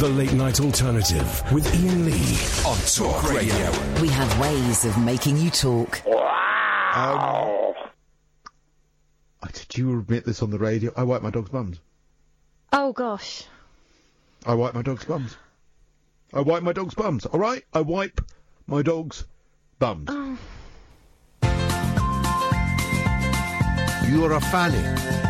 The Late Night Alternative with Iain Lee on Talk Radio. We have ways of making you talk. Um, did you admit this on the radio? I wipe my dog's bums. Oh gosh. I wipe my dog's bums. I wipe my dog's bums. All right, I wipe my dog's bums. Oh. You're a fanny.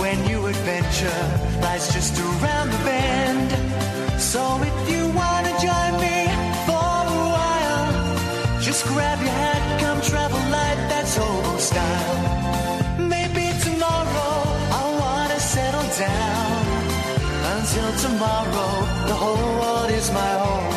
When new adventure lies just around the bend. So if you wanna join me for a while, just grab your hat, come travel light, that's old style. Maybe tomorrow I'll wanna settle down. Until tomorrow, the whole world is my home.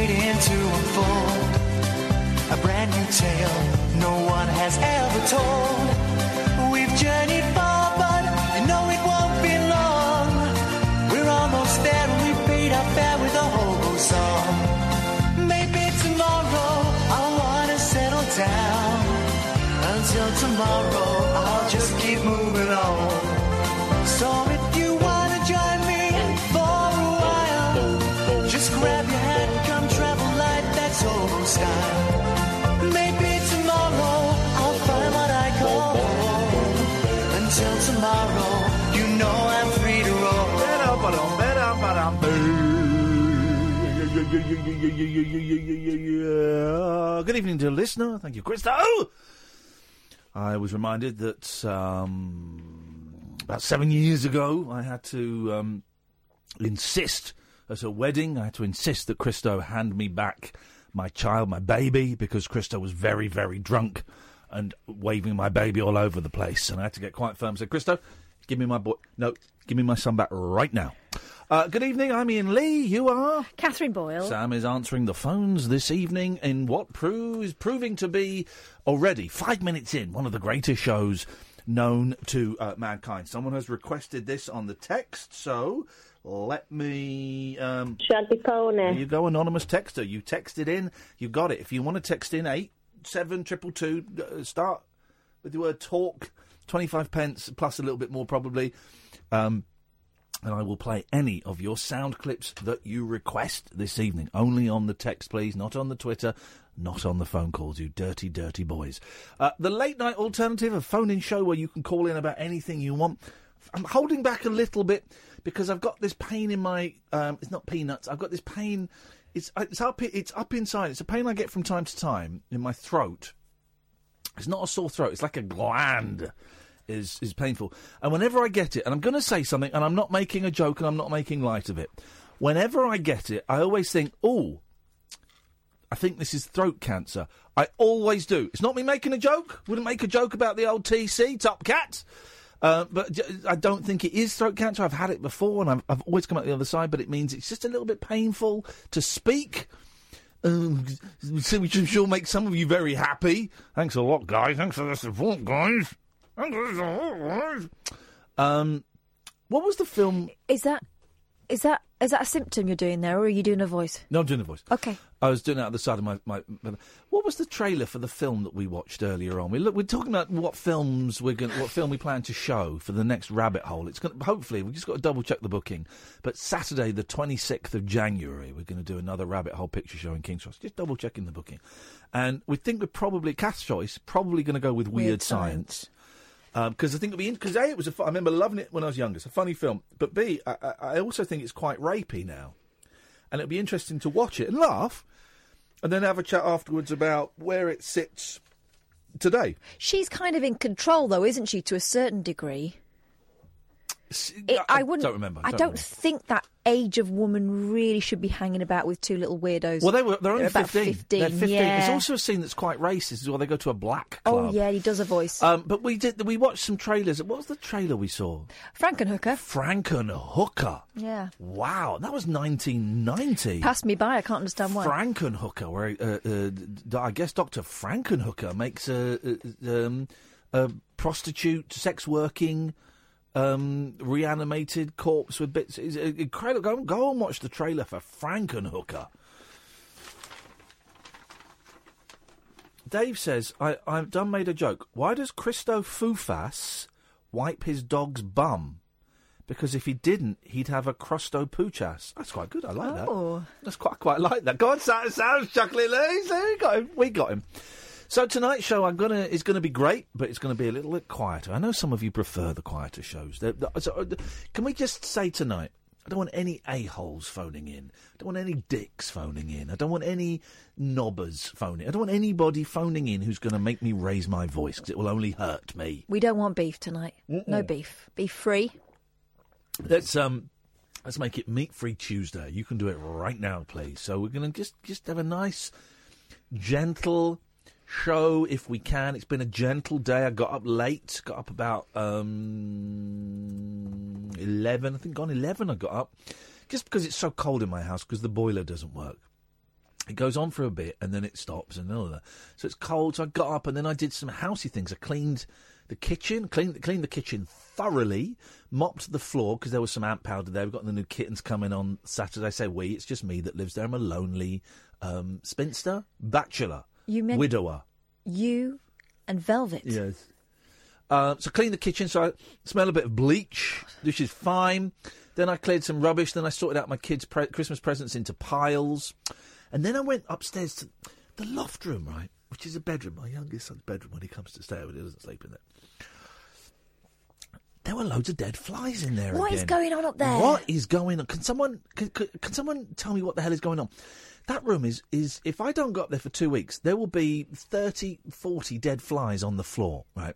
Waiting to unfold. A brand new tale no one has ever told. Good evening, dear listener. Thank you, Christo. I was reminded that um, about seven years ago I had to um, insist at a wedding. I had to insist that Christo hand me back my child, my baby, because Christo was very, very drunk and waving my baby all over the place. And I had to get quite firm. Said, Christo, give me my boy. No, give me my son back right now. Uh, good evening. I'm Iain Lee. You are. Catherine Boyle. Sam is answering the phones this evening in what pro- is proving to be already five minutes in one of the greatest shows known to uh, mankind. Someone has requested this on the text, so let me. Um, there you go, anonymous texter. You texted in, you got it. If you want to text in eight seven triple two, uh, start with the word talk. Twenty five pence plus a little bit more probably. Um, and I will play any of your sound clips that you request this evening. Only on the text, please, not on the Twitter, not on the phone calls, you dirty, dirty boys. Uh, the late night alternative, a phone in show where you can call in about anything you want. I'm holding back a little bit because I've got this pain in my. Um, it's not peanuts. I've got this pain. It's it's up it's up inside. It's a pain I get from time to time in my throat. It's not a sore throat. It's like a gland is is painful. And whenever I get it, and I'm going to say something, and I'm not making a joke, and I'm not making light of it. Whenever I get it, I always think, oh, I think this is throat cancer. I always do. It's not me making a joke. Wouldn't make a joke about the old TC Top Cat. Uh, but I don't think it is throat cancer. I've had it before, and I've, I've always come out the other side. But it means it's just a little bit painful to speak. Um, which I'm sure makes some of you very happy. Thanks a lot, guys. Thanks for the support, guys. Thanks for the support, guys. Um, what was the film? Is that is that Is that a symptom you're doing there, or are you doing a voice? No, I'm doing the voice. Okay. I was doing it out the side of my, my, What was the trailer for the film that we watched earlier on? We look, we're talking about what films we're going, what film we plan to show for the next rabbit hole. It's going hopefully we've just got to double check the booking. But Saturday, the 26th of January, we're going to do another rabbit hole picture show in King's Cross. Just double checking the booking, and we think we're probably Kath's choice, probably going to go with Weird, Weird Science. Um, because I think it'll be because a it was a fu- I remember loving it when I was younger. It's a funny film, but b I also think it's quite rapey now, and it'll be interesting to watch it and laugh, and then have a chat afterwards about where it sits today. She's kind of in control, though, isn't she, to a certain degree? It, I, wouldn't. don't remember. I don't don't remember. think that age of woman really should be hanging about with two little weirdos. Well, they were. They're only about 15. 15, They're 15. yeah. There's also a scene that's quite racist as well. They go to a black club. oh yeah, he does a voice. Um, but we did. We watched some trailers. What was the trailer we saw? Frankenhooker. Frankenhooker. Yeah. Wow, that was 1990. Passed me by. I can't understand why. Frankenhooker, where uh, uh, I guess Doctor Frankenhooker makes a, a, um, a prostitute, sex working, um, reanimated corpse with bits. It's incredible. Go, go and watch the trailer for Frankenhooker. Dave says, I, I've done made a joke. Why does Christo Foufas wipe his dog's bum? Because if he didn't, he'd have a crusto poochas. That's quite good. I like that. Oh. That's quite quite like that. God, on, sounds, sounds chuckling. There we got him. We got him. So tonight's show I'm gonna is gonna be great, but it's gonna be a little bit quieter. I know some of you prefer the quieter shows. They're- they're- so, uh, can we just say tonight? I don't want any a holes phoning in. I don't want any dicks phoning in. I don't want any knobbers phoning. In. I don't want anybody phoning in who's going to make me raise my voice because it will only hurt me. We don't want beef tonight. No beef. Beef free. Let's um, let's make it meat free Tuesday. You can do it right now, please. So we're gonna just just have a nice, gentle show if we can. It's been a gentle day. I got up late. Got up about um eleven. I think gone eleven. I got up just because it's so cold in my house because the boiler doesn't work. It goes on for a bit and then it stops and all that. So it's cold. So I got up and then I did some housey things. I cleaned the kitchen, cleaned cleaned the kitchen thoroughly, mopped the floor because there was some ant powder there. We've got the new kittens coming on Saturday. I say we, it's just me that lives there. I'm a lonely um, spinster, bachelor, You meant widower. you and Velvet. Yes. Uh, so clean the kitchen. So I smell a bit of bleach, which is fine. Then I cleared some rubbish. Then I sorted out my kids' pre- Christmas presents into piles, and then I went upstairs to the loft room, right, which is a bedroom, my youngest son's bedroom when he comes to stay. But he doesn't sleep in there. There were loads of dead flies in there. What is again. going on up there? What is going on? Can someone can, can, can someone tell me what the hell is going on? That room is is if I don't go up there for two weeks, there will be 30, 40 dead flies on the floor. Right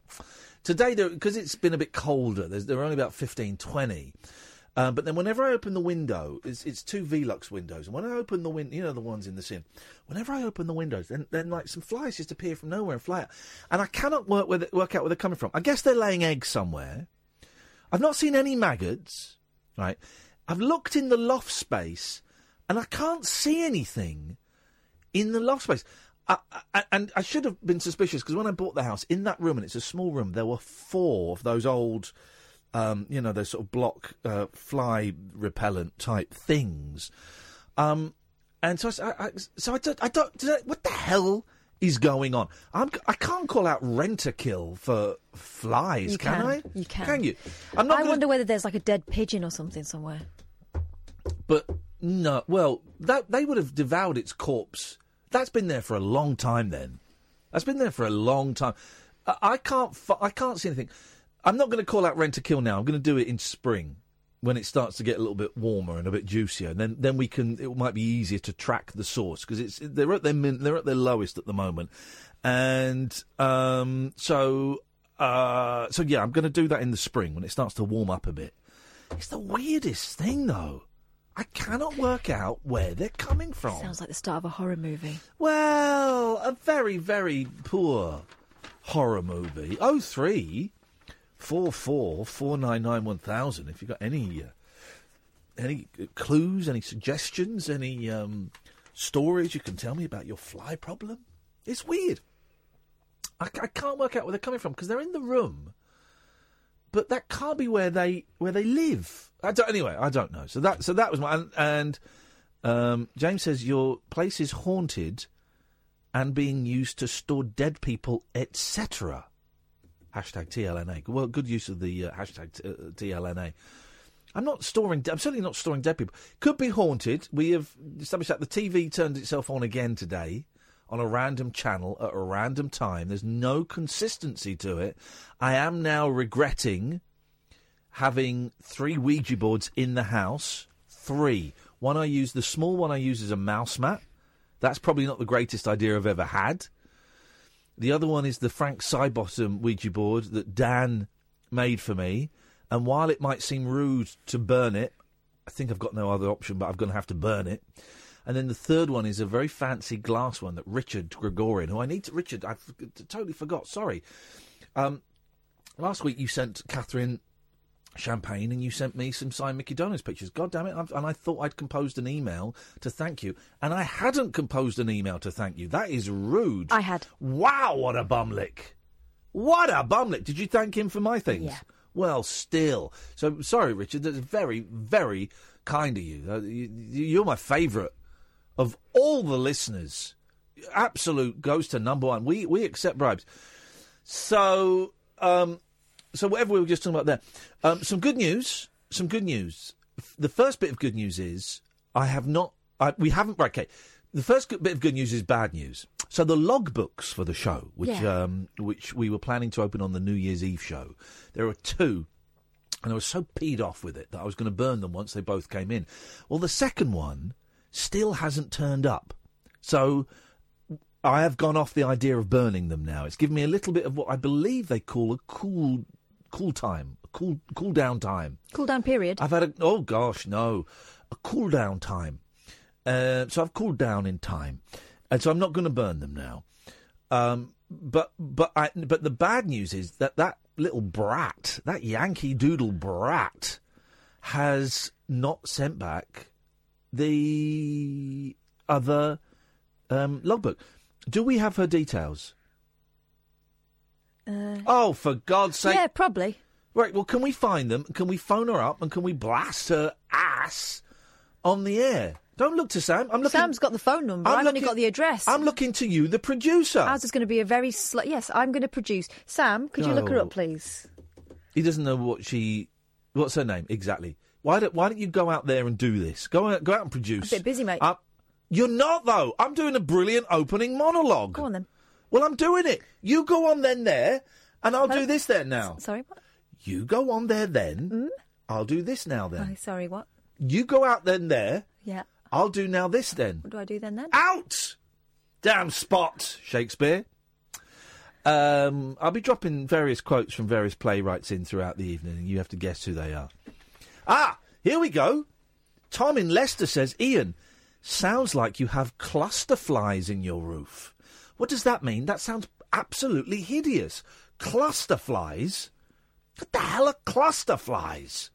today, because it's been a bit colder. There are only about 15, 20. Uh, but then whenever I open the window, it's, it's two Velux windows, and when I open the window, you know the ones in the sin. Whenever I open the windows, then then like some flies just appear from nowhere and fly out, and I cannot work with it, work out where they're coming from. I guess they're laying eggs somewhere. I've not seen any maggots, right? I've looked in the loft space and I can't see anything in the loft space. I, I, and I should have been suspicious because when I bought the house, in that room, and it's a small room, there were four of those old, um, you know, those sort of block uh, fly repellent type things. Um, and so I, I, so I don't, I don't, what the hell is going on? I'm, I can't call out Rentokil for flies, You can, can. I? You can. Can you? I'm not I gonna- wonder whether there's like a dead pigeon or something somewhere. But no, well, that they would have devoured its corpse. That's been there for a long time. Then, that's been there for a long time. I, I can't, fi- I can't see anything. I'm not going to call out Rentokil now. I'm going to do it in spring when it starts to get a little bit warmer and a bit juicier. And then, then we can. It might be easier to track the source because it's they're at their min, they're at their lowest at the moment, and um, so uh, so yeah, I'm going to do that in the spring when it starts to warm up a bit. It's the weirdest thing, though. I cannot work out where they're coming from. Sounds like the start of a horror movie. Well, a very, very poor horror movie. Oh three four four four nine nine one thousand. If you've got any uh, any clues, any suggestions, any um, stories you can tell me about your fly problem, it's weird. I, I can't work out where they're coming from because they're in the room, but that can't be where they where they live. I don't, anyway, I don't know. So that so that was my and, and um, James says your place is haunted and being used to store dead people, etc. Hashtag TLNA. Well, good use of the uh, hashtag t- uh, TLNA. I'm not storing. I'm certainly not storing dead people. Could be haunted. We have established that the TV turned itself on again today on a random channel at a random time. There's no consistency to it. I am now regretting having three Ouija boards in the house. Three. One I use. The small one I use as a mouse mat. That's probably not the greatest idea I've ever had. The other one is the Frank Sidebottom Ouija board that Dan made for me. And while it might seem rude to burn it, I think I've got no other option, but I'm going to have to burn it. And then the third one is a very fancy glass one that Richard Gregorian, who I need to. Richard, I f- totally forgot. Sorry. Um, last week you sent Catherine champagne and you sent me some signed Mickey Donuts pictures. God damn it. I've, and I thought I'd composed an email to thank you. And I hadn't composed an email to thank you. That is rude. I had. Wow, what a bumlick. What a bumlick. Did you thank him for my things? Yeah. Well, still. So, sorry, Richard. That's very, very kind of you. Uh, you you're my favourite of all the listeners. Absolute goes to number one. We, we accept bribes. So, um, so whatever we were just talking about there. Um, some good news. Some good news. The first bit of good news is I have not. I, we haven't. right, Okay. The first bit of good news is bad news. So the logbooks for the show, which Yeah. um, which we were planning to open on the New Year's Eve show, there are two, and I was so peed off with it that I was going to burn them once they both came in. Well, the second one still hasn't turned up, so I have gone off the idea of burning them now. It's given me a little bit of what I believe they call a cool cool time, a cool cool down time. Cool down period. I've had a oh gosh no, a cool down time. Uh, so I've cooled down in time, and so I'm not going to burn them now. Um, but but I, but the bad news is that that little brat, that Yankee Doodle brat, has not sent back the other um, logbook. Do we have her details? Uh, Oh, for God's sake! yeah, probably. Right, well, can we find them? Can we phone her up and can we blast her ass on the air? Don't look to Sam. I'm looking. Sam's got the phone number. I'm I've only got the address. I'm looking to you, the producer. Ours is going to be a very sl- yes. I'm going to produce. Sam, could you look her up, please? He doesn't know what she. What's her name exactly? Why don't Why don't you go out there and do this? Go out, go out and produce. I'm a bit busy, mate. Uh, you're not though. I'm doing a brilliant opening monologue. Go on then. Well, I'm doing it. You go on then there, and I'll do this then now. Sorry, what? You go on there then. Mm? I'll do this now then. Oh, sorry, what? You go out then there. Yeah. I'll do now this then. What do I do then? Then Out! Damn spot, Shakespeare. Um, I'll be dropping various quotes from various playwrights in throughout the evening, and you have to guess who they are. Ah, here we go. Tom in Leicester says, Iain, sounds like you have cluster flies in your roof. What does that mean? That sounds absolutely hideous. Cluster flies? What the hell are cluster flies?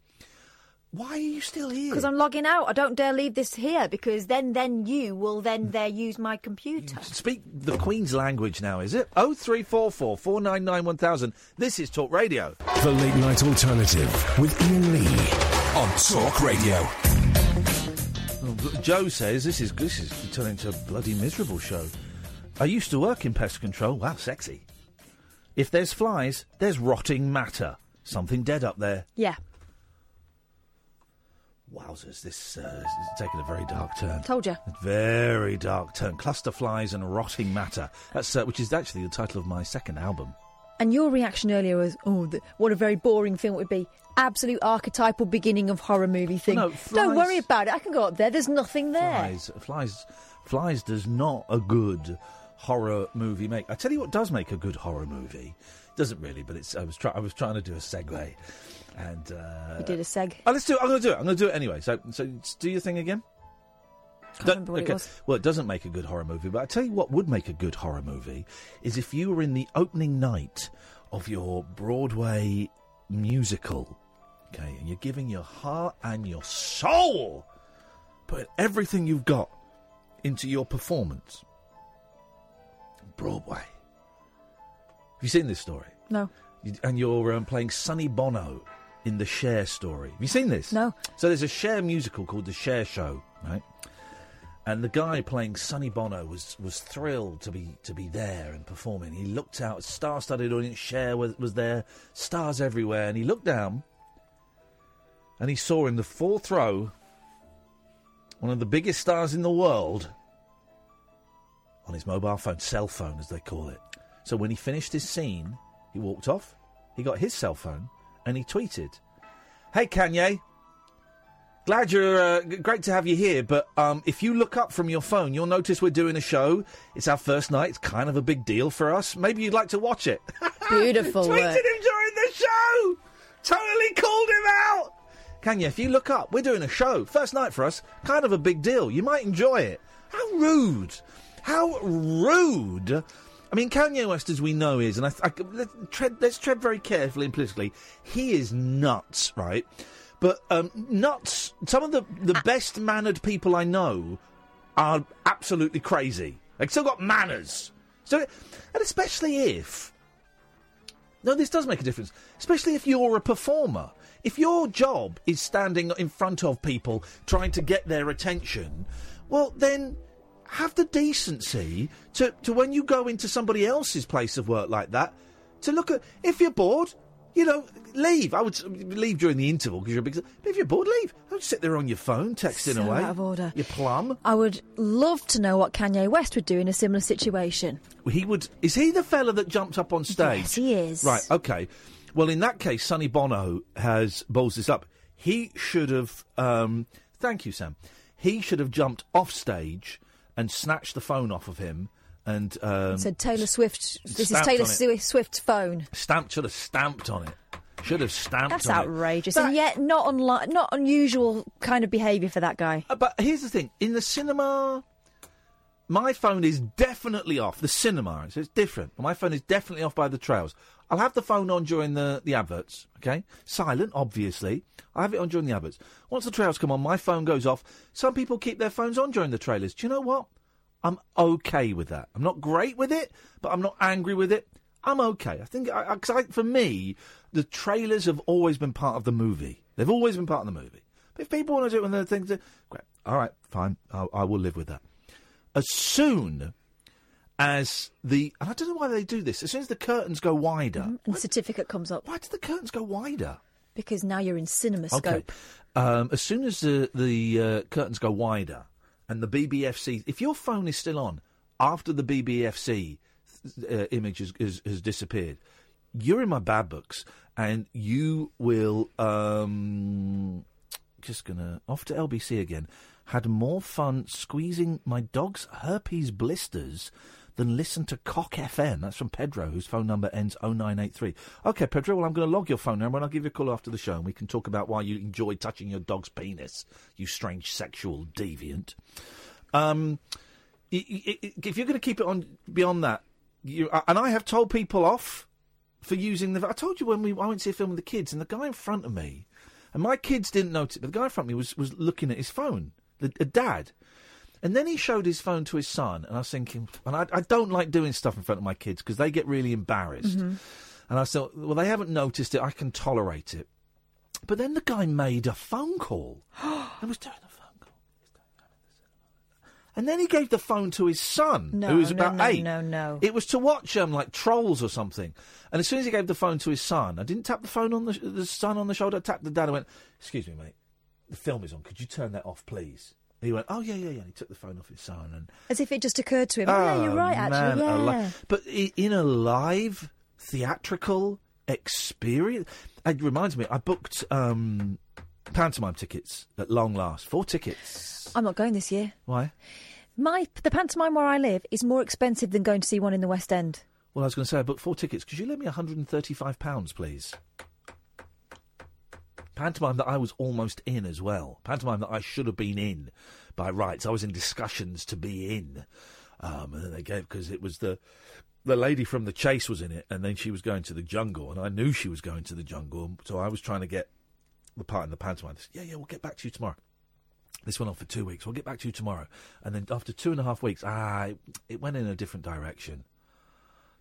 Why are you still here? because I'm logging out. I don't dare leave this here because then then you will then there use my computer. Speak the Queen's language now, is it? Oh three four four four nine nine one thousand. This is Talk Radio. The Late Night Alternative with Iain Lee on Talk Radio. Joe says this is this is turning into a bloody miserable show. I used to work in pest control. Wow, sexy. If there's flies, there's rotting matter. Something dead up there. Yeah, Wowzers, this, uh, this is taking a very dark turn. told you. Very dark turn. Cluster flies and rotting matter. That's uh, which is actually the title of my second album. And your reaction earlier was, "Oh, the, what a very boring film it would be." Absolute archetypal beginning of horror movie thing. no, Don't worry about it. I can go up there. There's nothing there. Flies, flies, flies does not a good horror movie make. I tell you what does make a good horror movie. Doesn't really, but it's. I was trying. I was trying to do a segue, and uh, You did a seg. Oh, let's do it. I'm going to do it. I'm going to do it anyway. So, so do your thing again. Don't- okay. it was. Well, it doesn't make a good horror movie, but I tell you what would make a good horror movie is if you were in the opening night of your Broadway musical, okay, and you're giving your heart and your soul, putting everything you've got into your performance. Broadway. Have you seen this story? No. You- and you're um, playing Sonny Bono in the Cher story. Have you seen this? No. So there's a Cher musical called The Cher Show, right? And the guy playing Sonny Bono was, was thrilled to be to be there and performing. He looked out, star-studded audience. Cher was, was there, stars everywhere, and he looked down, and he saw in the fourth row one of the biggest stars in the world on his mobile phone, cell phone as they call it. So when he finished his scene, he walked off, he got his cell phone, and he tweeted, "Hey Kanye, glad you're uh, great to have you here, but um, if you look up from your phone, you'll notice we're doing a show. It's our first night. It's kind of a big deal for us. Maybe you'd like to watch it." Beautiful Tweeted work. him during the show. Totally called him out. Kanye, if you look up, we're doing a show. First night for us. Kind of a big deal. You might enjoy it. How rude. How rude. I mean, Kanye West, as we know, is, and I, I, let's, tread, let's tread very carefully and politically. He is nuts, right? But um, nuts. Some of the, the best mannered people I know are absolutely crazy. They've still got manners. So, and especially if no, this does make a difference, especially if you're a performer. If your job is standing in front of people trying to get their attention, well, then have the decency to, to when you go into somebody else's place of work like that, to look at. If you're bored, you know, leave. I would leave during the interval because you're a big. But if you're bored, leave. Don't sit there on your phone texting So away. out of order. You plum. I would love to know what Kanye West would do in a similar situation. He would. Is he the fella that jumped up on stage? Yes, he is. Right. Okay. Well, in that case, Sonny Bono has balls this up. He should have. Um, thank you, Sam. He should have jumped off stage and snatched the phone off of him and um, Said Taylor Swift. This is Taylor on it. Swi- Swift's phone. stamped. Should have stamped on it. Should have stamped. That's on it. outrageous, That- and yet not unlike, not unusual kind of behaviour for that guy. Uh, But here's the thing: in the cinema, my phone is definitely off. The cinema, so it's different. My phone is definitely off by the trails. I'll have the phone on during the, the adverts. Okay, silent, obviously. I have it on during the adverts. Once the trailers come on, my phone goes off. Some people keep their phones on during the trailers. Do you know what? I'm okay with that. I'm not great with it, but I'm not angry with it. I'm okay. I think, I, I, I, for me, the trailers have always been part of the movie. They've always been part of the movie. But if people want to do it when they're thinking, great, all right, fine, I, I will live with that. As soon as the, and I don't know why they do this, as soon as the curtains go wider, And the certificate comes up why do the curtains go wider? because now you're in CinemaScope. Okay. Um, as soon as the, the uh, curtains go wider and the BBFC, if your phone is still on after the BBFC uh, image has, has, has disappeared, you're in my bad books and you will. Um, just gonna off to LBC again. Had more fun squeezing my dog's herpes blisters than listen to Cock FM. That's from Pedro, whose phone number ends 0983. Okay, Pedro, well, I'm going to log your phone number and I'll give you a call after the show and we can talk about why you enjoy touching your dog's penis, you strange sexual deviant. Um, if you're going to keep it on beyond that, you, and I have told people off for using the. I told you when we I went to see a film with the kids, and the guy in front of me, and my kids didn't notice, but the guy in front of me was was looking at his phone, the, a dad. And then he showed his phone to his son, and I was thinking, and I, I don't like doing stuff in front of my kids because they get really embarrassed. And I thought, well, they haven't noticed it, I can tolerate it. But then the guy made a phone call. I was doing a phone call. And then he gave the phone to his son, No, who was no, about no, eight. no, no. No. It was to watch um, like trolls or something. And as soon as he gave the phone to his son, I didn't tap the phone on the, the son on the shoulder. I tapped the dad. I went, "Excuse me, mate. The film is on. Could you turn that off, please?" He went, "Oh yeah, yeah, yeah." He took the phone off his son and As if it just occurred to him. Oh, yeah, you're right, man actually. Yeah. alive. But in a live theatrical experience, it reminds me. I booked um, pantomime tickets at long last. Four tickets. I'm not going this year. Why? My the pantomime where I live is more expensive than going to see one in the West End. Well, I was going to say I booked four tickets. Could you lend me 135 pounds, please? Pantomime that I was almost in as well. Pantomime that I should have been in by rights. I was in discussions to be in, um, and then they gave because it was the the lady from the chase was in it, and then she was going to the jungle, and I knew she was going to the jungle, so I was trying to get the part in the pantomime. Said, yeah, yeah, we'll get back to you tomorrow. This went on for two weeks. We'll get back to you tomorrow. And then after two and a half weeks, ah, it, it went in a different direction.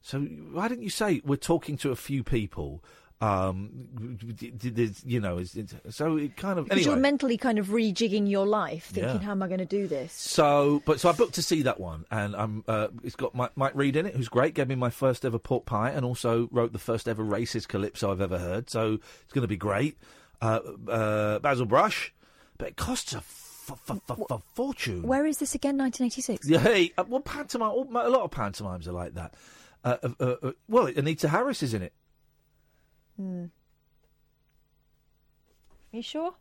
So why didn't you say we're talking to a few people? Um, d- d- there's- you know, it's, it's, so it kind of anyway. you're mentally kind of rejigging your life, thinking, Yeah. how am I going to do this? So, but so I booked to see that one, and um, uh, it's got Mike, Mike Read in it, who's great. Gave me my first ever pork pie, and also wrote the first ever racist calypso I've ever heard. So it's going to be great. Uh, uh, Basil Brush, but it costs a fortune. Where is this again? 1986. Yeah, hey, uh, well, pantomime. A lot of pantomimes are like that. Uh, uh, uh, well, Anita Harris is in it. Hmm. you sure?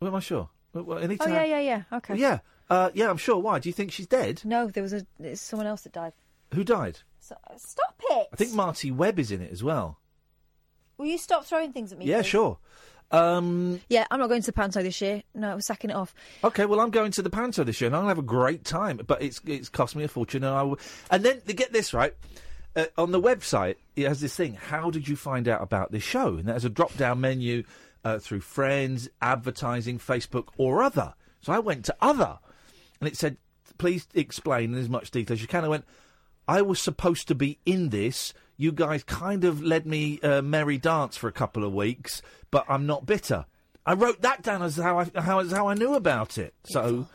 Well, am I sure? Well, well, Oh, yeah, yeah, yeah. Okay. Yeah, uh, yeah, I'm sure. Why? Do you think she's dead? No, there was a it's someone else that died. Who died? So, stop it! I think Marti Webb is in it as well. Will you stop throwing things at me? Yeah, please? sure. Um, Yeah, I'm not going to the panto this year. No, I'm sacking it off. Okay, well, I'm going to the Panto this year, and I'll have a great time. But it's it's cost me a fortune, and I will. And then to get this right, uh, on the website it has this thing. How did you find out about this show? And there's a drop down menu uh, through friends, advertising, Facebook, or other. So I went to other, and it said, "Please explain in as much detail as you can." I went. I was supposed to be in this. You guys kind of led me uh, merry dance for a couple of weeks, but I'm not bitter. I wrote that down as how I how as how I knew about it. So,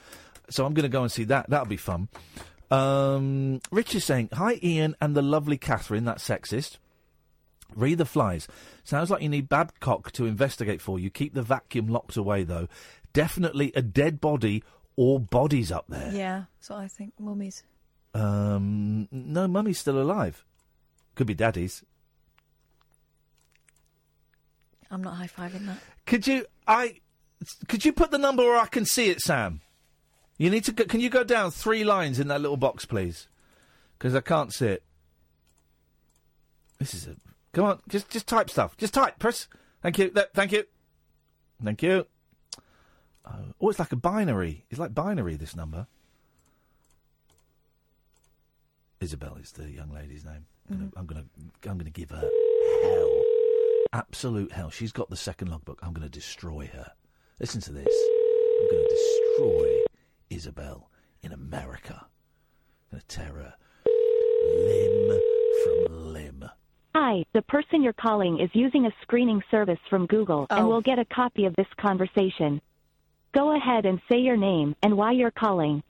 so I'm going to go and see that. That'll be fun. Um, Rich is saying, "Hi, Iain and the lovely Catherine." That's sexist. Read the flies. Sounds like you need Babcock to investigate for you. Keep the vacuum locked away, though. Definitely a dead body or bodies up there. Yeah, that's what I think. Mummies. Um, no, mummy's still alive. Could be daddy's. I'm not high fiving that. Could you? I could you put the number where I can see it, Sam? You need to. Go, can you go down three lines in that little box, please? Because I can't see it. This is a. Come on, just just type stuff. Just type. Press. Thank you. Th- thank you. Thank you. Oh, oh, it's like a binary. It's like binary. This number. Isabel is the young lady's name. I'm gonna, mm-hmm. I'm gonna, I'm gonna give her hell, absolute hell. She's got the second logbook. I'm gonna destroy her. Listen to this. I'm gonna destroy Isabel in America. I'm gonna tear her limb from limb. Hi, the person you're calling is using a screening service from Google and oh. will get a copy of this conversation. Go ahead and say your name and why you're calling.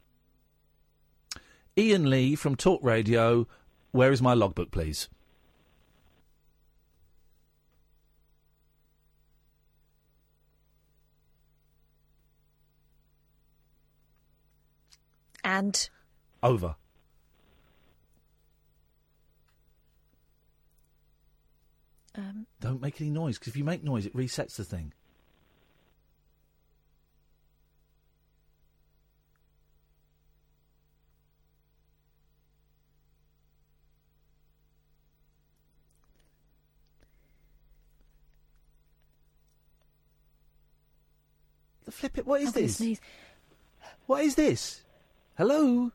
Iain Lee from Talk Radio. Where is my logbook, please? And Over. um, Don't make any noise, because if you make noise, it resets the thing. The flip it. What is this? sneeze. What is this? Hello?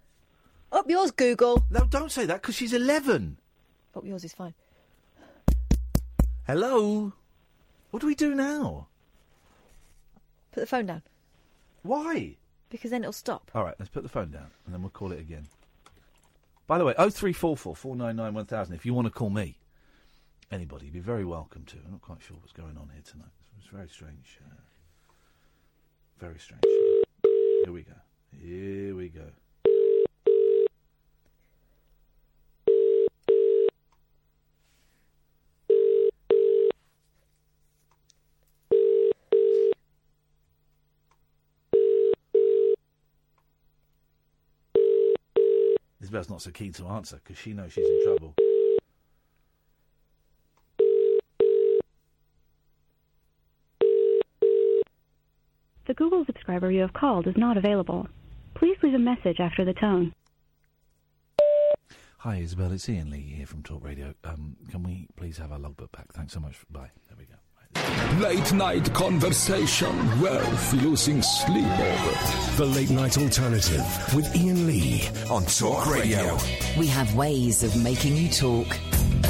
Up yours, Google. No, don't say that because she's 11. Up yours is fine. Hello? What do we do now? Put the phone down Why? because then it'll stop. All right, let's put the phone down and then we'll call it again. By the way, 0344 499 1000 if you want to call me. Anybody, you'd be very welcome to. I'm not quite sure what's going on here tonight. It's very strange. Uh, very strange. Here we go. Here we go. Isabel's not so keen to answer because she knows she's in trouble. The Google subscriber you have called is not available. Please leave a message after the tone. Hi, Isabel. It's Iain Lee here from Talk Radio. Um, can we please have our logbook back? Thanks so much. Bye. There we go. Late night conversation worth losing sleep over. The late night alternative with Iain Lee on Talk Radio. We have ways of making you talk.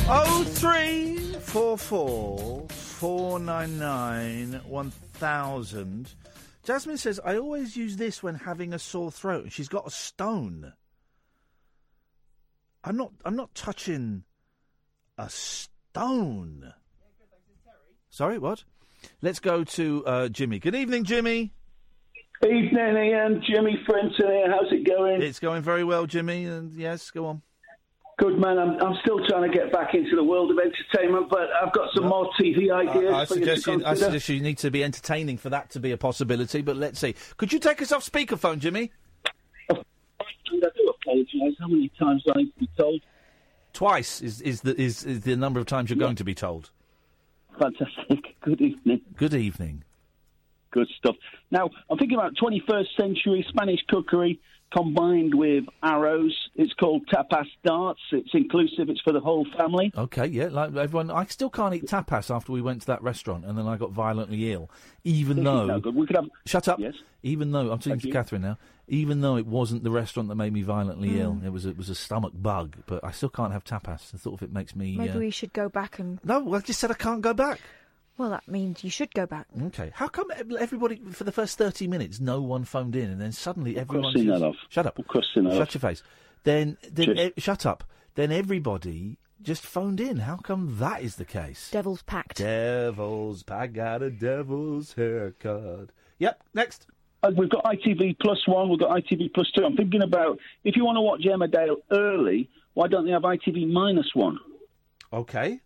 Oh three four four four nine nine one thousand. Jasmine says I always use this when having a sore throat, and she's got a stone. I'm not. I'm not touching a stone. Sorry, what? Let's go to uh, Jimmy. Good evening, Jimmy. Evening, Iain. Jimmy Frenton here. How's it going? It's going very well, Jimmy. And yes, go on. Good man. I'm, I'm still trying to get back into the world of entertainment, but I've got some more TV ideas. I, I for you to suggest you, I suggest you need to be entertaining for that to be a possibility. But let's see. Could you take us off speakerphone, Jimmy? I do apologise. How many times do I need to be told? Twice is is the is, is the number of times you're going to be told. Fantastic. Good evening. Good evening. Good stuff. Now, I'm thinking about 21st century Spanish cookery combined with arrows. It's called tapas darts. It's inclusive. It's for the whole family. Okay, yeah, like everyone. I still can't eat tapas after we went to that restaurant, and then I got violently ill. Even This is though no good. We could have. Shut up. Yes. Even though I'm talking Thank to you. Catherine now. Even though it wasn't the restaurant that made me violently Mm. ill, it was it was a stomach bug. But I still can't have tapas. The thought of it makes me. Maybe uh, we should go back and. No, I just said I can't go back. Well, that means you should go back. Okay. How come everybody for the first thirty minutes no one phoned in, and then suddenly everyone crossing just- that shut up, We're crossing that shut off. your face. Then then Cheers. e- shut up. Then everybody just phoned in. How come that is the case? Devil's pact. Devil's pact got a devil's haircut. Yep. Next. Uh, We've got ITV plus one. We've got ITV plus two. I'm thinking about if you want to watch Emmerdale early, why don't they have ITV minus one? Okay.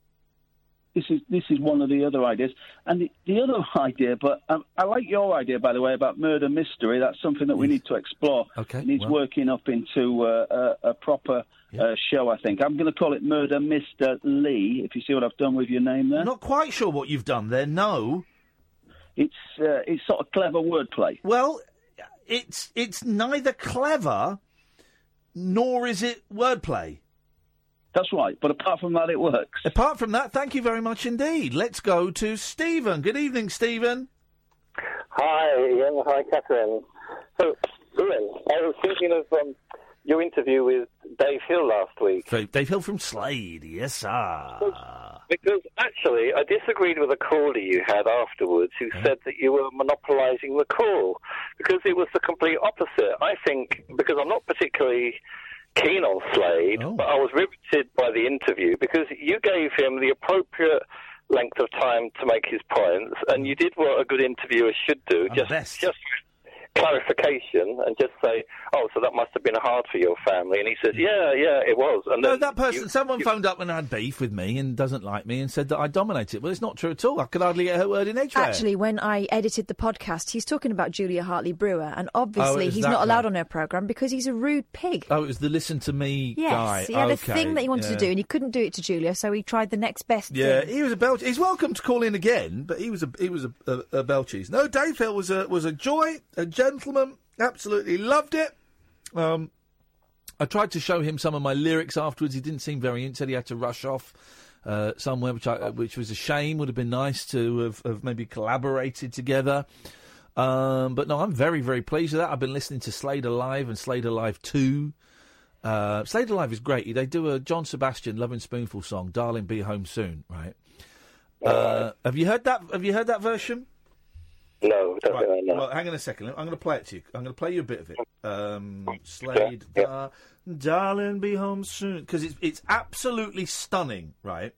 This is this is one of the other ideas, and the, the other idea. But um, I like your idea, by the way, about murder mystery. That's something that we need to explore. Okay, it needs well- working up into uh, a, a proper uh, show. I think I'm going to call it Murder Mister Lee. If you see what I've done with your name there, Not quite sure what you've done there. No. it's uh, it's sort of clever wordplay. Well, it's it's neither clever nor is it wordplay. That's right. But apart from that, it works. Apart from that, thank you very much indeed. Let's go to Stephen. Good evening, Stephen. Hi, Iain. Hi, Catherine. So, Iain, I was thinking of um, your interview with Dave Hill last week. So, Dave Hill from Slade. Yes, sir. Because actually, I disagreed with a caller you had afterwards who said that you were monopolising the call because it was the complete opposite. I think because I'm not particularly keen on Slade, but I was riveted by the interview because you gave him the appropriate length of time to make his points, and you did what a good interviewer should do. just, just clarification and just say, "Oh, so that must have been hard for your family." And he says, "Yeah, yeah, it was." And No, that person, someone phoned up and had beef with me and doesn't like me and said that I dominate it. Well, it's not true at all. I could hardly get a word in edgeware. Actually, when I edited the podcast, he's talking about Julia Hartley Brewer, and obviously Oh, he's not allowed right? on her programme because he's a rude pig. Oh, it was the listen to me Yes, guy. he had Okay, a thing that he wanted yeah. to do, and he couldn't do it to Julia, so he tried the next best Yeah, thing. he was a Belch. He's welcome to call in again, but he was a he was a, a, a Belchies. No, Dave Hill was a was a joy, a gentleman. Absolutely loved it. Um, I tried to show him some of my lyrics afterwards. He didn't seem very in. Said he had to rush off uh, somewhere, which I, which was a shame. Would have been nice to have, have maybe collaborated together. Um, but no, I'm very very pleased with that. I've been listening to Slade Alive and Slade Alive Two. Uh, Slade Alive is great. They do a John Sebastian Loving Spoonful song, "Darling, Be Home Soon." Right? Uh, have you heard that? Have you heard that version? No, don't right. think Well, hang on a second. I'm going to play it to you. I'm going to play you a bit of it. Um, Slade, Dar- "Darling, Be Home Soon," because it's it's absolutely stunning, right?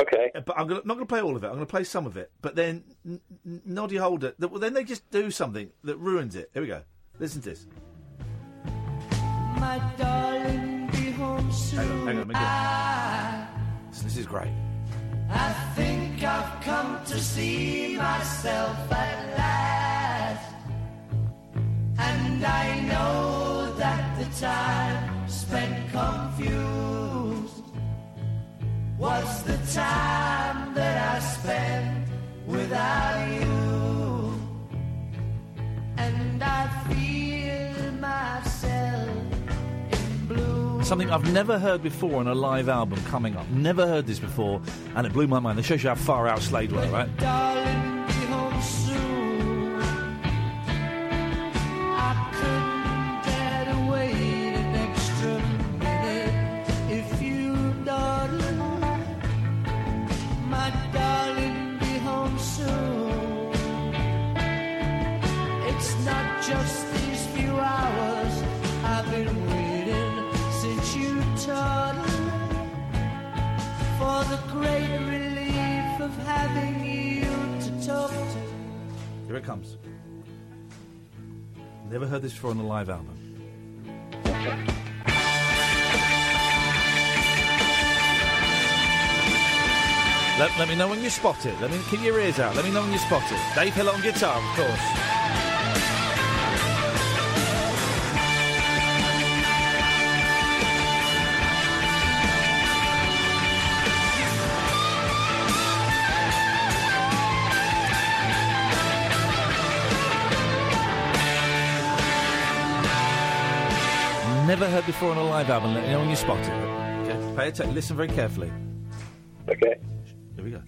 Okay. But I'm gonna, not going to play all of it. I'm going to play some of it. But then N- N- Noddy Holder, th- well, then they just do something that ruins it. Here we go. Listen to this. My darling, be home soon. Hang on, hang on. Let me get- I, This, this is great. I think I've come to see myself at last. And I know that the time spent confused was the time that I spent without you. And I feel Something I've never heard before on a live album coming up. Never heard this before, and it blew my mind. It shows you how far out Slade were, right? Here it comes. Never heard this before on a live album. Let, let me know when you spot it. Let me keep your ears out. Let me know when you spot it. Dave Hill on guitar, of course. Never heard before on a live album. Let me know when you spot it. Okay. Pay attention. Listen very carefully. Okay. Here we go.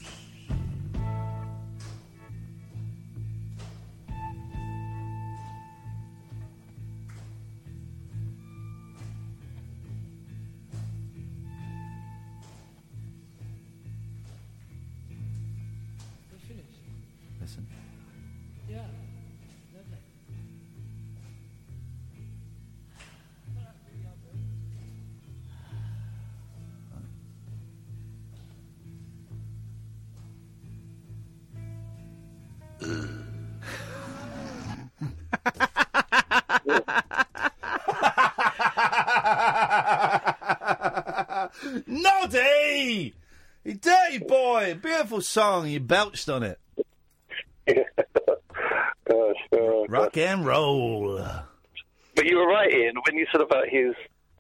Song. You belched on it. Gosh, oh, Rock and roll. But you were right, Iain, when you said about his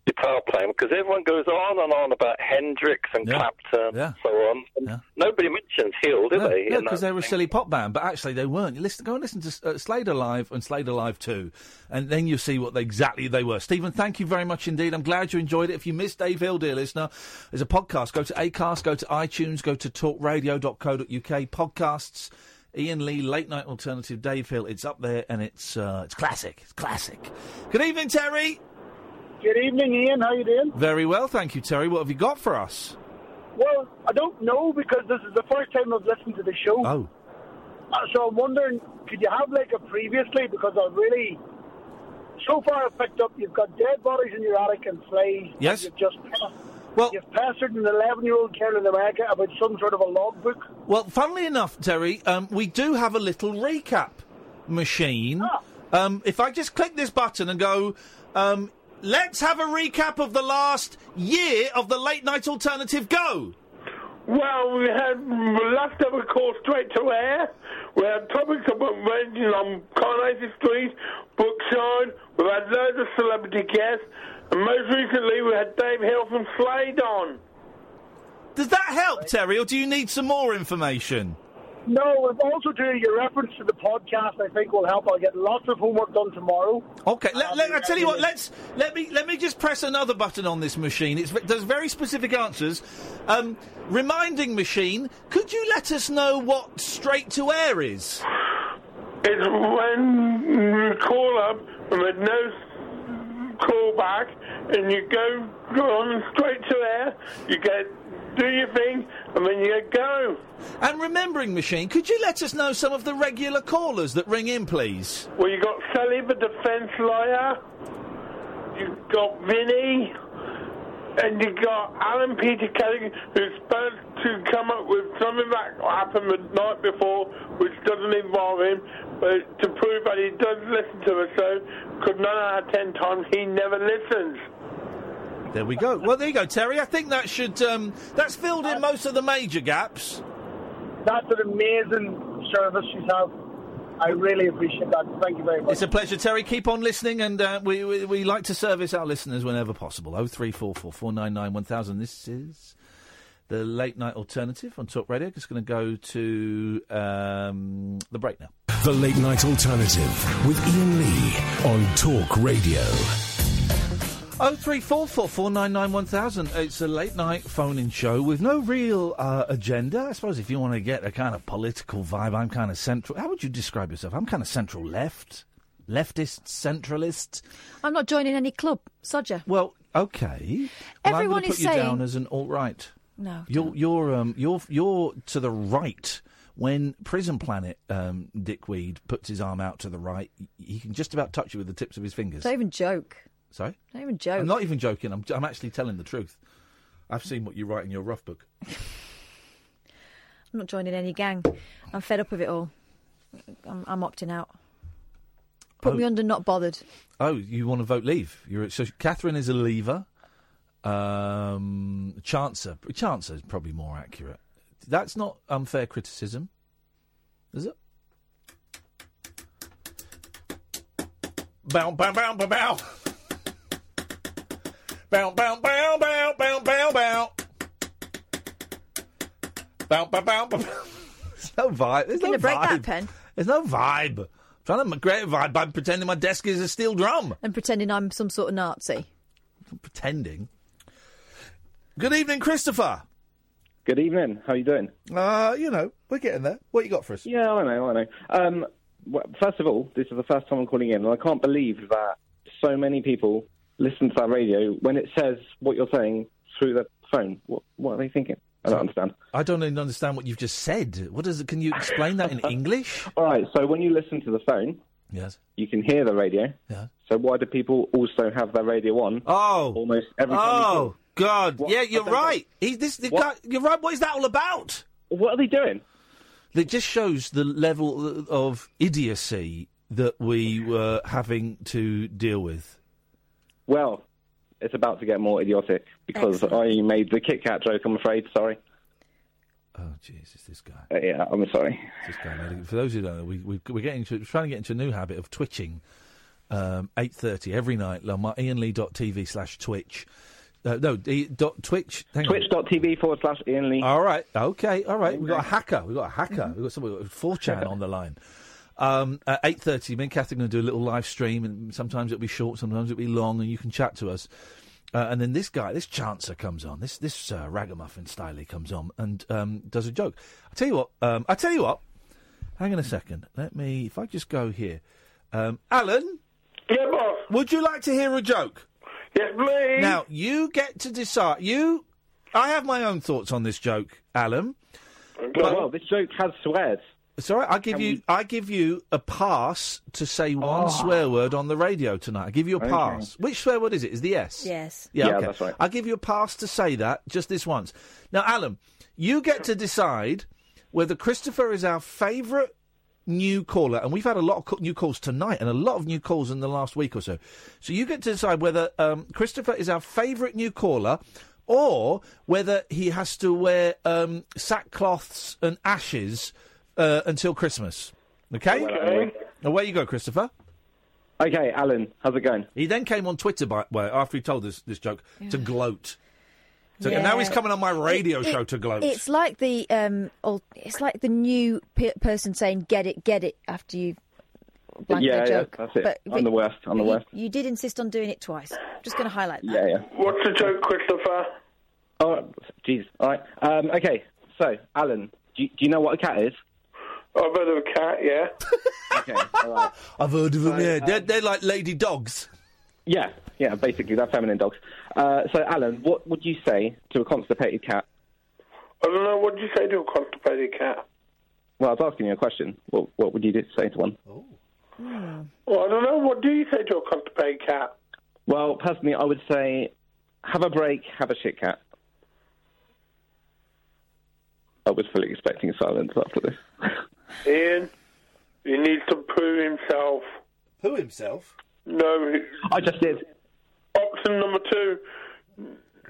guitar playing, because everyone goes on and on about Hendrix and Clapton and so on. And Nobody mentions Hill, do No, they? no, because they were a silly pop band, but actually they weren't. You listen, go and listen to uh, Slade Alive and Slade Alive 2, and then you'll see what they, exactly they were. Stephen, thank you very much indeed. I'm glad you enjoyed it. If you missed Dave Hill, dear listener, there's a podcast. Go to Acast, go to iTunes, go to talkradio.co.uk, podcasts. Iain Lee, Late Night Alternative, Dave Hill. It's up there, and it's uh, it's classic. It's classic. Good evening, Terry. Good evening, Iain. How you doing? Very well, thank you, Terry. What have you got for us? Well, I don't know because this is the first time I've listened to the show. Oh. Uh, so I'm wondering, could you have like a previously? Because I really, so far I've picked up, you've got dead bodies in your attic and flies. Yes. You've just well, you've pestered an 11 year old girl in America about some sort of a logbook. Well, funnily enough, Terry, um, we do have a little recap machine. Ah. Um, if I just click this button and go, um, let's have a recap of the last year of the late night alternative. Go. Well, we had last ever call straight to air. We had topics about ranging on Coronation Street, Brookside. We've had loads of celebrity guests. And most recently, we had Dave Hill from Slade on. Does that help, Terry, or do you need some more information? No, and also to your reference to the podcast, I think will help. I'll get lots of homework done tomorrow. Okay, let, let, I tell you what. Let's let me let me just press another button on this machine. It's, it does very specific answers. Um, reminding machine, could you let us know what straight to air is? It's when you call up and there's no call back, and you go, go on straight to air. You get do your thing, and then you go. And remembering machine, could you let us know some of the regular callers that ring in, please? Well, you got Sally, the defence lawyer. You got Vinny, and you got Alan Peter Kelly, who's supposed to come up with something that happened the night before, which doesn't involve him, but to prove that he does listen to the show. Because nine out of ten times he never listens. There we go. Well, there you go, Terry. I think that should um, that's filled in most of the major gaps. That's an amazing service you have. I really appreciate that. Thank you very much. It's a pleasure, Terry. Keep on listening, and uh, we, we we like to service our listeners whenever possible. Oh three four four four nine nine one thousand. This is the late night alternative on Talk Radio. Just going to go to um, the break now. The Late Night Alternative with Iain Lee on Talk Radio. Oh three four four four nine nine one thousand. It's a late night phone-in show with no real uh, agenda. I suppose if you want to get a kind of political vibe, I'm kind of central. How would you describe yourself? I'm kind of central left, leftist, centralist. I'm not joining any club. Sodger. Well, okay. Well, Everyone I'm is put you down as an alt right. No. You're you're um you're you're to the right. When Prison Planet um, Dickweed puts his arm out to the right, he can just about touch you with the tips of his fingers. Don't even joke. Sorry, Don't even joke. I'm not even joking. I'm I'm actually telling the truth. I've seen what you write in your rough book. I'm not joining any gang. I'm fed up of it all. I'm, I'm opting out. Put Oh. me under not bothered. Oh, you want to vote leave? You're so Catherine is a leaver. Um, Chancer, Chancer is probably more accurate. That's not unfair criticism, is it? Bow, bow, bow, bow, bow. Bow, bow, bow, bow, bow, bow, bow. Bow, bow, bow, bow. There's no vibe. There's You're no gonna break vibe. that pen. There's no vibe. I'm trying to create a vibe by pretending my desk is a steel drum. And pretending I'm some sort of Nazi. Pretending. Good evening, Christopher. Good evening. How are you doing? Uh, you know, we're getting there. What you got for us? Yeah, I know, I know. Um, well, first of all, this is the first time I'm calling in, and I can't believe that so many people listen to that radio when it says what you're saying through the phone. What, what are they thinking? I don't understand. I don't even understand what you've just said. What is it? Can you explain that in English? All right, so when you listen to the phone, Yes. you can hear the radio. Yeah. So why do people also have their radio on? Oh, almost every Oh? God! What? Yeah, you're right. He's this. The guy, you're right. What is that all about? What are they doing? It just shows the level of idiocy that we were having to deal with. Well, it's about to get more idiotic because I made the Kit Kat joke. I'm afraid. Sorry. Oh Jesus, this guy. Uh, yeah, I'm sorry. This guy made it. For those who don't know, we, we, we're getting into, we're trying to get into a new habit of twitching. Um, eight thirty every night on my ianlee.tv slash twitch. Uh, no, e, dot twitch. Hang. Twitch.tv forward slash Iain Lee. All right, okay, all right. We've got a hacker. We've got a hacker. We've got somebody, we've 4chan on the line. Um, at 8.30, me and Kath are going to do a little live stream, and sometimes it'll be short, sometimes it'll be long, and you can chat to us. Uh, and then this guy, this chancer comes on, this this uh, ragamuffin styley comes on and um, does a joke. I tell you what, um, I tell you what. Hang on a second. Let me, if I just go here, um, Alan. Yeah, boss. Would you like to hear a joke? Yes, please. Now you get to decide. You, I have my own thoughts on this joke, Alan. well, this joke has swears. It's all right. I give you. I give you a pass to say one Oh. swear word on the radio tonight. I give you a Okay. pass. Which swear word is it? Is the S? Yes. Yeah, Yeah, okay. that's right. I'll give you a pass to say that just this once. Now, Alan, you get to decide whether Christopher is our favourite new caller, and we've had a lot of new calls tonight, and a lot of new calls in the last week or so. So you get to decide whether um, Christopher is our favourite new caller, or whether he has to wear um, sackcloths and ashes uh, until Christmas. Okay. Okay. Away you go, Christopher. Okay, Alan, how's it going? He then came on Twitter, by the way, after he told us this joke, to gloat. So now he's coming on my radio It- show it- to gloat. It's like the um, old, it's like the new pe- person saying "get it, get it" after you blank yeah, their yeah, joke. that's it. But- I'm but- the worst. I'm the but you- worst. You, did insist on doing it twice. Just going to highlight that. Yeah, yeah. What's the joke, Christopher? Oh, jeez. All right. Um, okay, so, Alan, do you, do you know what a cat is? I've heard of a cat, yeah. Okay, all right. I've heard of them. Yeah, um, they're, they're like lady dogs. Yeah, yeah, basically, they're feminine dogs. Uh, so, Alan, what would you say to a constipated cat? I don't know, what do you say to a constipated cat? Well, I was asking you a question. What, what would you do, say to one? Oh. Well, I don't know, what do you say to a constipated cat? Well, personally, I would say have a break, have a shit cat. I was fully expecting silence after this. Iain, he needs to poo himself. Poo himself? No, he- I just did. option number two.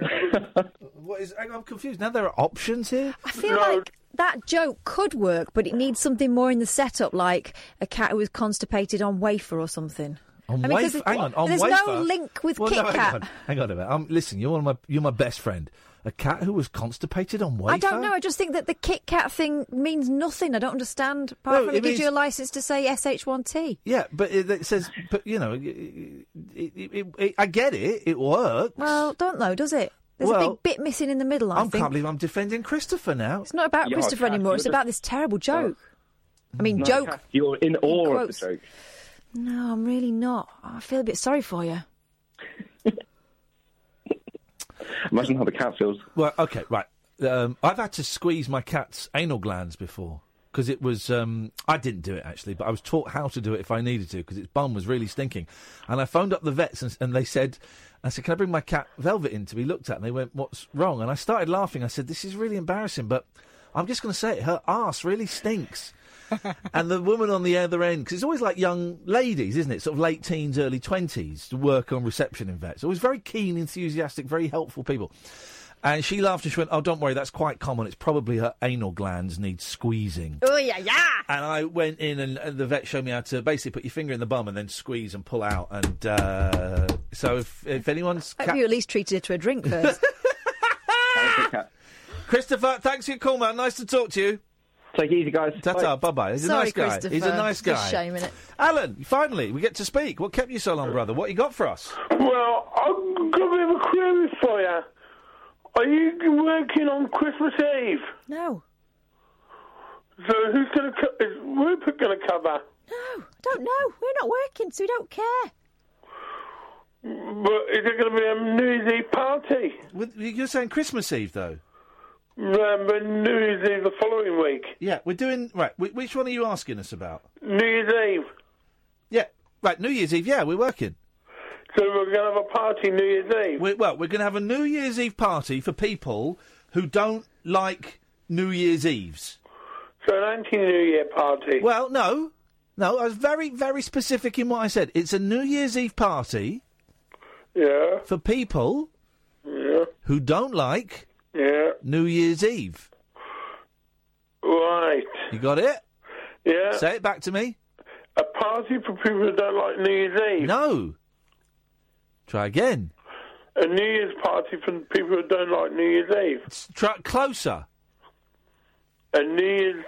What is? I'm confused. Now there are options here. I feel like that joke could work, but it needs something more in the setup, like a cat who was constipated on wafer or something. On I mean, 'cause wafer. it- Hang on. On there's wafer. no link with well, Kit no, hang Kat. on. Hang on a minute. Um, listen, you're one of my. You're my best friend. A cat who was constipated on wafer. I don't know. I just think that the Kit Kat thing means nothing. I don't understand. Apart No, from it it gives you a license to say SH1T. Yeah, but it, it says. But you know, it, it, it, it, I get it. It works. Well, don't know, does it? There's a big bit missing in the middle. I I think can't believe I'm defending Christopher now. it's not about Yeah, Christopher Kat, anymore. It's about this terrible joke. I mean, No, joke. Kat, You're in awe of quotes. the joke. No, I'm really not. I feel a bit sorry for you. Imagine how the cat feels. Well, okay, right. Um, I've had to squeeze my cat's anal glands before because it was. Um, I didn't do it actually, but I was taught how to do it if I needed to because its bum was really stinking. And I phoned up the vets and, and they said, "I said, can I bring my cat Velvet in to be looked at?" And they went, "What's wrong?" And I started laughing. I said, "This is really embarrassing, but I'm just going to say it. Her ass really stinks. and the woman on the other end, because it's always like young ladies, isn't it? Sort of late teens, early 20s to work on reception in vets. Always very keen, enthusiastic, very helpful people. And she laughed and she went, Oh, don't worry, that's quite common. It's probably her anal glands need squeezing. Oh, yeah, yeah. And I went in, and, and the vet showed me how to basically put your finger in the bum and then squeeze and pull out. And uh, so if, if anyone's. Hope you at least treated her to a drink first. Christopher, thanks for your call, man. Nice to talk to you. Take it easy, guys. Ta-ta, bye-bye. He's a Sorry, nice guy. Christopher. He's a nice It's a guy. shame, innit? Alan, finally, we get to speak. What kept you so long, brother? What you got for us? Well, I've got a bit of a query for you. Are you working on Christmas Eve? No. So who's going to co- is Rupert going to cover? No, I don't know. We're not working, so we don't care. But is it going to be a New Year's Eve party? With, you're saying Christmas Eve, though? Um, Remember New Year's Eve the following week? Yeah, we're doing... Right, wh- which one are you asking us about? New Year's Eve. Yeah, right, New Year's Eve, yeah, we're working. So we're going to have a party New Year's Eve? we well, we're going to have a New Year's Eve party for people who don't like New Year's Eves. So an anti-New Year party? Well, no. No, I was very, very specific in what I said. It's a New Year's Eve party Yeah. for people Yeah. who don't like Yeah. New Year's Eve. Right. You got it? Yeah. Say it back to me. A party for people who don't like New Year's Eve? No. Try again. A New Year's party for people who don't like New Year's Eve? Try closer. A New Year's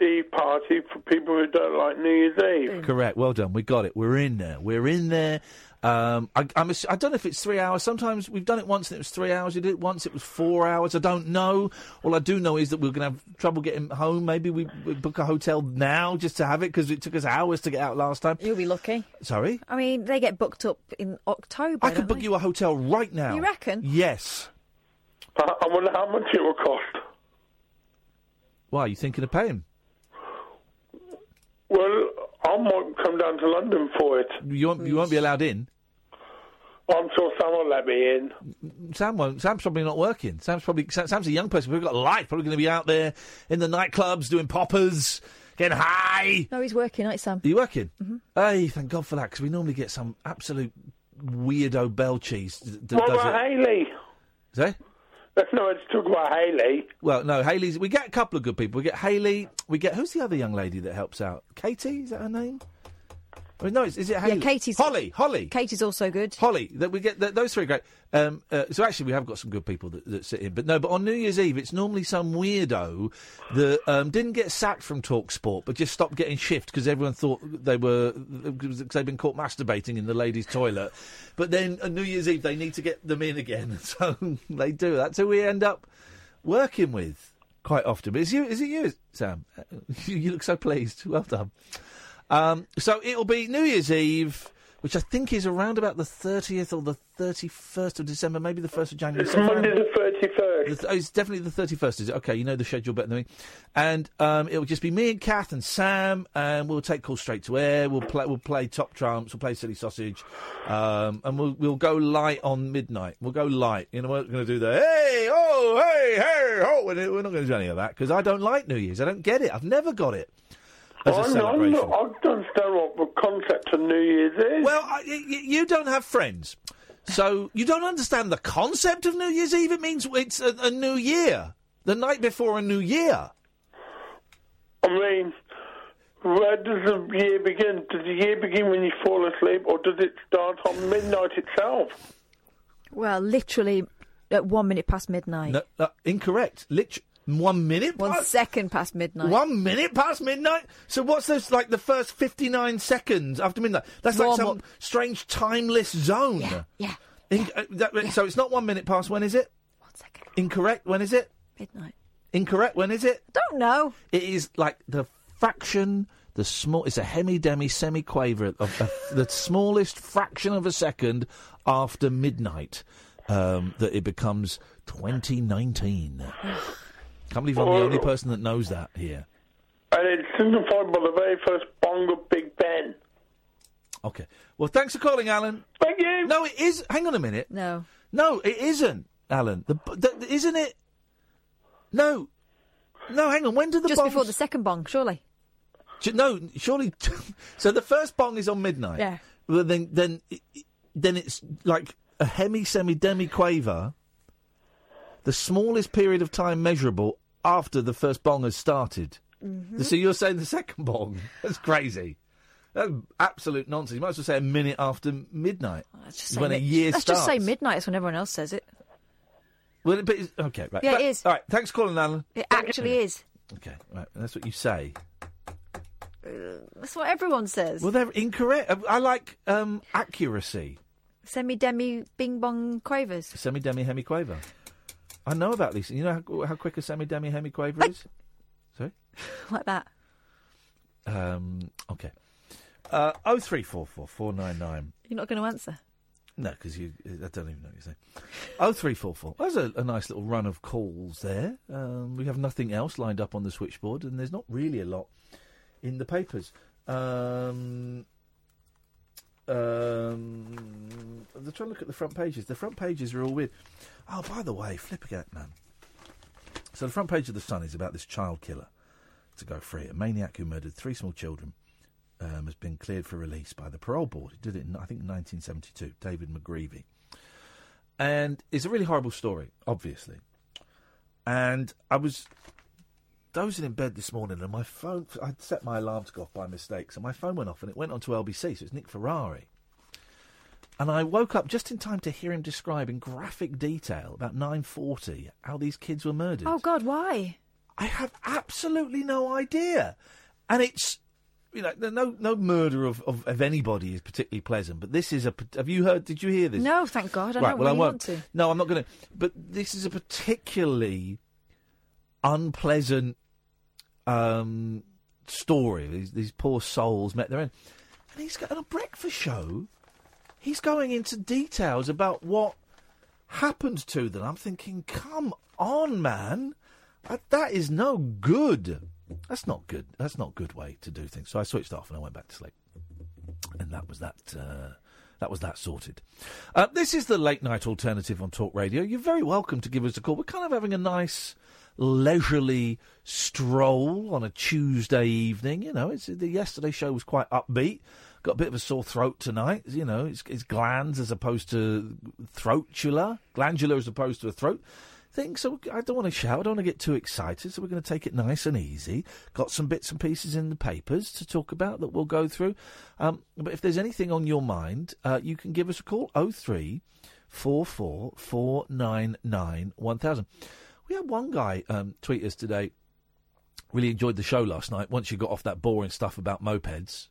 Eve party for people who don't like New Year's Eve? Correct. Well done. We got it. We're in there. We're in there. Um, I, I'm, ass- I don't know if it's three hours. Sometimes we've done it once and it was three hours. We did it once. It was four hours. I don't know. All I do know is that we're going to have trouble getting home. Maybe we, we book a hotel now just to have it because it took us hours to get out last time. You'll be lucky. Sorry. I mean, they get booked up in October. I could book they? you a hotel right now. You reckon? Yes. I, I wonder how much it will cost. Why are you thinking of paying? Well, I might come down to London for it. You won't. You won't be allowed in. I'm sure someone will let me in. Sam won't. Sam's probably not working. Sam's probably Sa- Sam's a young person. We've got life. Probably going to be out there in the nightclubs doing poppers, getting high. No, he's working, aren't you, Sam? Are you working? Mm-hmm. Hey, thank God for that because we normally get some absolute weirdo bell cheese. That that What about it. Haley? Say? Let's not talk about Haley. Well, no, Haley's. We get a couple of good people. We get Haley. We get who's the other young lady that helps out? Katie, is that her name? I mean, no, is, is it Haley? Yeah, Katie's. Holly. Holly. Katie's also good. Holly, that we get th- those three are great. Um, uh, so actually, we have got some good people that, that sit in, but no. But on New Year's Eve, it's normally some weirdo that um, didn't get sacked from Talk Sport, but just stopped getting shift because everyone thought they were because they'd been caught masturbating in the ladies' toilet. But then on New Year's Eve, they need to get them in again, so they do. That's who we end up working with quite often. But is you? Is it you, Sam? You, you look so pleased. Well done. Um, so it'll be New Year's Eve, which I think is around about the 30th or the 31st of December, maybe the 1st of January. It's Monday the 31st. the th- oh, it's definitely the 31st, is it? Okay, you know the schedule better than me. And um, it'll just be me and Kath and Sam, and we'll take calls straight to air. We'll play, we'll play top trumps, we'll play silly sausage, um, and we'll we'll go light on midnight. We'll go light. You know, we're going to do the hey, oh, hey, hey, oh. We're we're not going to do any of that because I don't like New Year's. I don't get it. I've never got it as a I'm, I'm not, I don't understand what the concept of New Year's is. Well, I, y- y- you don't have friends, so you don't understand the concept of New Year's Eve. It means it's a, a new year, the night before a new year. I mean, where does the year begin? Does the year begin when you fall asleep, or does it start on midnight itself? Well, literally at one minute past midnight. No, no, incorrect. Lit- one minute. One past, second past midnight. One minute past midnight. So what's this? like the first fifty nine seconds after midnight? That's like some up. strange timeless zone. Yeah. In- uh, that- So it's not one minute past. When is it? One second. Incorrect. When is it? Midnight. Incorrect. When is it? Don't know. It is like the fraction, the small. It's a hemi demi semi quaver of, of the smallest fraction of a second after midnight um, that it becomes 2019. Can't believe I'm the only person that knows that here. And it's signified by the very first bong of Big Ben. Okay. Well, thanks for calling, Alan. Thank you. No, it is. Hang on a minute. No. No, it isn't, Alan. The, the, isn't it? No. No, hang on. When did the Just bongs... before the second bong, surely. No, surely. so the first bong is on midnight. Yeah. Well, then, then, then it's like a hemi, semi, demi quaver. The smallest period of time measurable after the first bong has started. Mhm. So you're saying the second bong? That's crazy. That's absolute nonsense. You might as well say a minute after midnight. Let's just say when a year Let's starts. just say midnight. It's when everyone else says it. Well, but it's- okay, right. Yeah, it But- is. All right, thanks for calling, Alan. It actually is. Okay, right. That's what you say. That's what everyone says. Well, they're incorrect. I- I like um, accuracy. Semi, demi, bing bong quavers. Semi demi hemi quaver. I know about these. You know how, how quick a semi demi hemi quaver is? Sorry? like that. Um, okay. Uh, 0344 You're not going to answer. No, because you. I don't even know what you're saying. Oh three four four. There's a, a nice little run of calls there. Um, we have nothing else lined up on the switchboard, and there's not really a lot in the papers. Um, um, I'm trying to look at the front pages. The front pages are all weird. Oh, by the way, Flippergat man. So the front page of the Sun is about this child killer to go free. A maniac who murdered three small children um, has been cleared for release by the parole board. He did it in, I think, 1972. David McGreavy. And it's a really horrible story, obviously. And I was dozing in bed this morning, and my phone, I'd set my alarm to go off by mistake, so my phone went off and it went onto LBC, so it's Nick Ferrari. And I woke up just in time to hear him describe in graphic detail about 9.40 how these kids were murdered. Oh, God, why? I have absolutely no idea. And it's, you know, no no murder of, of, of anybody is particularly pleasant, but this is a. Have you heard? Did you hear this? No, thank God. I right, don't well, really I won't. want to. No, I'm not going to. But this is a particularly unpleasant um, story. These, these poor souls met their end. And he's got on a breakfast show. He's going into details about what happened to them. I'm thinking, come on, man. That, that is no good. That's not good. That's not a good way to do things. So I switched off and I went back to sleep. And that was that. Uh, that was that sorted. Uh, this is the late night alternative on Talk Radio. You're very welcome to give us a call. We're kind of having a nice leisurely stroll on a Tuesday evening. You know, it's the yesterday show was quite upbeat. Got a bit of a sore throat tonight. You know, it's, it's glands as opposed to throatula, glandular as opposed to a throat thing. So I don't want to shout. I don't want to get too excited. So we're going to take it nice and easy. Got some bits and pieces in the papers to talk about that we'll go through. Um, but if there's anything on your mind, uh, you can give us a call. Oh three four four four nine nine one thousand. We had one guy um, tweet us today. Really enjoyed the show last night. Once you got off that boring stuff about mopeds.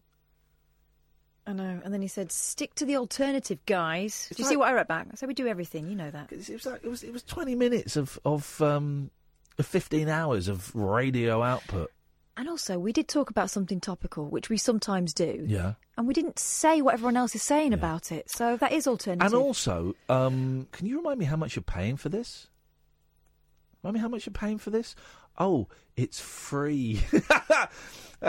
I know. And then he said, stick to the alternative, guys. Do you see what I wrote back? I said, we do everything. You know that. It was like it was it was twenty minutes of of um, of fifteen hours of radio output. And also, we did talk about something topical, which we sometimes do. Yeah. And we didn't say what everyone else is saying about it. So that is alternative. And also, um, can you remind me how much you're paying for this? Me how much you're paying for this? Oh, it's free.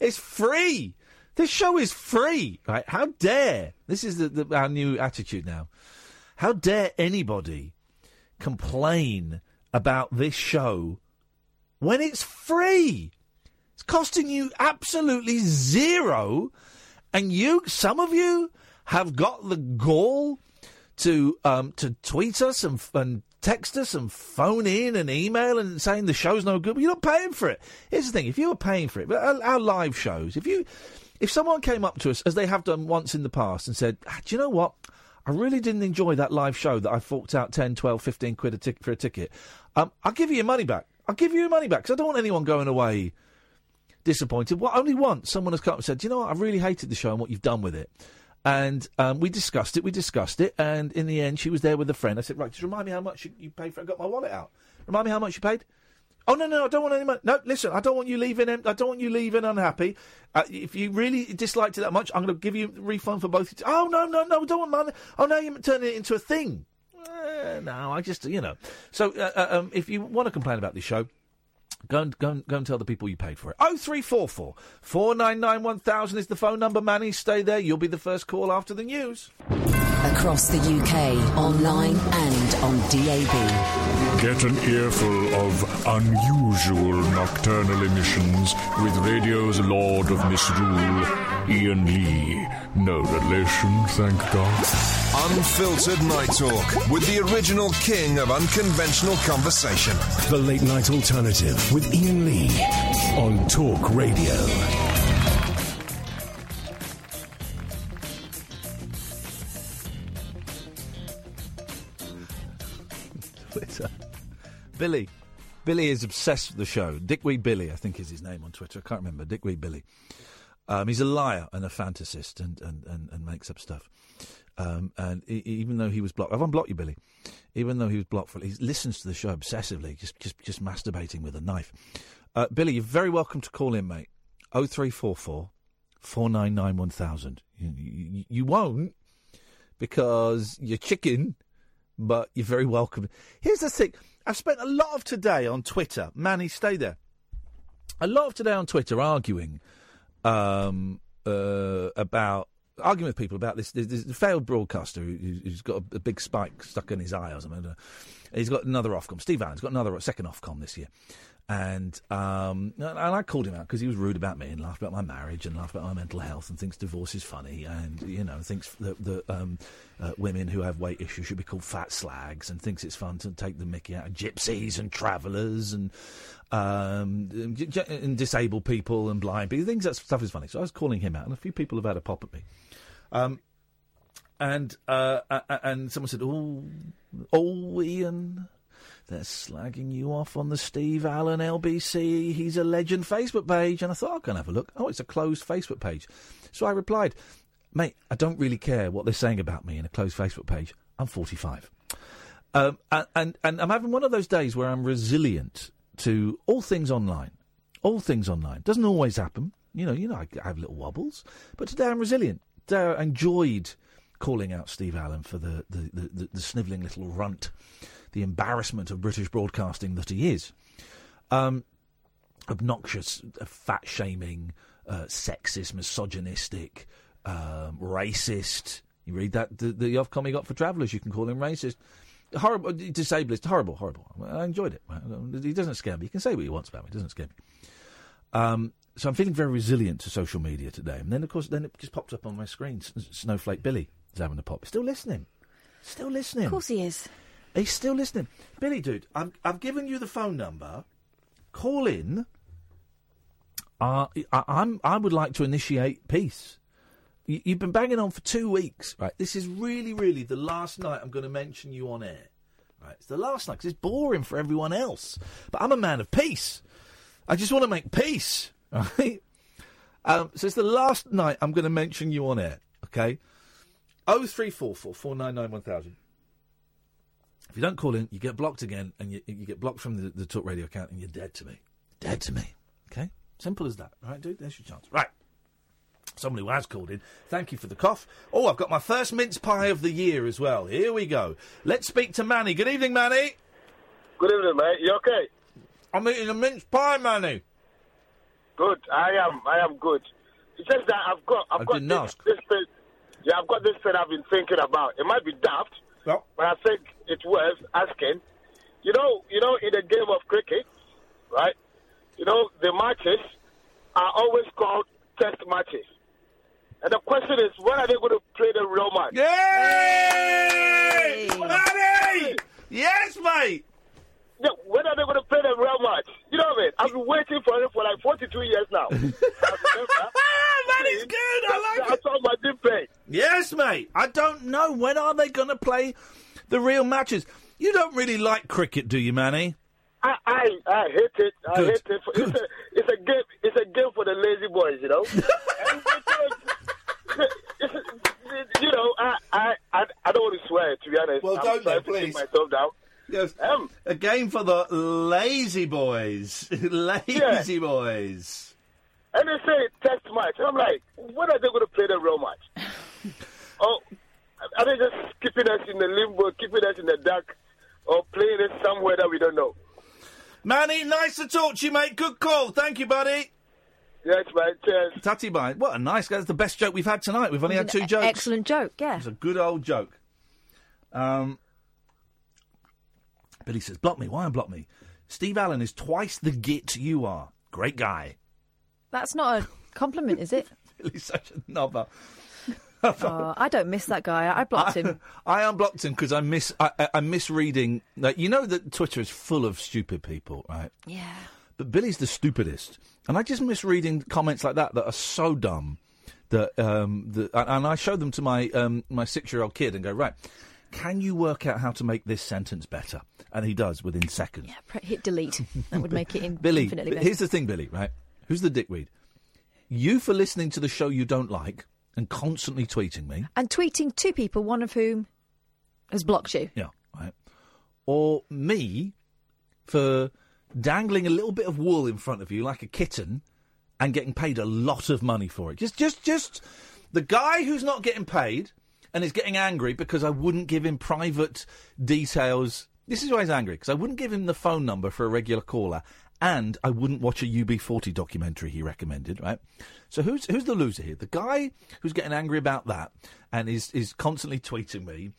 it's free. This show is free. Right? How dare? This is the, the, our new attitude now. How dare anybody complain about this show when it's free? It's costing you absolutely zero, and you, some of you, have got the gall to um, to tweet us and, and text us and phone in and email and saying the show's no good, but you're not paying for it. Here's the thing: if you were paying for it, but our, live shows, if you if someone came up to us as they have done once in the past and said, ah, "Do you know what? I really didn't enjoy that live show that I forked out 10, 12, 15 quid a tic- for a ticket. Um, I'll give you your money back. I'll give you your money back because I don't want anyone going away disappointed. Well, only once someone has come up and said, "Do you know what? I really hated the show and what you've done with it." And um, we discussed it. We discussed it, and in the end, she was there with a friend. I said, "Right, just remind me how much you, paid for." it. I got my wallet out. Remind me how much you paid. Oh no, no, I don't want any money. No, listen, I don't want you leaving. I don't want you leaving unhappy. Uh, if you really disliked it that much, I'm going to give you a refund for both. Oh no, no, no, don't want money. Oh no, you're turning it into a thing. Eh, no, I just, you know. So, uh, uh, um, if you want to complain about this show, go and go and, go and tell the people you paid for it. Oh three four four four nine nine one thousand is the phone number. Manny, stay there. You'll be the first call after the news. Across the UK, online and on DAB. Get an earful of unusual nocturnal emissions with radio's Lord of Misrule, Iain Lee. No relation, thank God. Unfiltered Night Talk with the original king of unconventional conversation. The Late Night Alternative with Iain Lee on Talk Radio. Twitter. Billy. Billy is obsessed with the show. Dickweed Billy, I think is his name on Twitter. I can't remember. Dickweed Billy. Um, he's a liar and a fantasist and, and, and, and makes up stuff. Um, and e- even though he was blocked, I've unblocked you, Billy. Even though he was blocked for, he listens to the show obsessively, just just just masturbating with a knife. Uh, Billy, you're very welcome to call in, mate. Oh three four four four nine nine one thousand. You, you, you won't because you're chicken, but you're very welcome. Here's the thing: I've spent a lot of today on Twitter. Manny, stay there. A lot of today on Twitter arguing um, uh, about arguing with people about this, this, this failed broadcaster who, who's got a, a big spike stuck in his eye or something. Uh, He's got another Ofcom. Steve Allen's got another second Ofcom this year. And um, and I called him out because he was rude about me and laughed about my marriage and laughed about my mental health and thinks divorce is funny and you know thinks that, um, uh, women who have weight issues should be called fat slags and thinks it's fun to take the mickey out of gypsies and travellers and um, and disabled people and blind people. He thinks that stuff is funny. So I was calling him out, and a few people have had a pop at me. Um, and uh, and someone said, "Oh, oh, Iain, they're slagging you off on the Steve Allen LBC. He's a legend Facebook page." And I thought, "I'll have a look." Oh, it's a closed Facebook page. So I replied, "Mate, I don't really care what they're saying about me in a closed Facebook page. I'm 45." Um, and, and and I'm having one of those days where I'm resilient to all things online. All things online doesn't always happen. You know, you know, I have little wobbles, but today I'm resilient. Today I enjoyed calling out Steve Allen for the the, the, the, the snivelling little runt, the embarrassment of British broadcasting that he is. Um, obnoxious, uh, fat shaming, uh, sexist, misogynistic, um, racist. You read that the, the Ofcom he got for travellers. You can call him racist horrible, disabled, horrible, horrible. I enjoyed it. He doesn't scare me. He can say what he wants about me. It doesn't scare me. Um, so I'm feeling very resilient to social media today. And then, of course, then it just popped up on my screen. Snowflake Billy is having a pop. Still listening. Still listening. Of course he is. He's still listening. Billy, dude, I've, I've given you the phone number. Call in. Uh, I, I'm, I would like to initiate peace. You, you've been banging on for two weeks, right? This is really, really the last night I'm going to mention you on air. Right? It's the last night because it's boring for everyone else. But I'm a man of peace. I just want to make peace, right? Um, so it's the last night I'm going to mention you on air, okay? Oh three four four four nine nine one thousand. If you don't call in, you get blocked again, and you, you get blocked from the, the Talk Radio account, and you're dead to me. Dead to me. Okay? Simple as that. Right, dude? There's your chance. Right. Someone who has called in. Thank you for the cough. Oh, I've got my first mince pie of the year as well. Here we go. Let's speak to Manny. Good evening, Manny. Good evening, mate. You okay? I'm eating a mince pie, Manny. Good. I am. I am good. It's just that I've got. I've I got didn't this, ask. this thing. Yeah, I've got this thing I've been thinking about. It might be daft, but I think it's worth asking. You know, you know, in the game of cricket, right? You know, the matches are always called test matches. And the question is, when are they going to play the real match? Yay! Manny! Yes, mate! Yeah, when are they going to play the real match? You know what I mean? I've been waiting for it for like 42 years now. Manny's good. I like it. That's all my deep play. Yes, mate. I don't know. When are they going to play the real matches? You don't really like cricket, do you, Manny? I, I, I hate it. I Good. hate it. It's a, it's a game. It's a game for the lazy boys, you know. And it's, it's, you know, I, I, I, I don't want to swear, to be honest. Well, I'm don't trying you, to keep please. myself down. Yes. Um, a game for the lazy boys. lazy Yeah. boys. And they say test match. And I'm like, when are they going to play the real match? oh, are they just keeping us in the limbo, keeping us in the dark, or playing it somewhere that we don't know? Manny, nice to talk to you, mate. Good call. Thank you, buddy. Yes, mate. Cheers. Tatty bye. What a nice guy. That's the best joke we've had tonight. We've only had two jokes. Excellent joke, yeah. It's a good old joke. Um, Billy says, "Block me. Why unblock me? Steve Allen is twice the git you are. Great guy. That's not a compliment, is it? Billy's such a knobber. oh, I don't miss that guy. I blocked him. I unblocked him because I miss I, I, I'm misreading. Like, you know that Twitter is full of stupid people, right? Yeah. But Billy's the stupidest, and I just miss reading comments like that that are so dumb that um that, and I show them to my um my six year old kid and go right. Can you work out how to make this sentence better? And he does within seconds. Pre- Hit delete. That would make it in- Billy, infinitely better. here's the thing, Billy. Right? Who's the dickweed? You for listening to the show you don't like and constantly tweeting me. And tweeting two people, one of whom has blocked you. Yeah, right. Or me for dangling a little bit of wool in front of you like a kitten and getting paid a lot of money for it. Just, just, just the guy who's not getting paid and is getting angry because I wouldn't give him private details. This is why he's angry because I wouldn't give him the phone number for a regular caller. And I wouldn't watch a UB40 documentary he recommended, right? So who's who's the loser here? The guy who's getting angry about that and is is constantly tweeting me,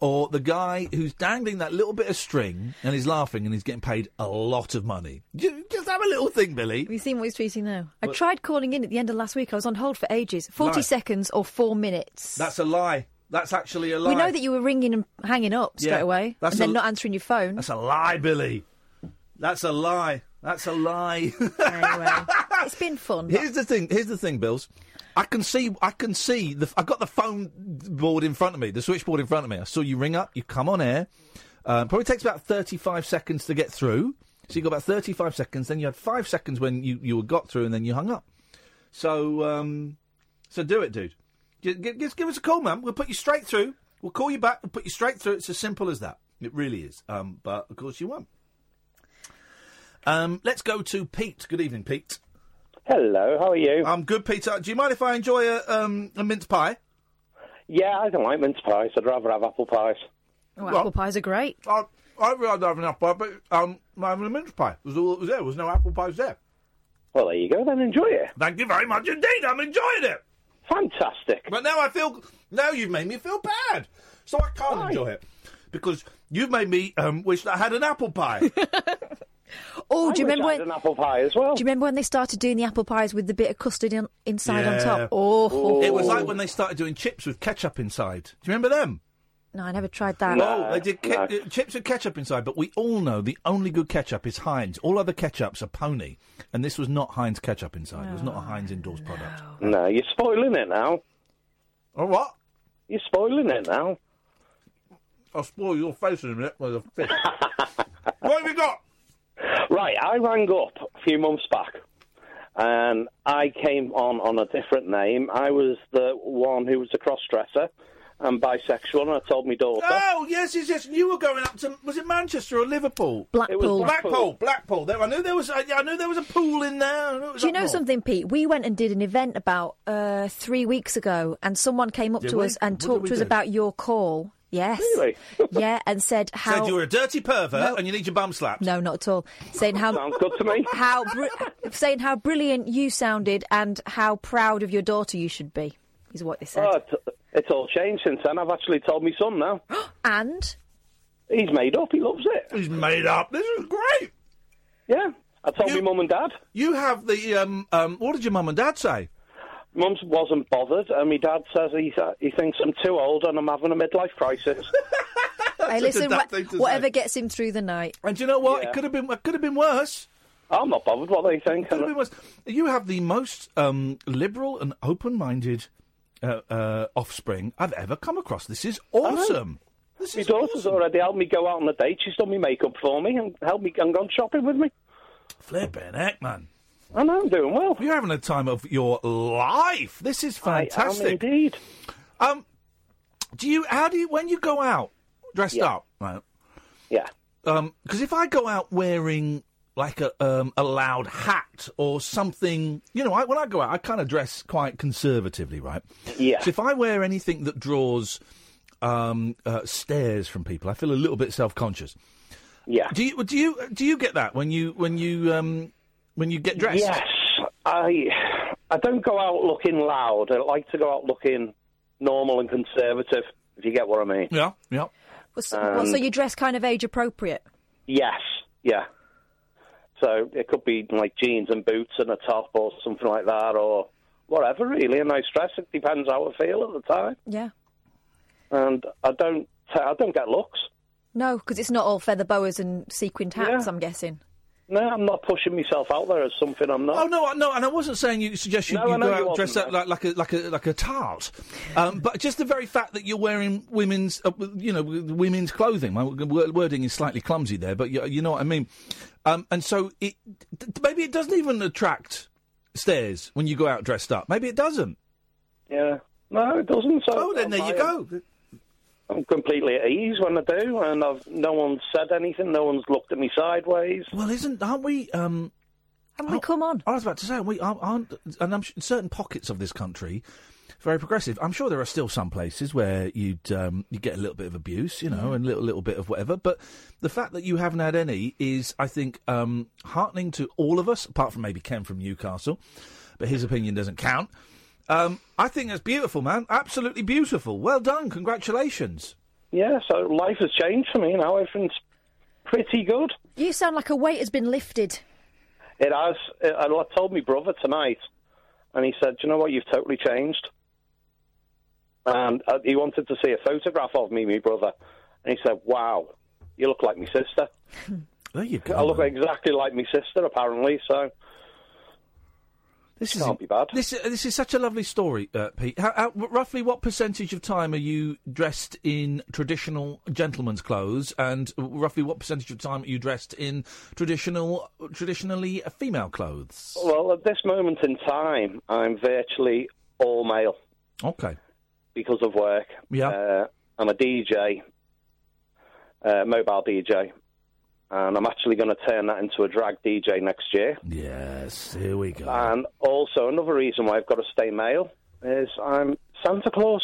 or the guy who's dangling that little bit of string and he's laughing and he's getting paid a lot of money. Ju- Just have a little thing, Billy. Have you seen what he's tweeting now? I tried calling in at the end of last week. I was on hold for ages. 40 Lie. seconds or four minutes. That's a lie. That's actually a lie. We know that you were ringing and hanging up straight Yeah, away that's and then not answering your phone. That's a lie, Billy. That's a lie. That's a lie. anyway, it's been fun. Here's the thing. Here's the thing, Bills. I can see. I can see. The, I've got the phone board in front of me. The switchboard in front of me. I saw you ring up. You come on air. Um, probably takes about thirty-five seconds to get through. So you got about thirty-five seconds. Then you had five seconds when you you got through, and then you hung up. So um, so do it, dude. Just, give us a call, man. We'll put you straight through. We'll call you back. We'll put you straight through. It's as simple as that. It really is. Um, but of course you won't. Um, let's go to Pete. Good evening, Pete. Hello, how are you? I'm good, Peter. Do you mind if I enjoy a, um, a mince pie? Yeah, I don't like mince pies. I'd rather have apple pies. Oh, apple pies are great. I, I'd rather have an apple pie, but um, I'm having a mince pie. Was all that was there. There was no apple pies there. Well, there you go. Then enjoy it. Thank you very much indeed. I'm enjoying it. Fantastic. But now I feel now you've made me feel bad, so I can't enjoy it because you've made me um, wish that I had an apple pie. Oh, I do you remember when? an apple pie as well? Do you remember when they started doing the apple pies with the bit of custard in, inside on top? Oh, It was like when they started doing chips with ketchup inside. Do you remember them? No, I never tried that. No, they did ke- uh, chips with ketchup inside, but we all know the only good ketchup is Heinz. All other ketchups are pony, and this was not Heinz ketchup inside. It was not a Heinz endorsed product. No, you're spoiling it now. Oh, what? You're spoiling it now. I'll spoil your face in a minute with a fist. what have you got? Right, I rang up a few months back, and I came on on a different name. I was the one who was a cross-dresser and bisexual, and I told my daughter. Oh, yes, yes, yes. You were going up to was it Manchester or Liverpool? Blackpool. It was Blackpool. Blackpool. Blackpool. There, I knew there was. I, I knew there was a pool in there. I knew it was Do you know north. something, Pete? We went and did an event about uh, three weeks ago, and someone came up Did to we? us and What talked to us do? about your call. Yes. Really? yeah, and said how. Said you were a dirty pervert No. and you need your bum slapped. No, not at all. Saying how Sounds good to me. how br- saying how brilliant you sounded and how proud of your daughter you should be. Is what they said. Oh, it's, it's all changed since then. I've actually told my son now. and He's made up. He loves it. He's made up. This is great. Yeah. I told my mum and dad. You have the um um. What did your mum and dad say? Mum wasn't bothered, and my dad says he, he thinks I'm too old and I'm having a midlife crisis. hey, listen, dad wha- thing to whatever say. gets him through the night. And do you know what? Yeah. It could have been. It could have been worse. I'm not bothered what they think. Could have been worse. You have the most um, liberal and open-minded uh, uh, offspring I've ever come across. This is awesome. my daughter's already helped me go out on a date. She's done my makeup for me and helped me and gone shopping with me. Flipping heck, man. I know, I'm doing well. You're having a time of your life. This is fantastic. I am indeed. Um, do you? How do you? When you go out dressed Yeah. up, right? Yeah. Um, because if I go out wearing like a um, a loud hat or something, you know, I, when I go out, I kind of dress quite conservatively, right? Yeah. So if I wear anything that draws um, uh, stares from people, I feel a little bit self conscious. Yeah. Do you do you do you get that when you when you um when you get dressed? Yes, I I don't go out looking loud. I like to go out looking normal and conservative. If you get what I mean. Yeah, yeah. Well, so, well, so Um, you dress kind of age appropriate. Yes, yeah. So it could be like jeans and boots and a top or something like that, or whatever. Really, a nice dress. It depends how I feel at the time, Yeah. and I don't I don't get looks. No, because it's not all feather boas and sequined hats. I'm guessing. No, I'm not pushing myself out there as something I'm not. Oh no, no, and I wasn't saying you suggest you, No, you know go you out dressed up like, like a like a like a tart, um, but just the very fact that you're wearing women's, uh, you know, women's clothing. My w- wording is slightly clumsy there, but you, you know what I mean. Um, and so it d- maybe it doesn't even attract stares when you go out dressed up. Maybe it doesn't. Yeah, no, it doesn't. So Oh, then there you go. I'm completely at ease when I do, and I've no one's said anything. No one's looked at me sideways. Well, isn't aren't we? Um, haven't we come on? I was about to say, we aren't, aren't and I'm sure certain pockets of this country very progressive. I'm sure there are still some places where you'd um, you get a little bit of abuse, you know, and a little little bit of whatever. But the fact that you haven't had any is, I think, um, heartening to all of us, apart from maybe Ken from Newcastle, but his opinion doesn't count. Um, I think that's beautiful, man. Absolutely beautiful. Well done. Congratulations. Yeah, so life has changed for me now. Everything's pretty good. You sound like a weight has been lifted. It has. It, I told my brother tonight, and he said, "Do you know what? You've totally changed." And uh, he wanted to see a photograph of me, my brother, and he said, "Wow, you look like my sister." There you go. I look exactly like my sister, apparently. So This can't is be bad. This this is such a lovely story, uh, Pete. How, how, roughly, what percentage of time are you dressed in traditional gentleman's clothes, and roughly what percentage of time are you dressed in traditional, traditionally female clothes? Well, at this moment in time, I'm virtually all male Okay. because of work. Yeah. Uh, I'm a DJ, uh, mobile DJ, and I'm actually going to turn that into a drag DJ next year. Yes, here we go. And also, another reason why I've got to stay male is I'm Santa Claus.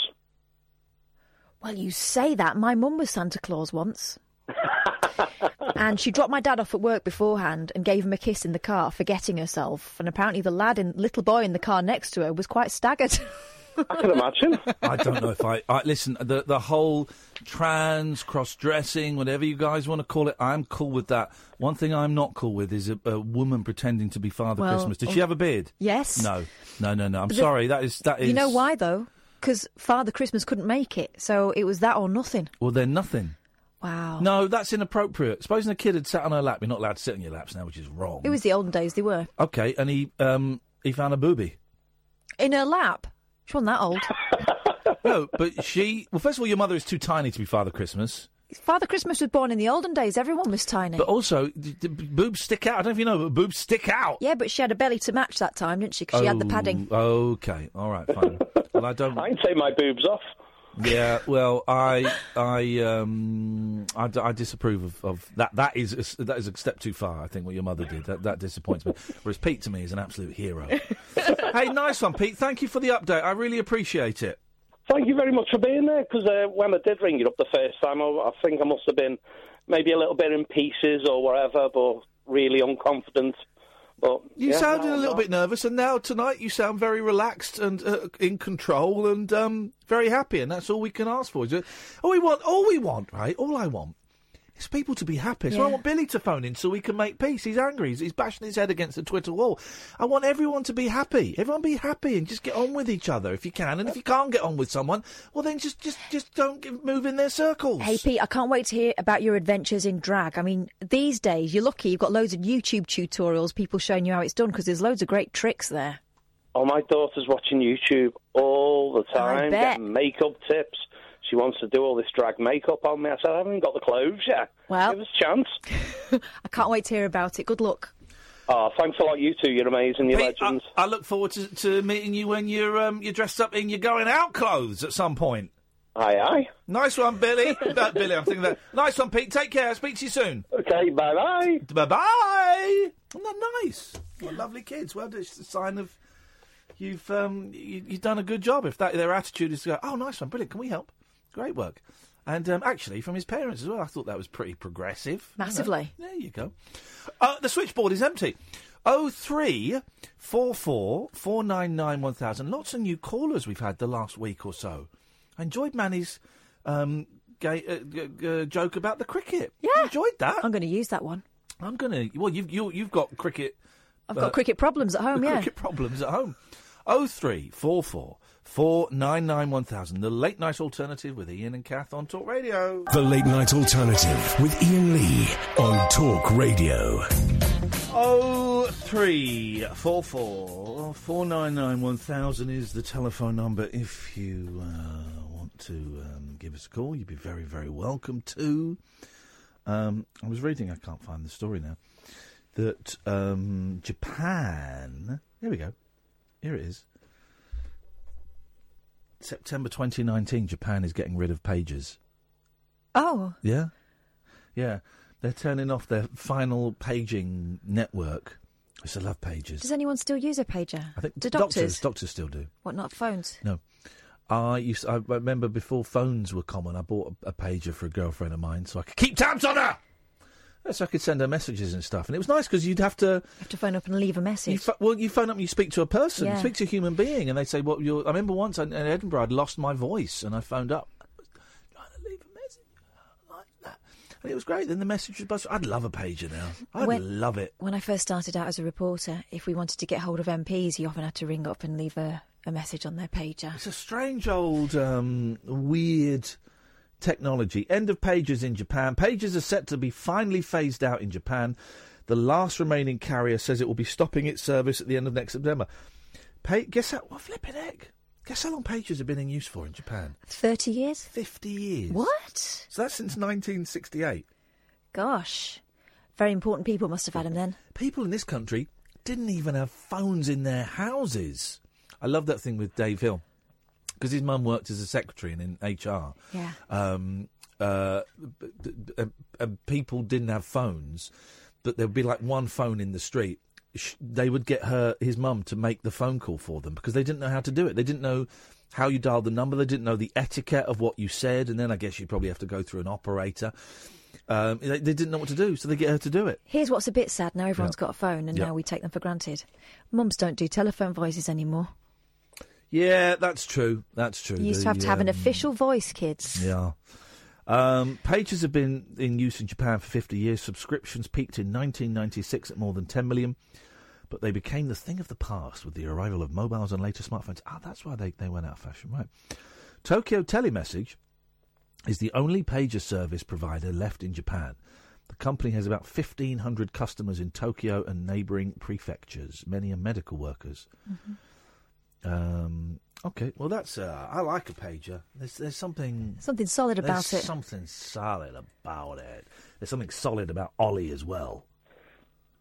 Well, you say that. My mum was Santa Claus once. and she dropped my dad off at work beforehand and gave him a kiss in the car, forgetting herself. And apparently, the lad and little boy in the car next to her was quite staggered. I can imagine. I don't know if I, I listen. The the whole trans cross dressing, whatever you guys want to call it, I'm cool with that. One thing I'm not cool with is a, a woman pretending to be Father Well, Christmas. Did oh, she have a beard? yes. No, no, no, no. I'm The- sorry. That is that is. You know why, though? Because Father Christmas couldn't make it, so it was that or nothing. Well, they're nothing. Wow. No, that's inappropriate. Supposing a kid had sat on her lap, you're not allowed to sit on your laps now, which is wrong. It was the olden days, they were. Okay, and he um he found a booby. In her lap. She wasn't that old. no, but she. Well, first of all, your mother is too tiny to be Father Christmas. Father Christmas was born in the olden days. Everyone was tiny. But also, d- d- boobs stick out. I don't know if you know, but boobs stick out. yeah, but she had a belly to match that time, didn't she? Because she had the Oh, padding. Okay, all right, fine. well, I don't. I can take my boobs off. Yeah, well, I, I, um, I, I disapprove of, of that. That is a, that is a step too far. I think what your mother did that that disappoints me. Whereas Pete to me is an absolute hero. hey, nice one, Pete. Thank you for the update. I really appreciate it. Thank you very much for being there. Because uh, when I did ring you up the first time, I, I think I must have been maybe a little bit in pieces or whatever, but really unconfident. But You yeah, sounded no, a little no. bit nervous, and now tonight you sound very relaxed and uh, in control and um, very happy, and that's all we can ask for. All we want, all we want, right? All I want is people to be happy. So I want Billy to phone in so we can make peace. He's angry. He's, he's bashing his head against the Twitter wall. I want everyone to be happy. Everyone be happy and just get on with each other if you can. And if you can't get on with someone, well then just just just don't get, move in their circles. Hey, Pete, I can't wait to hear about your adventures in drag. I mean, these days, you're lucky you've got loads of YouTube tutorials, people showing you how it's done, because there's loads of great tricks there. Oh, my daughter's watching YouTube all the time, bet. getting makeup tips. She wants to do all this drag makeup on me. I said, I haven't got the clothes yet. Well- Give us a chance. I can't wait to hear about it. Good luck. Oh, thanks a lot, you two. You're amazing. You're Pete, legends. I look forward to, to meeting you when you're um, you're dressed up in your going out clothes at some point. Aye, aye. Nice one, Billy. uh, Billy, I'm thinking that. Nice one, Pete. Take care. I'll Speak to you soon. Okay, bye bye. Bye bye. Isn't that nice? What lovely kids. Well, it's a sign of you've um, you, you've done a good job. If that their attitude is to go, oh, nice one, brilliant. Can we help? Great work. And um, actually, from his parents as well, I thought that was pretty progressive. you know. Massively. There you go. Uh, the switchboard is empty. Oh three four four four nine nine one thousand. Lots of new callers we've had the last week or so. I enjoyed Manny's um, gay, uh, g- g- joke about the cricket. Yeah, enjoyed that. I'm going to use that one. I'm gonna. Well, you've you, you've got cricket. I've uh, got cricket problems at home. Yeah. cricket problems at home. Oh three four four four nine nine one thousand. The late night alternative with Iain and Kath on Talk Radio. The Late Night Alternative with Iain Lee on Talk Radio. Oh three four four four nine nine one thousand is the telephone number. If you uh, want to um, give us a call, you'd be very very welcome to. Um, I was reading. I can't find the story now. That um, Japan. Here we go. Here it is. September 2019. Japan is getting rid of pages. Oh, Yeah, yeah. They're turning off their final paging network. I still love pages. does anyone still use a pager? I think do doctors doctors? doctors still do. What, not phones? No. I used. I remember before phones were common. I bought a, a pager for a girlfriend of mine so I could keep tabs on her. So I could send her messages and stuff, and it was nice because you'd have to. have to phone up and leave a message. You pho- well, you phone up and you speak to a person, you Yeah. speak to a human being, and they say, "Well, you're." I remember once in in Edinburgh, I'd lost my voice, and I phoned up. I was trying to leave a message like that, and it was great. Then the message was buzzed. I'd love a pager now. I'd When- love it. When I first started out as a reporter, if we wanted to get hold of MPs, you often had to ring up and leave a, a message on their pager. It's a strange old, um, weird technology. End of pages in Japan. Pages are set to be finally phased out in Japan. The last remaining carrier says it will be stopping its service at the end of next September. Pa- guess how? What flipping heck? Guess how long pages have been in use for in Japan? 30 years? 50 years. What? So that's since 1968. Gosh. Very important people must have had them then. People in this country didn't even have phones in their houses. I love that thing with Dave Hill because his mum worked as a secretary and in HR. Yeah. Um, uh, b- b- uh, people didn't have phones, but there would be like one phone in the street. They would get her, his mum, to make the phone call for them because they didn't know how to do it. They didn't know how you dialed the number. They didn't know the etiquette of what you said, and then I guess you'd probably have to go through an operator. Um, they, they didn't know what to do, so they get her to do it. Here's what's a bit sad now everyone's Yeah. got a phone and Yeah. now we take them for granted. Mums don't do telephone voices anymore. Yeah, that's true. That's true. You used The, to have to have an um, official voice, kids. Yeah. Um, pages have been in use in Japan for 50 years. Subscriptions peaked in 1996 at more than 10 million, but they became the thing of the past with the arrival of mobiles and later smartphones. Ah, that's why they, they went out of fashion, right? Tokyo Telemessage is the only pager service provider left in Japan. The company has about 1,500 customers in Tokyo and neighbouring prefectures. Many are medical workers. Um, okay, well that's uh, I like a pager. There's there's something Something solid about it. there's it. Something solid about it. There's something solid about Ollie as well.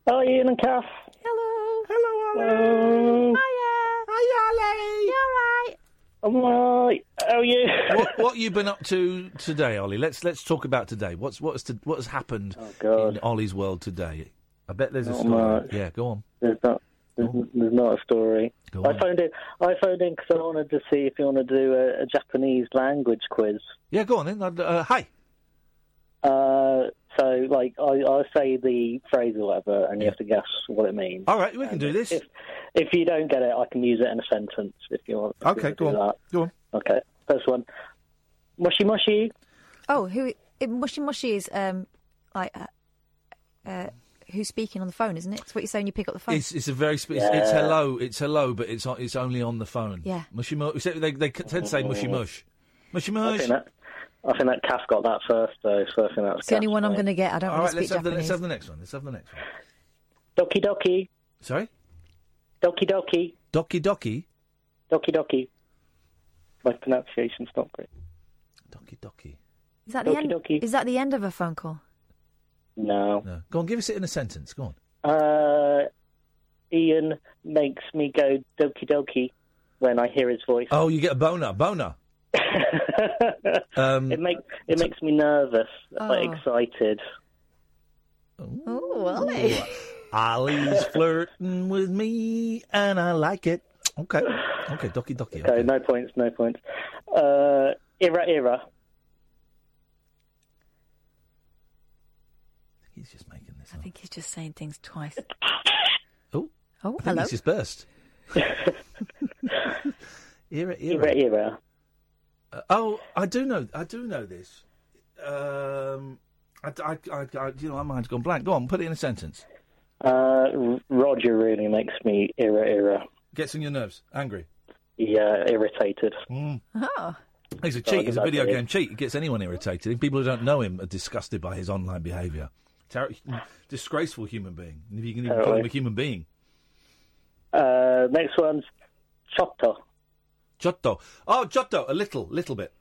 Oh, Iain and Kath. Hello. Hello, Ollie. Hiya. Hiya, Ollie. You alright? I'm alright. How are you? what what you been up to today, Ollie? Let's let's talk about today. What's what's to, what has happened God. in Ollie's world today? I bet there's a story. much. Yeah, go on. There's not. There's, there's not a story. Go I on. phoned in. I phoned in because I wanted to see if you want to do a, a Japanese language quiz. Yeah, go on then. Uh, uh, hi. Uh, so, like, I, I say the phrase or whatever, and you have to guess what it means. All right, we can do this. If, if you don't get it, I can use it in a sentence. If you want. if you Okay, want to go do on. that. Go on. Okay, first one. Mushy mushy. Oh, who it, mushy mushy is um like uh, uh, who's speaking on the phone, isn't it? It's what you say when you pick up the phone. It's it's a very spe- it's, it's hello. It's hello, but it's on, it's only on the phone. Yeah. Mushy mush. They they tend to say mushy mush. Mushy I mush. think that. I think that Kath got that first, though. So I think that's It's the only Kath's one I'm going to get. I don't All really speak let's have, the, let's have the next one. Let's have the next one. Doki doki. Sorry? Doki doki. Doki doki. Doki doki. My pronunciation's not great. Doki doki. Is that the end? doki. Is that the end of a phone call? No. No. Go on, give us it in a sentence. Go on. Uh, Iain makes me go doki doki when I hear his voice. Oh, you get a boner. Boner. um, it makes it makes me nervous, like Oh. excited. Oh, Ollie. Ollie's flirting with me, and I like it. Okay. Okay, doki doki. Okay, no points, no points. Uh, era era. He's just making this I think he's just saying things twice. Oh, Oh, I think hello. This is burst. era, era. Era, era. Uh, oh, I do know. I do know this. Um, I, I, I, I, you know, my mind's gone blank. Go on, put it in a sentence. Uh, Roger really makes me era, era. Gets on your nerves. Angry. Yeah, irritated. Oh. He's a cheat. He's a video game cheat. He gets anyone irritated. People who don't know him are disgusted by his online behaviour. Ter- disgraceful human being. If you can even call him a human being. Uh, next one's Chotto. Giotto. Oh, Chotto. A little, little bit.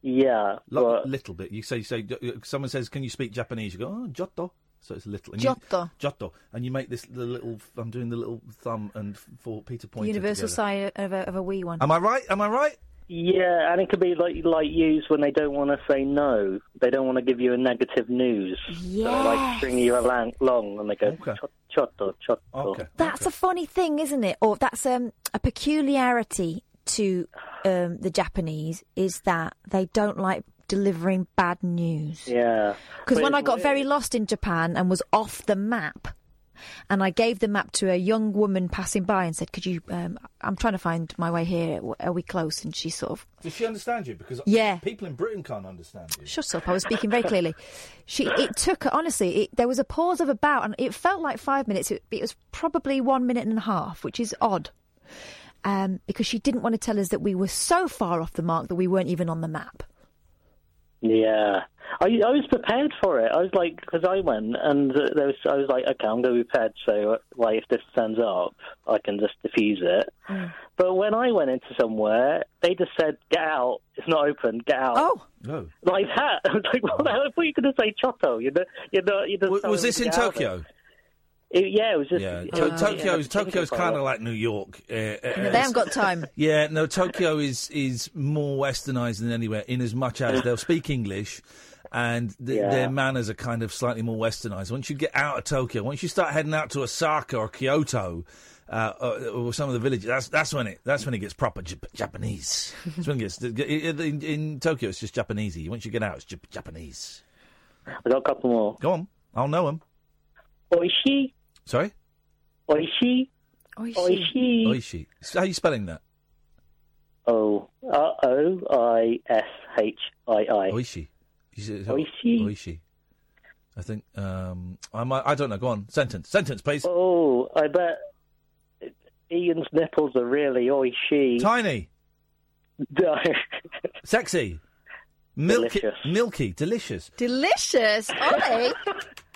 Yeah, Lo- little bit. You say, you say. uh, Someone says, "Can you speak Japanese?" You go, "Oh, Chotto." So it's a little. And you- Chotto. Chotto. And you make this the little. I'm doing the little thumb and f- for Peter The Pointer. universal together. sign of a, of a wee one. Am I right? Am I right? Yeah, and it could be like like used when they don't want to say no. They don't want to give you a negative news. So like Yes. string you along, long and they go "Chot- chotto, chotto. Okay. That's a funny thing, isn't it? Or that's um, a peculiarity to um, the Japanese is that they don't like delivering bad news. Yeah. Because when I got weird. very lost in Japan and was off the map, and I gave the map to a young woman passing by and said, "Could you? Um, I'm trying to find my way here. Are we close?" And she sort of Does she understand you? Because Yeah. people in Britain can't understand you. Shut up! I was speaking very clearly. She. It took honestly. It, there was a pause of about, and it felt like five minutes. It, it was probably one minute and a half, which is odd, um, because she didn't want to tell us that we were so far off the mark that we weren't even on the map. Yeah, I I was prepared for it. I was like, because I went and uh, there was, I was like, okay, I'm going to be prepared. So, uh, like, if this turns up, I can just defuse it. But when I went into somewhere, they just said, "Get out! It's not open. Get out!" Oh, no, like that. I was like, well, the hell? I thought you were going to say Chotto." You know, you know, you just Was, was this in get out Tokyo? there. It, yeah, it was just. Yeah, it to- was- Tokyo's yeah, Tokyo's kind of like New York. Uh, uh, they haven't got time. Yeah, no, Tokyo is is more westernised than anywhere, in as much as they'll speak English, and th- Yeah. their manners are kind of slightly more westernised. Once you get out of Tokyo, once you start heading out to Osaka or Kyoto. Uh, or, or some of the villages. That's that's when it that's when it gets proper Jap- Japanese. That's when it gets in, in Tokyo. It's just Japanesey. Once you get out, it's Jap- Japanese. I got a couple more. Go on, I'll know them. Oishi, Sorry, oishi, oishi. Oishi. How are you spelling that? O R O I S H I I. Oishi. You said- Oishi. Oishi. I think um, I might. I don't know. Go on. Sentence. Sentence, please. Oh, I bet Iain's nipples are really oishi. Tiny. Sexy. Milky. Delicious. Milky. Delicious. Delicious, Ollie.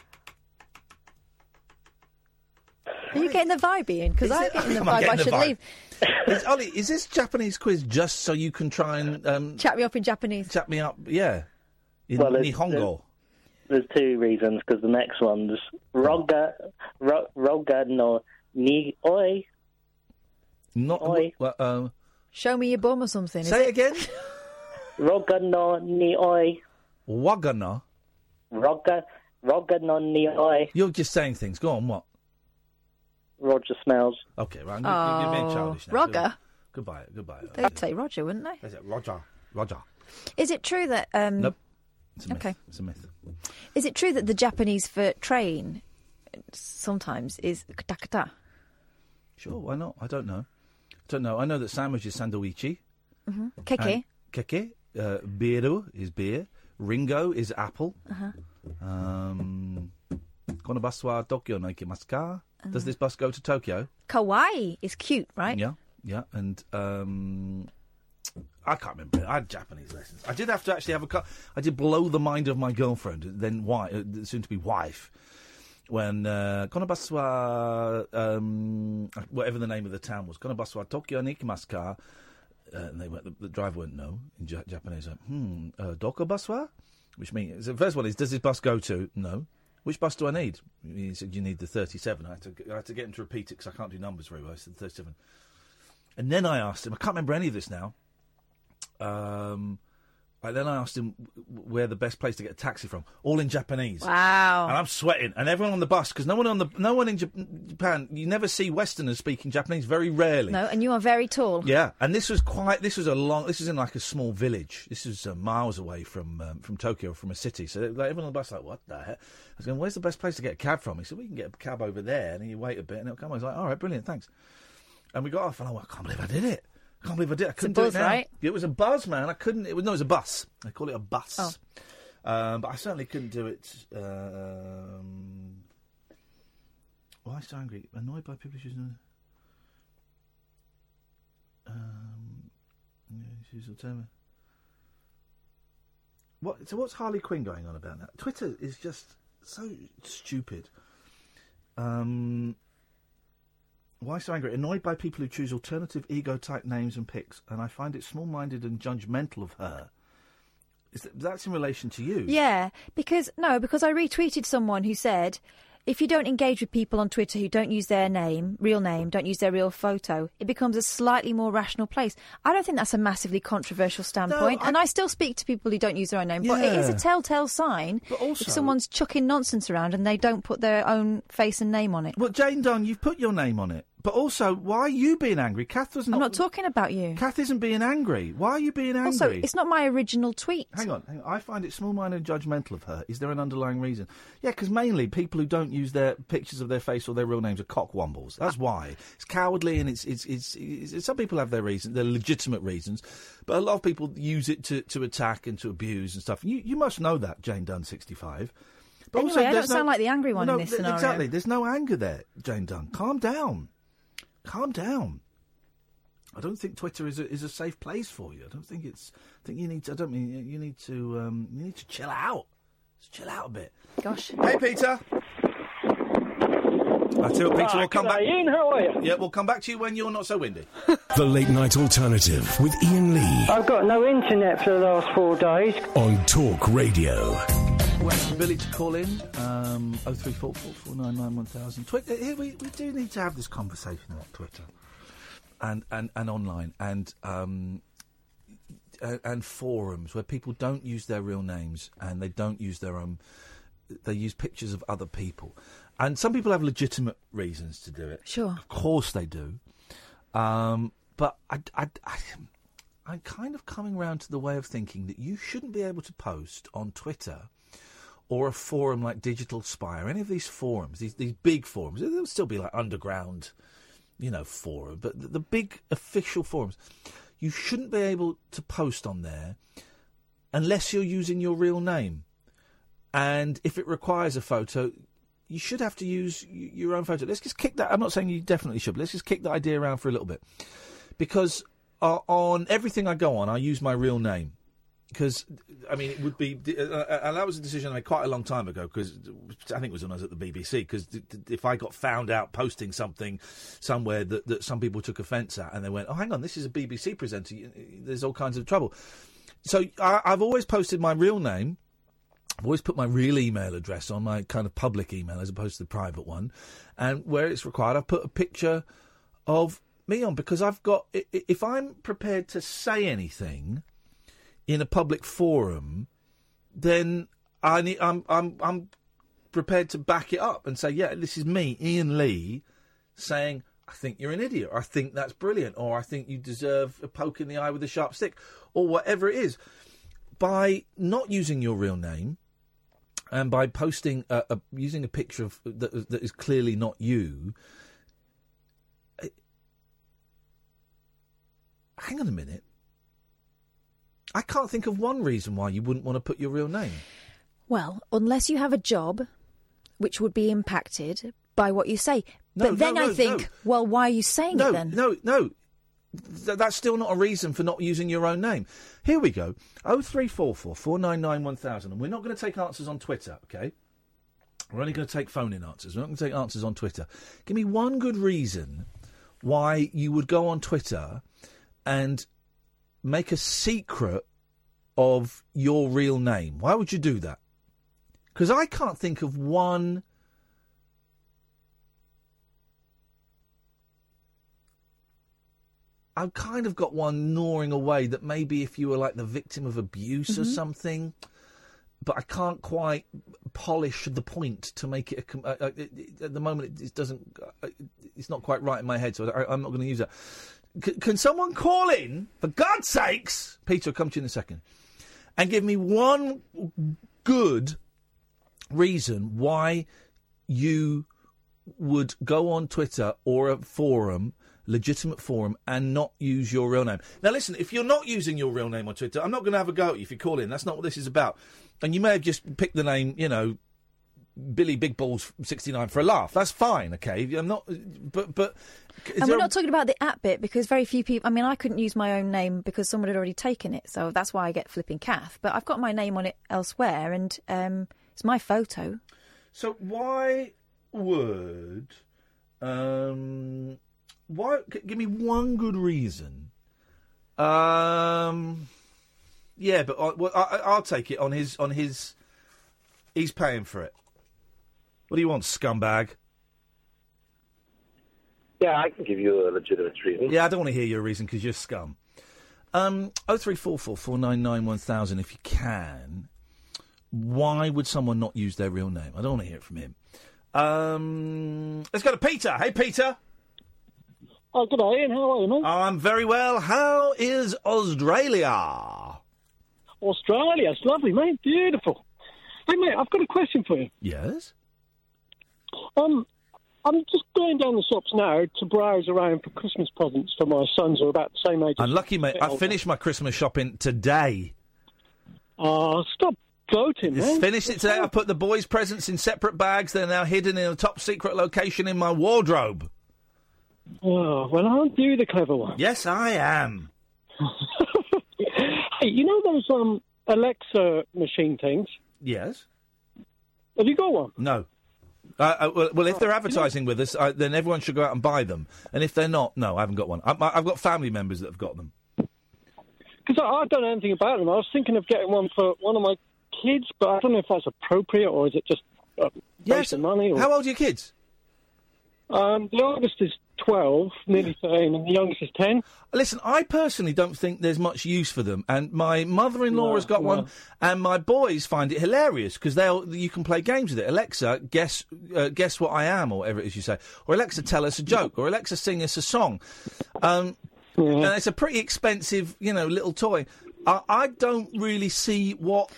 Are you getting the vibe, Iain? Because I'm getting the vibe. I getting the should vibe? leave. Is, Ollie, is this Japanese quiz just so you can try and um, Chat me up in Japanese. chat me up? Yeah. In Well, it's- Nihongo. There's two reasons, because the next one's Roga, ro, Roga no ni oi. Not. Oi. Well, um, Show me your bum or something. is say it it? again. Roga no ni oi. Wagana. Roga, Roga no ni oi. You're just saying things. Go on. What? Roger smells. Okay, right. I'm you're being Oh, childish now. Roger? Goodbye. Goodbye. They'd say Roger, wouldn't they? Is it Roger? Roger. Is it true that? Um, Nope. It's a myth. Okay. It's a myth. Is it true that the Japanese for train sometimes is katakata? Sure, why not? I don't know. I don't know. I know that sandwich is sandoichi. Mm-hmm. Keke. Keke. Uh, biru is beer. Ringo is apple. Uh-huh. Um, kono Tokyo no ikimasu? Does Uh-huh. this bus go to Tokyo? Kawaii is cute, right? Yeah, yeah. And um, I can't remember. I had Japanese lessons. I did have to actually have a. cu- I did blow the mind of my girlfriend, then wife, uh, soon to be wife, when uh, Konobaswa, um, whatever the name of the town was, Konobaswa Tokyo ni ikimasu ka? Uh, and they went. The, the driver went no in ja- Japanese. Went, hmm, uh, Dokobaswa, which means the first one is does this bus go to no. Which bus do I need? He said you need the 37. I had to, I had to get him to repeat it because I can't do numbers very well. I said 37. And then I asked him, I can't remember any of this now. Um, Right, then I asked him where the best place to get a taxi from. All in Japanese. Wow. And I'm sweating, and everyone on the bus because no one on the no one in Japan. You never see Westerners speaking Japanese. Very rarely. No, and you are very tall. Yeah, and this was quite. This was a long. This was in like a small village. This was uh, miles away from um, from Tokyo, from a city. So like, everyone on the bus like, what the heck? I was going, where's the best place to get a cab from? He said, we can get a cab over there, and then you wait a bit, and it'll come. I was like, all right, brilliant, thanks. And we got off, and I went, I can't believe I did it. I can't believe I did. it. I couldn't buzz, do it now. right? It was a buzz, man. I couldn't. It was no, it was a bus. I call it a bus. Oh. Um, but I certainly couldn't do it. Um, why so angry? Annoyed by people choosing. Um, choose alternative. What? So what's Harley Quinn going on about now? Twitter is just so stupid. Um, why so angry? Annoyed by people who choose alternative ego type names and pics, and I find it small minded and judgmental of her. Is that, that's in relation to you? Yeah, because no, because I retweeted someone who said, if you don't engage with people on Twitter who don't use their name, real name, don't use their real photo, it becomes a slightly more rational place. I don't think that's a massively controversial standpoint, and I still speak to people who don't use their own name. But it is a telltale sign also- if someone's chucking nonsense around and they don't put their own face and name on it. Well, Jane Dunn, you've put your name on it. But also, why are you being angry? Kath was not. I'm not talking about you. Kath isn't being angry. Why are you being angry? Also, it's not my original tweet. Hang on, hang on. I find it small-minded and judgmental of her. Is there an underlying reason? Yeah, because mainly people who don't use their pictures of their face or their real names are cockwombles. That's why. It's cowardly and it's it's, it's it's some people have their reasons, their legitimate reasons, but a lot of people use it to, to attack and to abuse and stuff. You you must know that, Jane Dunn, sixty-five. But Anyway, I don't there's sound like the angry one no, in this th- scenario. Exactly. There's no anger there, Jane Dunn. Calm down. Calm down. I don't think Twitter is a, is a safe place for you. I don't think it's. I think you need to. I don't mean you need to. Um, you need to chill out. Just chill out a bit. Gosh. Hey, Peter. I tell you, what, Peter, Ah, we'll come g'day, back. Iain, how are you? Yeah, we'll come back to you when you're not so windy. The Late Night Alternative with Iain Lee I've got no internet for the last four days. on Talk Radio. Billy to call in. Um, 03444991000. Twitter. Here we, we do need to have this conversation about Twitter and and, and online and um and, and forums where people don't use their real names and they don't use their own. They use pictures of other people, and some people have legitimate reasons to do it. Sure, of course they do. Um, but I, I, I, I'm kind of coming round to the way of thinking that you shouldn't be able to post on Twitter or a forum like Digital Spy any of these forums, these these big forums. There'll still be like underground, you know, forum, but the, the big official forums, you shouldn't be able to post on there unless you're using your real name. And if it requires a photo, you should have to use your own photo. Let's just kick that. I'm not saying you definitely should, but let's just kick that idea around for a little bit. Because uh, on everything I go on, I use my real name. Because, I mean, it would be. Uh, uh, and that was a decision I made quite a long time ago, because I think it was when I was at the BBC. Because if I got found out posting something somewhere that, that some people took offence at, and they went, oh, hang on, this is a BBC presenter, there's all kinds of trouble. So I, I've always posted my real name. I've always put my real email address on my kind of public email as opposed to the private one. And where it's required, I've put a picture of me on because I've got, i- i- if I'm prepared to say anything in a public forum, then I need, I'm, I'm, I'm prepared to back it up and say, yeah, this is me, Iain Lee, saying, I think you're an idiot, or I think that's brilliant, or I think you deserve a poke in the eye with a sharp stick, or whatever it is. By not using your real name, and by posting a, a using a picture of that, that is clearly not you. eh, Hang on a minute. I can't think of one reason why you wouldn't want to put your real name. Well, unless you have a job which would be impacted by what you say. No, but then no, I think, no. well, why are you saying no, it then? No, no. Th- that's still not a reason for not using your own name. Here we go. 0344 499 1000. And we're not going to take answers on Twitter, okay? We're only going to take phone in answers. We're not going to take answers on Twitter. Give me one good reason why you would go on Twitter and make a secret of your real name. Why would you do that? Because I can't think of one. I've kind of got one gnawing away that maybe if you were like the victim of abuse or Mhm. something, but I can't quite polish the point to make it. A, uh, uh, at the moment, it, it doesn't. Uh, it's not quite right in my head, so I, I'm not going to use that. C- can someone call in, for God's sakes? Peter, I'll come to you in a second, and give me one good reason why you would go on Twitter or a forum, legitimate forum, and not use your real name. Now, listen, if you're not using your real name on Twitter, I'm not going to have a go at you if you call in. That's not what this is about. And you may have just picked the name, you know, Billy Big Balls 69 for a laugh. That's fine, okay? I'm not, but, but. and we're a- not talking about the app bit because very few people. I mean, I couldn't use my own name because someone had already taken it, so that's why I get flipping Kath. But I've got my name on it elsewhere, and um, it's my photo. So why would um why give me one good reason? Um yeah, but I, well, I, I- I'll take it on his on his. He's paying for it. What do you want, scumbag? Yeah, I can give you a legitimate reason. Yeah, I don't want to hear your reason because you're scum. Um, oh three four four four nine nine one thousand. If you can, why would someone not use their real name? I don't want to hear it from him. Um, let's go to Peter. Hey, Peter. Oh, good day, Iain. How are you, mate? I'm very well. How is Australia? Australia. It's lovely, mate. Beautiful. Hey, mate, I've got a question for you. Yes. Um, I'm just going down the shops now to browse around for Christmas presents for my sons who are about the same age. as Unlucky, mate. I finished my Christmas shopping today. Oh, stop gloating, Just man. finished it today. I put the boys' presents in separate bags. They're now hidden in a top secret location in my wardrobe. Oh, well, aren't you the clever one? Yes, I am. Hey, you know those um Alexa machine things? Yes. Have you got one? No. Uh, uh, well, well, if they're advertising with us, then everyone should go out and buy them. And if they're not, no, I haven't got one. I, I've got family members that have got them. Because I, I don't know anything about them. I was thinking of getting one for one of my kids, but I don't know if that's appropriate or is it just uh, of money. Or... How old are your kids? Um, the oldest is 12, nearly 13, and the youngest is 10. Listen, I personally don't think there's much use for them, and my mother-in-law No, has got no. one, and my boys find it hilarious because they'll you can play games with it. Alexa, guess uh, guess what I am, or whatever it is you say, or Alexa, tell us a joke, or Alexa, sing us a song. Um, And it's a pretty expensive, you know, little toy. I, I don't really see what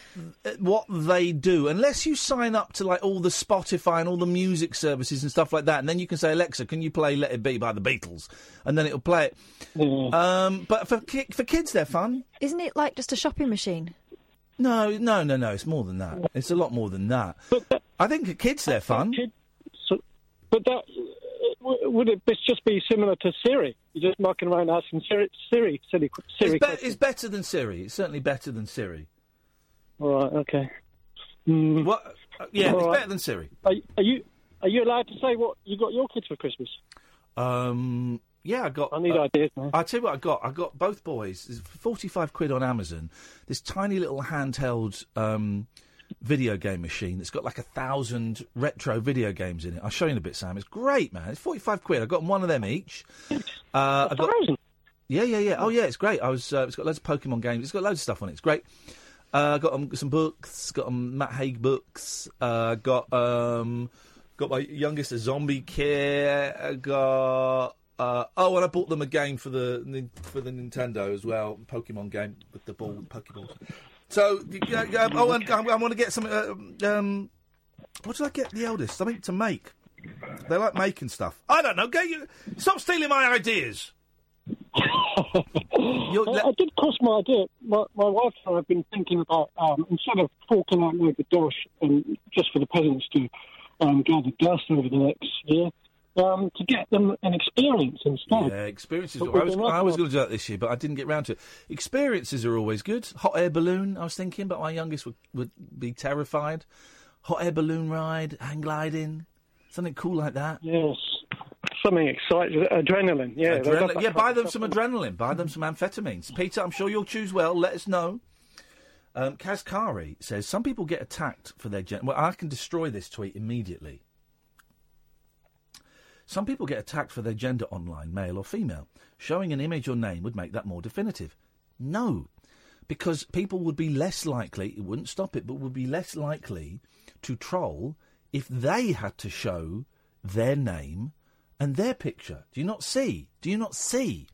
what they do unless you sign up to like all the Spotify and all the music services and stuff like that, and then you can say Alexa, can you play Let It Be by the Beatles, and then it'll play it. Um, but for ki- for kids, they're fun. Isn't it like just a shopping machine? No, no, no, no. It's more than that. It's a lot more than that. But I think for kids, they're fun. But that uh, would it just be similar to Siri? You're just mucking around asking Siri, Siri, silly Siri. It's, be- it's better than Siri. It's certainly better than Siri. All right, okay. Mm. What? uh, yeah, All it's right. better than Siri. Are, are you are you allowed to say what you got your kids for Christmas? Um, yeah, I got. I need ideas, man. I'll tell you what I got. I got both boys. Forty-five quid on Amazon. This tiny little handheld um, video game machine that's got like a thousand retro video games in it. I'll show you in a bit, Sam. It's great, man. It's forty-five quid. I've got one of them each. Uh, I got. Yeah, yeah, yeah. Oh, yeah. It's great. I was. Uh, it's got loads of Pokemon games. It's got loads of stuff on it. It's great. Uh, got um, some books. Got um, Matt Haig books. Uh, got um, got my youngest a zombie kit. Got. Uh, oh, and I bought them a game for the for the Nintendo as well, Pokemon game with the ball, Pokeballs. So, uh, uh, oh, and I, I want to get some. Uh, um, what did I get the eldest? Something to make. They like making stuff. I don't know. Get you. Stop stealing my ideas. I, I did cross my idea. My, my wife and I have been thinking about um, instead of forking out the dosh and just for the peasants to um, gather dust over the next year, um, to get them an experience instead. Yeah, experiences. I was, I was gonna- do that this year, but I didn't get round to it. Experiences are always good. Hot air balloon, I was thinking, but my youngest would, would be terrified. Hot air balloon ride, hang gliding, something cool like that. Yes, something exciting, adrenaline. Yeah, Adrenaline. Yeah, buy them some adrenaline. Buy them some amphetamines. Peter, I'm sure you'll choose well. Let us know. Um, Kazkari says some people get attacked for their gen. Well, I can destroy this tweet immediately. Some people get attacked for their gender online, male or female. Showing an image or name would make that more definitive. No, because people would be less likely, it wouldn't stop it, but would be less likely to troll if they had to show their name and their picture. Do you not see? Do you not see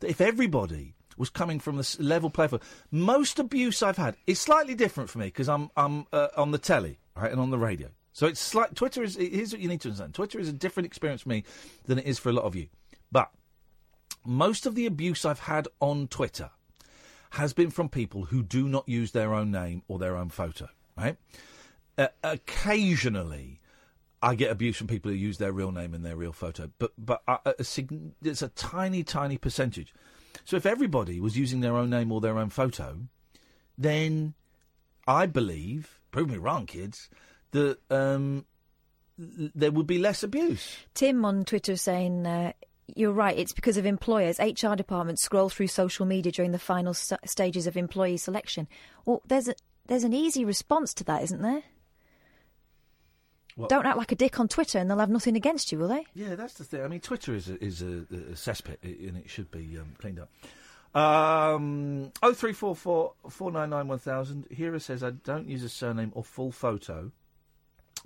that if everybody was coming from the level play for most abuse I've had is slightly different for me because I'm I'm uh, on the telly right and on the radio. So it's like Twitter is here's what you need to understand. Twitter is a different experience for me than it is for a lot of you. But most of the abuse I've had on Twitter has been from people who do not use their own name or their own photo, right? Uh, occasionally, I get abuse from people who use their real name and their real photo, but but a, a, sig- it's a tiny, tiny percentage. So if everybody was using their own name or their own photo, then I believe, prove me wrong, kids, that um, there would be less abuse. Tim on Twitter is saying, uh, you're right, it's because of employers. HR departments scroll through social media during the final st- stages of employee selection. Well, there's, a, there's an easy response to that, isn't there? What? Don't act like a dick on Twitter and they'll have nothing against you, will they? Yeah, that's the thing. I mean, Twitter is a, is a, a cesspit, and it should be um, cleaned up. Um, oh three four four four nine nine one thousand. Hira says I don't use a surname or full photo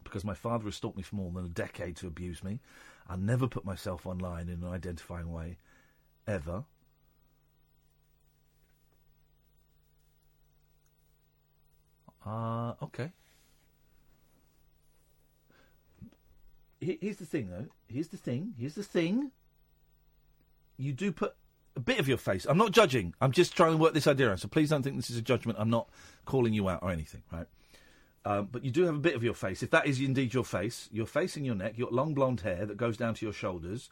because my father has stalked me for more than a decade to abuse me. I never put myself online in an identifying way, ever. Uh, okay. Here's the thing, though. Here's the thing. Here's the thing. You do put a bit of your face. I'm not judging. I'm just trying to work this idea out. So please don't think this is a judgment. I'm not calling you out or anything, right? Um, but you do have a bit of your face. If that is indeed your face, your face and your neck, your long blonde hair that goes down to your shoulders,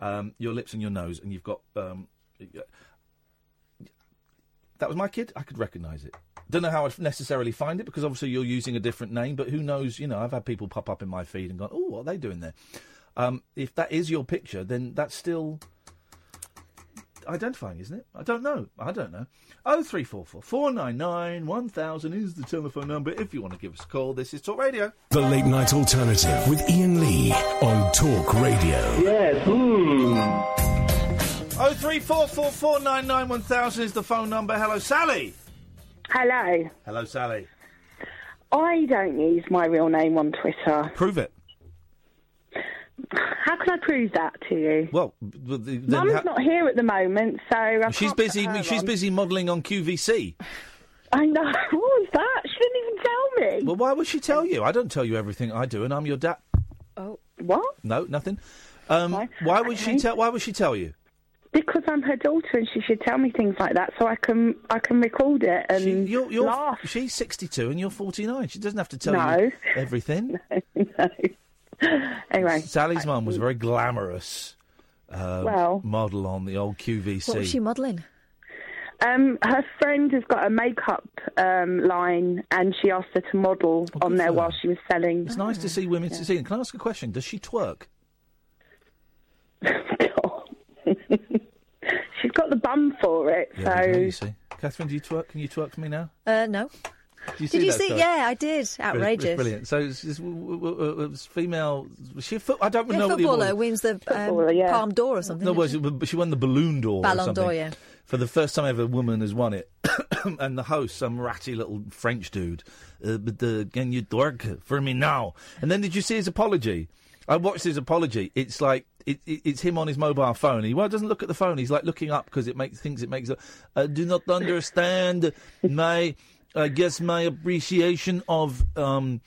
um, your lips and your nose, and you've got. Um, that was my kid. I could recognise it. Don't know how I'd necessarily find it because obviously you're using a different name, but who knows? You know, I've had people pop up in my feed and gone, "Oh, what are they doing there?" Um, if that is your picture, then that's still identifying, isn't it? I don't know. I don't know. Oh three four four four nine nine one thousand is the telephone number if you want to give us a call. This is Talk Radio. The Late Night Alternative with Iain Lee on Talk Radio. Yes. Hmm. Oh three four four four nine nine one thousand is the phone number. Hello, Sally. Hello. Hello, Sally. I don't use my real name on Twitter. Prove it. How can I prove that to you? Well, the, the, then Mum's ha- not here at the moment, so I she's can't put busy. her She's on. busy modelling on QVC. I know. What was that? She didn't even tell me. Well, why would she tell you? I don't tell you everything I do, and I'm your dad. Oh, what? No, nothing. Um, why would she tell? Why would she tell you? Because I'm her daughter, and she should tell me things like that, so I can I can record it and You're, you're, laugh. She's 62 and you're 49. She doesn't have to tell No. you everything. Anyway, Sally's mum was a very glamorous uh, Well- model on the old QVC. What was she modelling? Um, her friend has got a makeup um, line, and she asked her to model on there while she was selling. It's nice to see women succeeding. Can I ask a question? Does she twerk? She's got the bum for it, Yeah, there you so see. Catherine, do you twerk? Can you twerk for me now? Uh, no. Do you Did you that see? story? Yeah, I did. Brilliant, Outrageous. Brilliant. So it's, it's, was female. Was she a foot? I don't Yeah, know what the footballer award- wins the um, Footballer, yeah. Palm d'Or or something. No, well, she, she won the Ballon d'Or. or Ballon something. d'Or, yeah. For the first time ever, a woman has won it, and the host, some ratty little French dude, uh, but uh, can you twerk for me now? And then did you see his apology? I watched his apology. It's like it, it, it's him on his mobile phone. He well doesn't look at the phone. He's like looking up because it makes things. It makes. I do not understand my. I guess my appreciation of um,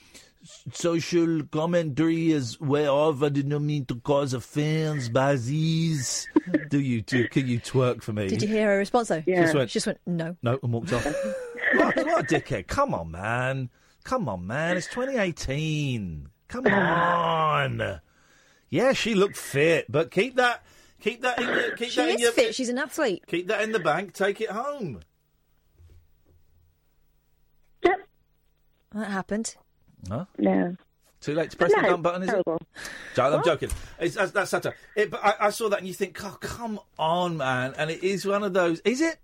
social commentary is way off. I did not mean to cause offence, Baziz. do you do? Can you twerk for me? Did you hear her response though? Yeah. Just went- She just went no. No, and walked off. what, what a dickhead! Come on, man. Come on, man. It's 2018. Come on. Yeah, she looked fit, but keep that. Keep that in your. Keep She that in is your, fit. She's an athlete. Keep that in the bank. Take it home. That happened. Huh? Yeah. Too late to press the No, dump button, is terrible. it? Jo- I'm joking. It's, that's, that's satire. It, but I, I saw that and you think, oh, come on, man. And it is one of those. Is it?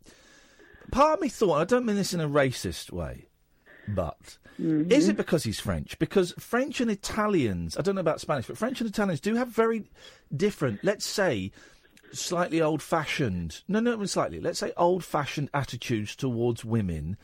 Part of me thought, I don't mean this in a racist way, but Mm-hmm. is it because he's French? Because French and Italians, I don't know about Spanish, but French and Italians do have very different, let's say, slightly old fashioned, no, not even slightly, let's say old fashioned attitudes towards women.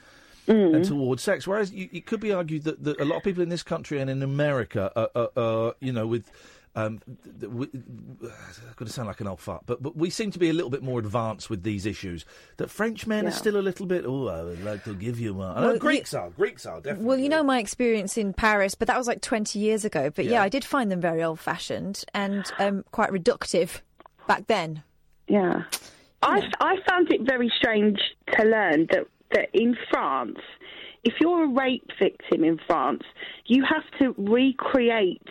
Mm. And towards sex, whereas you, it could be argued that, that a lot of people in this country and in America, are, are, are you know, with um, th- th- we, I'm going to sound like an old fart, but but we seem to be a little bit more advanced with these issues. That French men are still a little bit. Oh, I would like to give you one. Well, Greeks are. Greeks are definitely. Well, you know my experience in Paris, but that was like 20 years ago. But yeah, Yeah. I did find them very old fashioned and um, quite reductive back then. Yeah. I, I found it very strange to learn that, that in France, if you're a rape victim in France, you have to recreate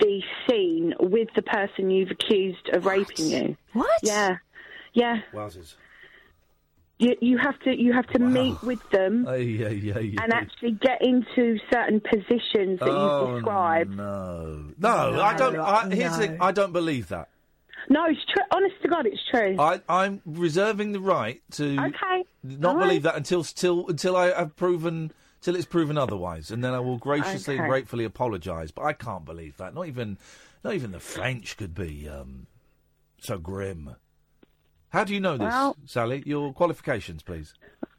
the scene with the person you've accused of raping you. What? Yeah. Yeah. Wowzers. You, you have to you have to meet with them Ay, ay, ay, and actually get into certain positions that oh, you've described. No, no, I don't. I, here's the. I don't believe that. No, it's true. Honest to God, it's true. I, I'm reserving the right to Okay. not All believe that until till until I have proven till it's proven otherwise, and then I will graciously and Okay. gratefully apologise. But I can't believe that. Not even not even the French could be um, so grim. How do you know this, Well- Sally? Your qualifications, please.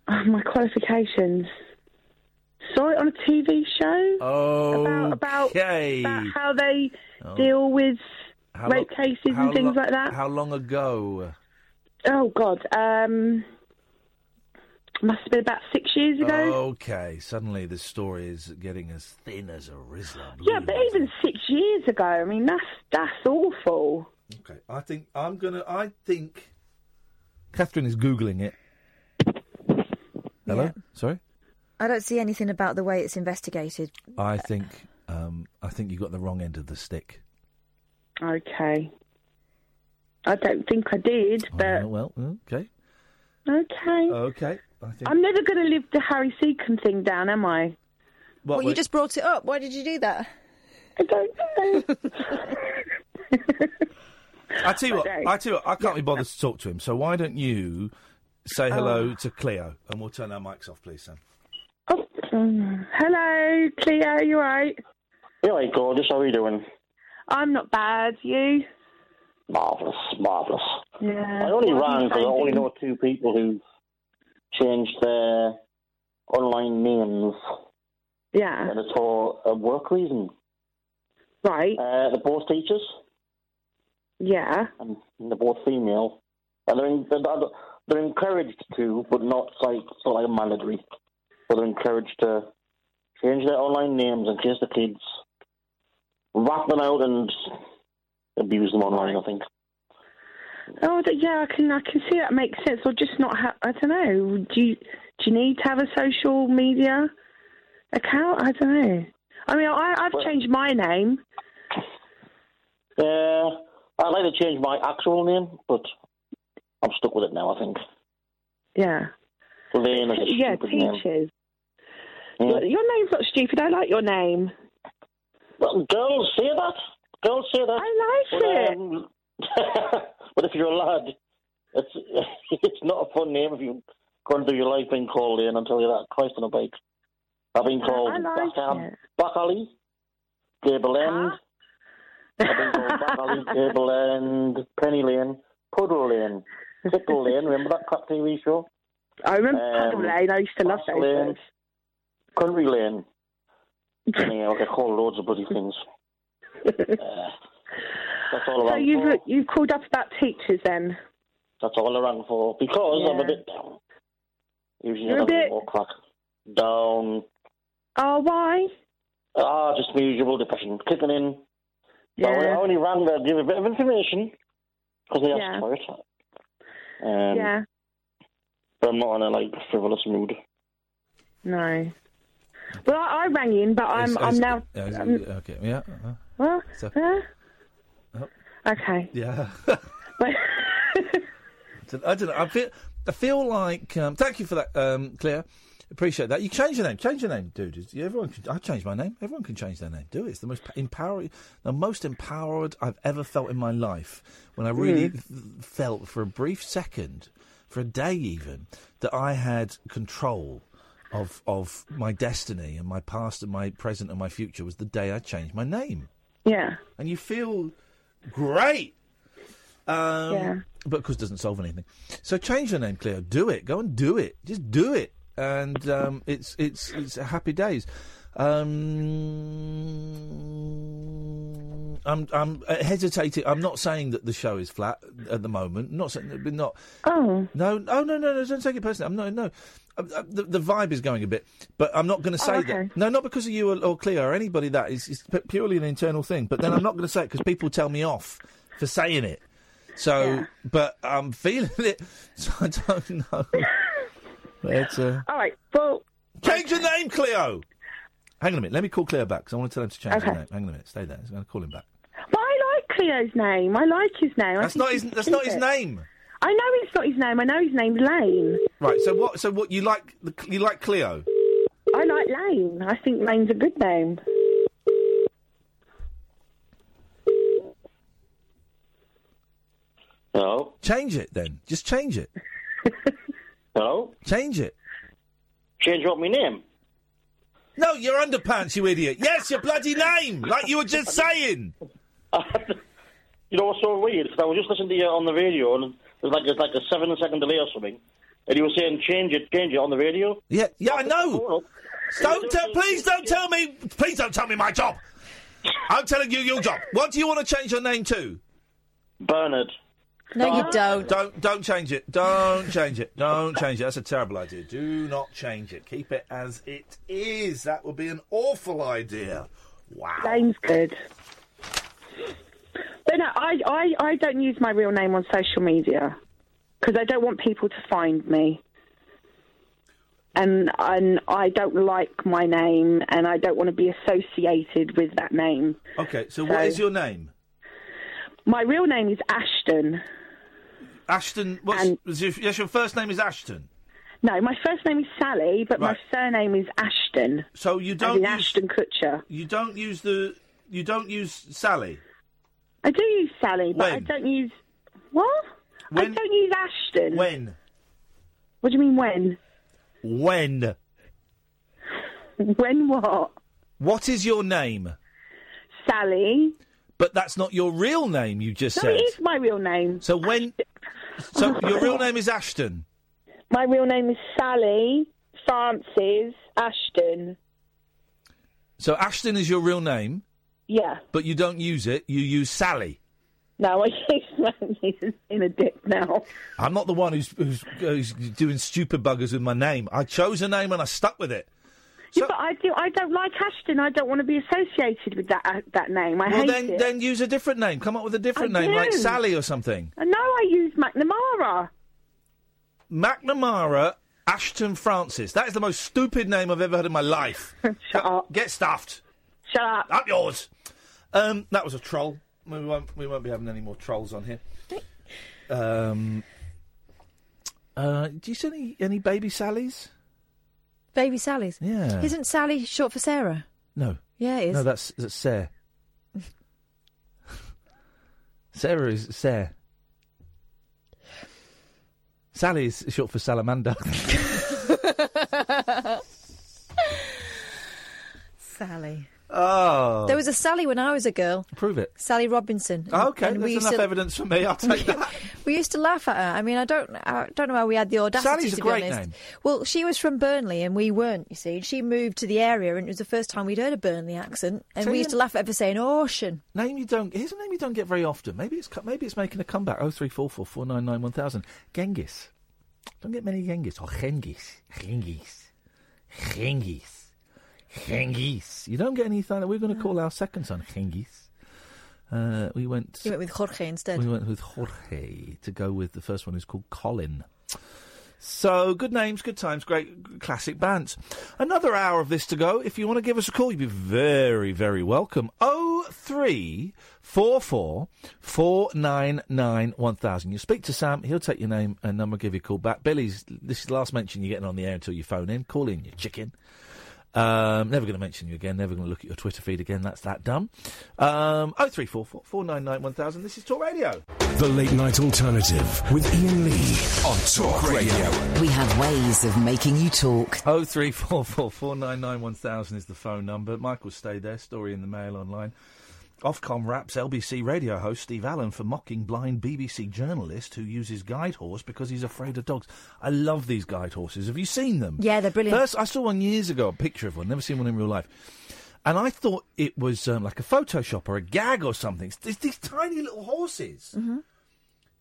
Oh, my qualifications. Saw it on a TV show Oh, about about, okay. about how they Oh. deal with How rape lo- cases how and things lo- like that. How long ago? Oh God, um, must have been about six years ago. Okay, suddenly the story is getting as thin as a Rizla. Yeah, but even six years ago, I mean that's that's awful. Okay, I think I'm gonna. I think Catherine is googling it. Hello, sorry. I don't see anything about the way it's investigated. I think um, I think you got the wrong end of the stick. Okay. I don't think I did, but Oh, well, okay, okay. okay. I think. I'm never going to live the Harry Seacon thing down, am I? What, well, you wait- just brought it up. Why did you do that? I don't know. I tell you what. Okay. I tell you what. I can't be bothered to talk to him. So why don't you say hello Oh. to Cleo and we'll turn our mics off, please, Sam. Mm. Hello, Cleo. You right? Yeah, right, gorgeous. How are you doing? I'm not bad. You? Marvellous, marvellous. Yeah. I only rang because I only know two people who changed their online names. Yeah. And it's for a work reason. Right. Uh, they're both teachers. Yeah. And they're both female. And they're, in, they're, they're encouraged to, but not like, it's not like mandatory. But they're encouraged to change their online names in case the kids rat them out and abuse them online, I think. Oh, yeah. I can. I can see that makes sense. Or just not. Ha- I don't know. Do you? Do you need to have a social media account? I don't know. I mean, I, I've changed my name. Yeah, I'd like to change my actual name, but I'm stuck with it now, I think. Yeah. Lane is a yeah, teachers. Yeah. Your, your name's not stupid. I like your name. Well, girls say that. Girls say that. I like but, it. um, but if you're a lad, it's it's not a fun name if you going through your life being called in until you're that Christ on a bike. I've been called I like Back, it. Back Alley, Gable End. I've been called Alley, Gable End, Penny Lane, Puddle Lane, Tickle Lane. Remember that crap TV show? I remember Um, Puddle Lane. I used to love those Lane. Country Lane. Yeah, I get called loads of bloody things. Uh, that's all So around you've for. you've called up about teachers then? That's all I rang for because I'm a bit down. Usually You're I a bit- more crack. Down. Oh, why? Ah, just my usual depression kicking in. So I Yeah. only rang to give a bit of information because they asked Yeah. for it. Um, yeah. But I'm not in a like frivolous mood. No. Well, I, I rang in, but I'm I'm now. yeah, it's- okay, yeah. uh, What? So-? Oh. Okay. Yeah. but I don't know. I feel. I feel like. Um, thank you for that, um, Claire. Appreciate that. You change your name. Change your name, dude. It's- Everyone can. I changed my name. Everyone can change their name. Do it. It's the most empowering, the most empowered I've ever felt in my life. When I really Mm. f- felt for a brief second, for a day even, that I had control of of my destiny and my past and my present and my future was the day I changed my name. Yeah. And you feel great. Um, Yeah. But of course, it doesn't solve anything. So change your name, Cleo. Do it. Go and do it. Just do it. And um, it's it's it's happy days. Um, I'm I'm uh, hesitating. I'm not saying that the show is flat at the moment. Not saying, but not. Oh. No, no, no, no, no. Don't take it personally. I'm not. No. Uh, uh, the, the vibe is going a bit, but I'm not going to Oh, say okay. that. No, not because of you or, or Cleo or anybody. That is it's purely an internal thing. But then I'm not going to say it because people tell me off for saying it. So, but I'm feeling it. So I don't know. It's uh, All right. Well, change your name, Cleo. Hang on a minute. Let me call Cleo back because I want to tell him to change his name. Hang on a minute. Stay there. I'm going to call him back. But I like Cleo's name. I like his name. I That's not his. That's not his it. name. I know it's not his name. I know his name's Lane. Right. So what? So what? You like the? You like Cleo? I like Lane. I think Lane's a good name. No. Change it then. Just change it. No. Change it. Change what my name? No, your underpants, you idiot. Yes, your bloody name, like you were just saying. You know what's so weird? 'Cause I was just listening to you on the radio, and there's like there's like a seven second delay or something, and you were saying change it, change it on the radio. Yeah, yeah, I know. Don't tell. Please don't tell me. Please don't tell me my job. I'm telling you your job. What do you want to change your name to? Bernard. No, you don't. Don't don't change it. Don't change it. Don't change it. That's a terrible idea. Do not change it. Keep it as it is. That would be an awful idea. Wow. Lane's good. But no, I, I, I don't use my real name on social media because I don't want people to find me. And, and I don't like my name and I don't want to be associated with that name. Okay. So what So- is your name? My real name is Ashton. Ashton. What's, your, yes, your first name is Ashton. No, my first name is Sally, but my surname is Ashton. So you don't use, Ashton Kutcher. You don't use the. You don't use Sally. I do use Sally, but I don't use what? I don't use Ashton. When? What do you mean when? When? When what? What is your name? Sally. But that's not your real name. You just No, said. it is my real name. So when? So your real name is Ashton. My real name is Sally Frances Ashton. So Ashton is your real name, Yeah. but you don't use it. You use Sally. No, I use my name in a dip now. I'm not the one who's, who's, who's doing stupid buggers with my name. I chose a name and I stuck with it. yeah, but I do. I don't like Ashton. I don't want to be associated with that uh, that name. I well, hate then it. then use a different name. Come up with a different I name, like. Sally or something. I know I use McNamara. McNamara Ashton Francis. That is the most stupid name I've ever heard in my life. Shut up. Get stuffed. Shut up. Up yours. Um, that was a troll. We won't. We won't be having any more trolls on here. Um. Uh, do you see any any baby Sallys? Baby Sally's. Yeah. Isn't Sally short for Sarah? No. Yeah, it is. No, that's that's Sarah. Sarah is Sarah. Sally is short for salamander. Sally. Oh. There was a Sally when I was a girl. Prove it. Sally Robinson. Oh, okay, And there's enough to- evidence for me. I'll take that. We used to laugh at her. I mean, I don't, I don't know how we had the audacity Sally's a to great be honest. name. Well, she was from Burnley and we weren't. You see, she moved to the area and it was the first time we'd heard a Burnley accent, and So we used to laugh at her for saying ocean. Name you don't. Here's a name you don't get very often. Maybe it's maybe it's making a comeback. Oh three four four four nine nine one thousand. Genghis. Don't get many Genghis. Or Genghis. Genghis. Genghis. Genghis. You don't get anything. We're going to call our second son Genghis. Uh, we went. You went with Jorge instead. We went with Jorge to go with the first one who's called Colin. So, good names, good times, great classic bands. Another hour of this to go. If you want to give us a call, you'd be very, very welcome. Oh three four four four nine nine one thousand. You speak to Sam, he'll take your name and number, give you a call back. Billy's, this is the last mention you're getting on the air until you phone in. Call in, you chicken. Um, never going to mention you again. Never going to look at your Twitter feed again. That's that done. Um, oh three four four four nine nine one thousand. This is Talk Radio. The Late Night Alternative with Iain Lee on Talk Radio. We have ways of making you talk. Oh three four four four nine nine one thousand is the phone number. Michael, stay there. Story in the Mail online. Ofcom raps LBC radio host Steve Allen for mocking blind BBC journalist who uses guide horse because he's afraid of dogs. I love these guide horses. Have you seen them? Yeah, they're brilliant. First, I saw one years ago, a picture of one. Never seen one in real life. And I thought it was um, like a Photoshop or a gag or something. It's these, tiny little horses. Mm-hmm.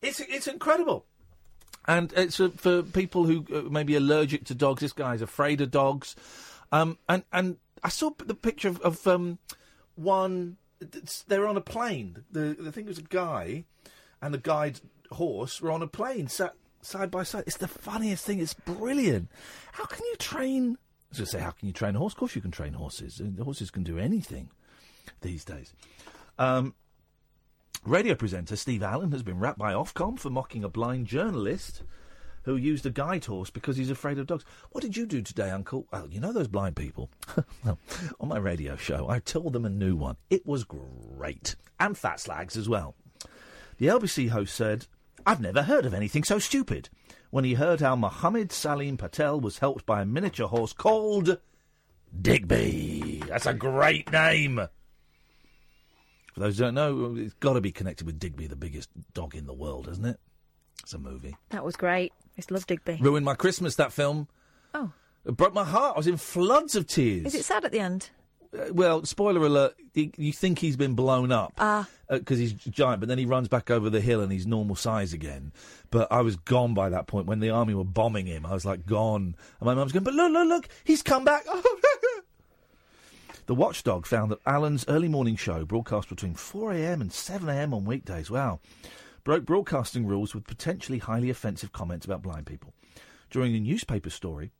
It's it's incredible. And it's for, for people who uh, may be allergic to dogs. This guy's afraid of dogs. Um, and, and I saw the picture of, of um, one. They were on a plane. The, the thing was a guy and the guide horse were on a plane, sat side by side. It's the funniest thing. It's brilliant. How can you train? I was going to say, how can you train a horse? Of course, you can train horses. And Horses can do anything these days. Um, radio presenter Steve Allen has been rapped by Ofcom for mocking a blind journalist who used a guide horse because he's afraid of dogs. What did you do today, Uncle? Well, you know those blind people. well, on my radio show, I told them a new one. It was great. And fat slags as well. The LBC host said, I've never heard of anything so stupid. When he heard how Mohammed Salim Patel was helped by a miniature horse called Digby. That's a great name. For those who don't know, it's got to be connected with Digby, the biggest dog in the world, isn't it? It's a movie. That was great. Used to love Digby. Ruined my Christmas, that film. Oh. It broke my heart. I was in floods of tears. Is it sad at the end? Uh, well, spoiler alert, you, you think he's been blown up Ah. because he's giant, but then he runs back over the hill and he's normal size again. But I was gone by that point when the army were bombing him. I was like gone, and my mum's going, "But look, look, look, he's come back." the Watchdog found that Allen's early morning show, broadcast between 4 a.m. and 7 a.m. on weekdays, wow, broke broadcasting rules with potentially highly offensive comments about blind people. During a newspaper story,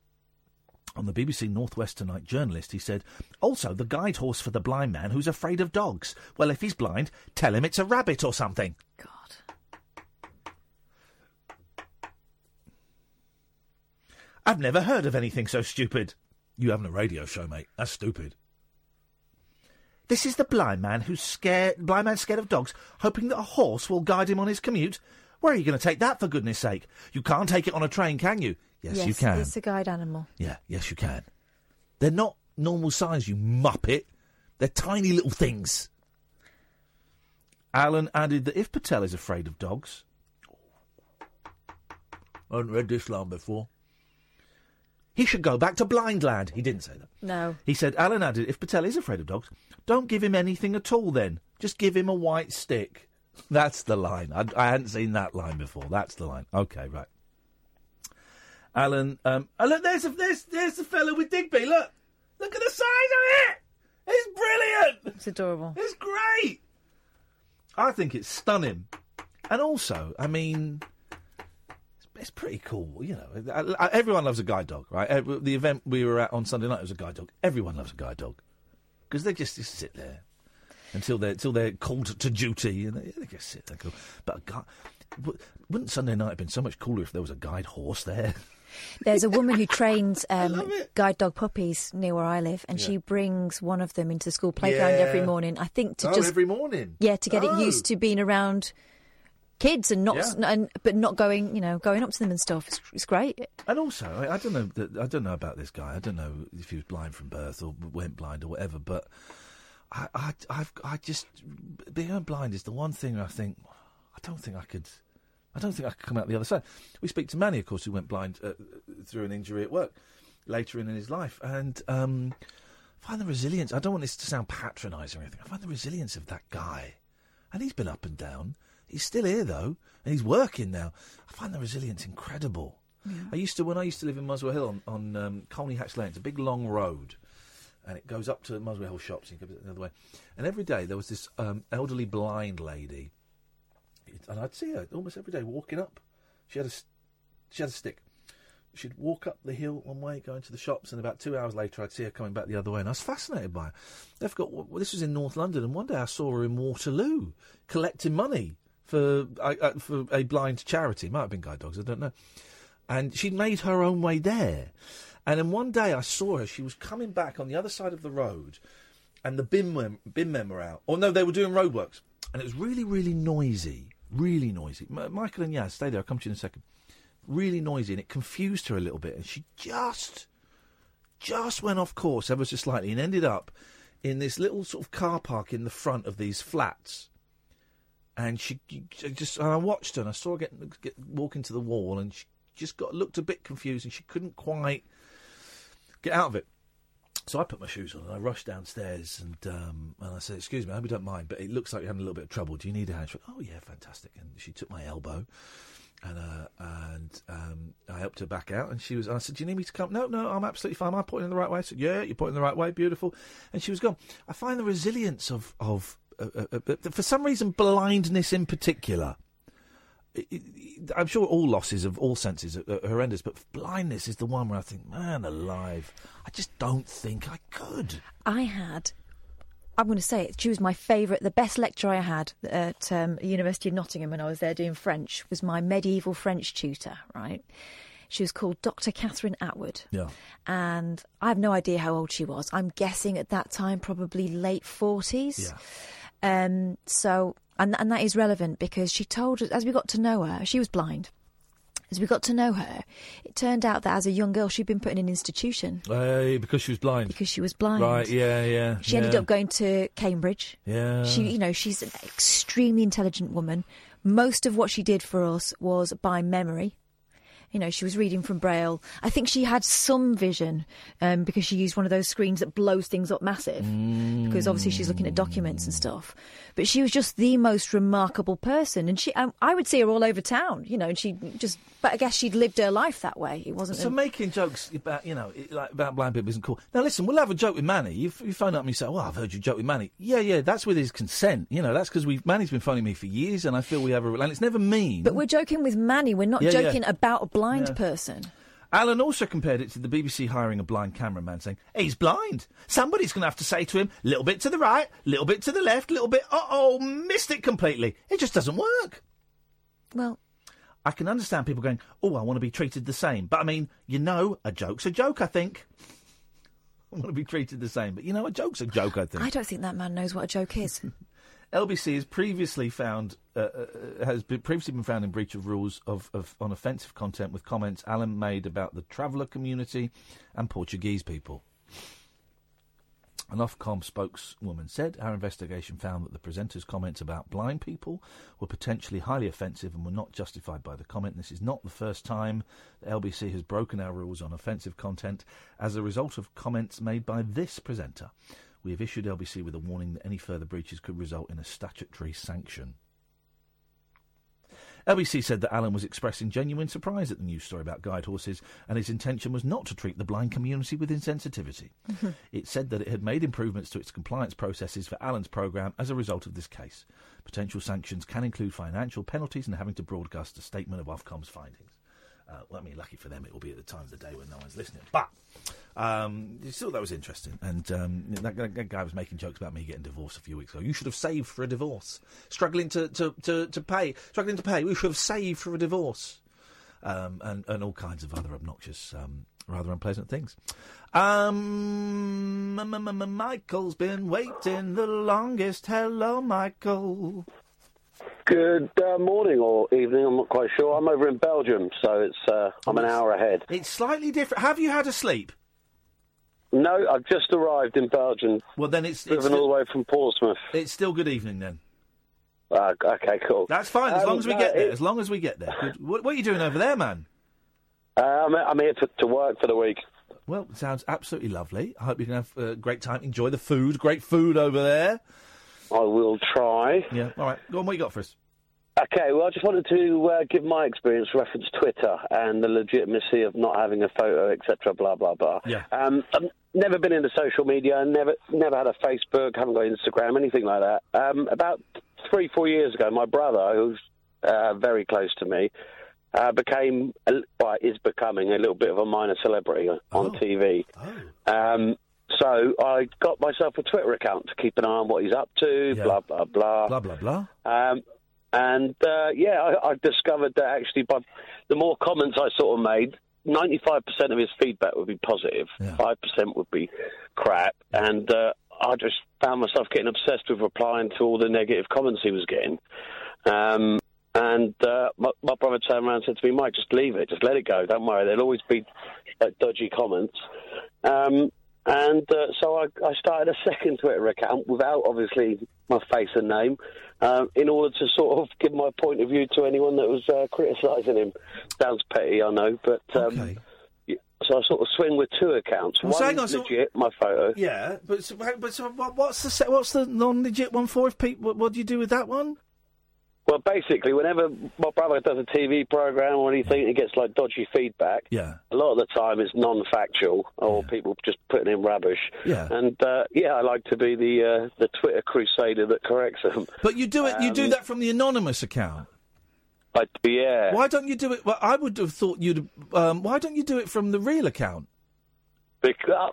on the BBC Northwest Tonight journalist, he said, Also, the guide horse for the blind man who's afraid of dogs. Well, if he's blind, tell him it's a rabbit or something. God. I've never heard of anything so stupid. You having a radio show, mate. That's stupid. This is the blind man who's scared, blind man scared of dogs, hoping that a horse will guide him on his commute. Where are you going to take that, for goodness sake? You can't take it on a train, can you? Yes, you can. It's a guide animal. Yeah, yes, you can. They're not normal size, you muppet. They're tiny little things. Allen added that if Patel is afraid of dogs. I hadn't read this line before. He should go back to Blind Lad. He didn't say that. No. He said, Allen added, if Patel is afraid of dogs, don't give him anything at all then. Just give him a white stick. That's the line. I, I hadn't seen that line before. That's the line. Okay, right. Allen, um, oh, look, there's, a, there's, there's the fellow with Digby. Look. Look at the size of it. It's brilliant. It's adorable. It's great. I think it's stunning. And also, I mean, it's, pretty cool. You know, I, I- everyone loves a guide dog, right? Every- The event we were at on Sunday night was a guide dog. Everyone loves a guide dog because they just, just sit there until they're until they're called to duty, and they, they just sit there. Go. But a guide, wouldn't Sunday night have been so much cooler if there was a guide horse there? There's a woman who trains um, guide dog puppies near where I live, and Yeah. she brings one of them into the school playground every morning. I think to oh, just every morning. yeah to get Oh. it used to being around kids and not Yeah. and but not going you know going up to them and stuff. It's, it's great. And also, I, I don't know. that- I don't know about this guy. I don't know if he was blind from birth or went blind or whatever. But I, I, I've, I just being blind is the one thing I think. I don't think I could. I don't think I could come out the other side. We speak to Manny, of course, who went blind uh, through an injury at work later in his life, and um, I find the resilience. I don't want this to sound patronising or anything. I find the resilience of that guy, and he's been up and down. He's still here though, and he's working now. I find the resilience incredible. I used to when I used to live in Muswell Hill on, on um, Colney Hatch Lane. It's a big long road, and it goes up to Muswell Hill shops and goes the other way. And every day there was this um, elderly blind lady, and I'd see her almost every day walking up. She had a she had a stick. She'd walk up the hill one way, going to the shops, and about two hours later, I'd see her coming back the other way, and I was fascinated by her. They've got well, this was in North London, and one day I saw her in Waterloo collecting money for uh, for a blind charity. Might have been guide dogs, I don't know. And she'd made her own way there, And then one day I saw her. She was coming back on the other side of the road, and the bin men, bin men were out. Or no, they were doing roadworks, and it was really, really noisy. Really noisy. M- Michael and Yaz, stay there. I'll come to you in a second. Really noisy, and it confused her a little bit, and she just, just went off course ever so slightly, and ended up in this little sort of car park in the front of these flats. And she she just, and I watched her, and I saw her get, get walk into the wall, and she just got looked a bit confused, and she couldn't quite get out of it. So I put my shoes on and I rushed downstairs and um, and I said, "Excuse me, I hope you don't mind, but it looks like you're having a little bit of trouble. Do you need a hand?" She went, "Oh yeah, fantastic." And she took my elbow, and uh, and um, I helped her back out. And she was, and I said, "Do you need me to come?" No, no, I'm absolutely fine. I'm pointing in the right way? I said, "Yeah, you're pointing the right way. Beautiful." And she was gone. I find the resilience of of uh, uh, uh, for some reason blindness in particular. I'm sure all losses of all senses are, are horrendous, but blindness is the one where I think, man, alive, I just don't think I could. I had. I'm going to say it. She was my favourite. The best lecturer I had at um, University of Nottingham when I was there doing French was my medieval French tutor. Right. She was called Dr. Catherine Atwood. Yeah. And I have no idea how old she was. I'm guessing at that time probably late 40s. Yeah. Um, so, and, and that is relevant because she told us, as we got to know her, she was blind. As we got to know her, it turned out that as a young girl, she'd been put in an institution Uh, because she was blind. because she was blind. Right, yeah, yeah. She ended up going to Cambridge. Yeah. She, you know, she's an extremely intelligent woman. Most of what she did for us was by memory. You know, she was reading from Braille. I think she had some vision um, because she used one of those screens that blows things up massive. Because obviously she's looking at documents and stuff. But she was just the most remarkable person, and she, um, I would see her all over town. You know, and she just. But I guess she'd lived her life that way. It wasn't. So a- making jokes about you know like about blind people isn't cool. Now listen, we'll have a joke with Manny. You, you phone up and you say, "Well, I've heard you joke with Manny." Yeah, yeah, that's with his consent. You know, that's because we Manny's been phoning me for years, and I feel we have a and it's never mean. but we're joking with Manny. We're not Yeah, yeah. joking about a blind Yeah. person. Allen also compared it to the BBC hiring a blind cameraman, saying, He's blind. Somebody's going to have to say to him, little bit to the right, little bit to the left, little bit, uh oh, missed it completely. It just doesn't work. Well, I can understand people going, Oh, I want to be treated the same. But I mean, you know, a joke's a joke, I think. I want to be treated the same. But you know, a joke's a joke, I think. I don't think that man knows what a joke is. LBC has previously found uh, uh, has been previously been found in breach of rules of, of on offensive content with comments Allen made about the traveller community and Portuguese people. An Ofcom spokeswoman said our investigation found that the presenter's comments about blind people were potentially highly offensive and were not justified by the comment. This is not the first time the LBC has broken our rules on offensive content as a result of comments made by this presenter. We have issued LBC with a warning that any further breaches could result in a statutory sanction. LBC said that Allen was expressing genuine surprise at the news story about guide horses, and his intention was not to treat the blind community with insensitivity. it said that it had made improvements to its compliance processes for Allen's programme as a result of this case. Potential sanctions can include financial penalties and having to broadcast a statement of Ofcom's findings. Uh, well, I mean, lucky for them, it will be at the time of the day when no one's listening. But um, still, that was interesting. And um, that, that, guy was making jokes about me getting divorced a few weeks ago. You should have saved for a divorce. Struggling to, to, to, to pay. Struggling to pay. We should have saved for a divorce. Um, and, and all kinds of other obnoxious, um, rather unpleasant things. Um, Michael's been waiting the longest. Hello, Michael. Good uh, morning or evening, I'm not quite sure. I'm over in Belgium, so it's uh, I'm an hour ahead. It's slightly different. Have you had a sleep? No, I've just arrived in Belgium. Well, then it's, driven it's all the way from Portsmouth. It's still good evening then. Uh, okay, cool. That's fine as Um, long as we no, get there. it- As long as we get there. Good. What, what are you doing over there, man? Uh, I'm, I'm here to, to work for the week. Well, sounds absolutely lovely. I hope you can have a great time. Enjoy the food. Great food over there. I will try. Yeah. All right. Go on. What you got for us? Okay, well, I just wanted to uh, give my experience reference Twitter and the legitimacy of not having a photo, etc. Blah blah blah. Yeah. Um, I've never been into social media. Never, never had a Facebook. Haven't got Instagram. Anything like that. Um, about three, four years ago, my brother, who's uh, very close to me, uh, became, well, is becoming a little bit of a minor celebrity on TV. Um, so I got myself a Twitter account to keep an eye on what he's up to. Blah blah blah. Blah blah blah. Um, and uh, yeah, I, I discovered that actually, by the more comments I sort of made, ninety-five percent of his feedback would be positive. five percent would be crap, and uh, I just found myself getting obsessed with replying to all the negative comments he was getting. Um, and uh, my, my brother turned around and said to me, "Mike, just leave it, just let it go. Don't worry. There'll always be uh, dodgy comments." Um, and uh, so I, I started a second Twitter account without obviously my face and name, um, in order to sort of give my point of view to anyone that was uh, criticising him. Sounds petty, I know, but um, y- so I sort of swing with two accounts. Well, One on, so- legit, my photo. Yeah, but so, but so what, what's the what's the non-legit one for? If people, what, what do you do with that one? Well, basically, whenever my brother does a TV program or anything, he gets like dodgy feedback. Yeah. A lot of the time, it's non-factual or people just putting in rubbish. Yeah. And uh, yeah, I like to be the uh, the Twitter crusader that corrects them. But you do it. You do Um, that from the anonymous account. I, yeah. Why don't you do it? Well, I would have thought you'd. Um, why don't you do it from the real account? Because,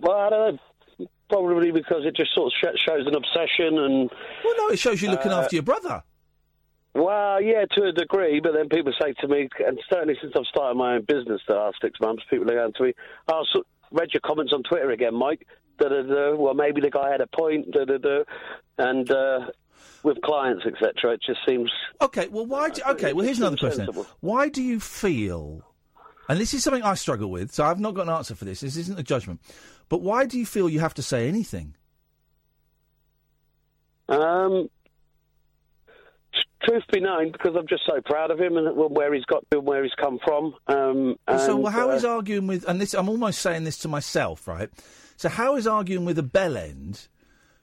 well, I don't know. Probably because it just sort of shows an obsession and. Well, no, it shows you looking Uh, after your brother. Well, yeah, to a degree, but then people say to me, and certainly since I've started my own business the last six months, people are going to me, "Oh, so, read your comments on Twitter again, Mike." Da da da. Well, maybe the guy had a point. Da da da. And uh, with clients, etc., it just seems. Okay, well, why? Do, okay, well, here's another question. then. Why do you feel? And this is something I struggle with, so I've not got an answer for this. This isn't a judgment, but why do you feel you have to say anything? Um, truth be known, because I'm just so proud of him and where he's got to and where he's come from. Um, so and, well, how uh, is arguing with? And this, I'm almost saying this to myself, right? So how is arguing with a bell end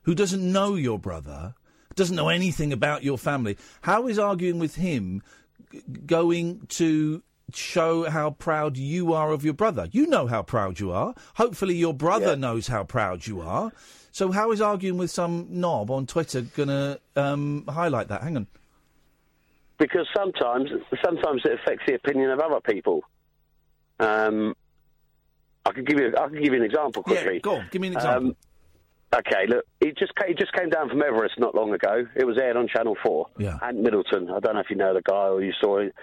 who doesn't know your brother, doesn't know anything about your family? How is arguing with him g- going to show how proud you are of your brother? You know how proud you are. Hopefully, your brother knows how proud you are. So how is arguing with some knob on Twitter going to um, highlight that? Hang on. because sometimes sometimes it affects the opinion of other people. Um, I can give you I can give you an example quickly. Yeah, go on. Give me an example. Um, okay, look, it just came, he just came down from Everest not long ago. It was aired on Channel Four. Yeah. Ant Middleton. I don't know if you know the guy or you saw it.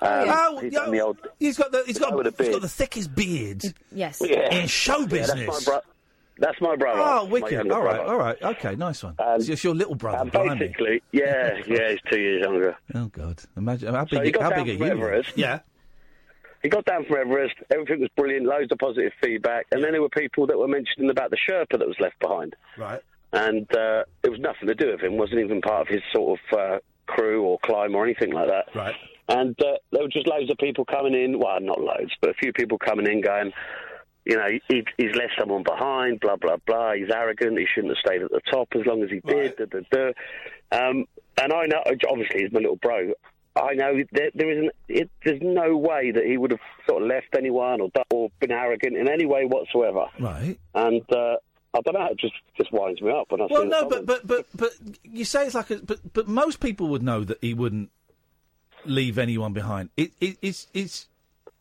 Um, Oh, he's yeah, the old. He's got the he's got, with he's got the thickest beard Yes. Yeah. in show Yeah, business. that's my bro- That's my brother. Oh, wicked! All right, brother. all right, okay, nice one. so it's your little brother, basically, yeah, yeah, he's two years younger. Oh God! Imagine how So big, he got how down big are from you? Everest. Yeah. He got down from Everest. Everything was brilliant. Loads of positive feedback. And then there were people that were mentioning about the Sherpa that was left behind. Right. And uh, it was nothing to do with him. wasn't even part of his sort of uh, crew or climb or anything like that. Right. And uh, there were just loads of people coming in. Well, not loads, but a few people coming in going, you know, he, he's left someone behind, blah, blah, blah. He's arrogant. He shouldn't have stayed at the top as long as he did. Da, da, da. Um, and I know, obviously, he's my little bro. I know there, there isn't. It, there's no way that he would have sort of left anyone or, or been arrogant in any way whatsoever. Right. And uh, I don't know. It just just winds me up when I Well, no, but but but but you say it's like a but but most people would know that he wouldn't leave anyone behind. It, it it's it's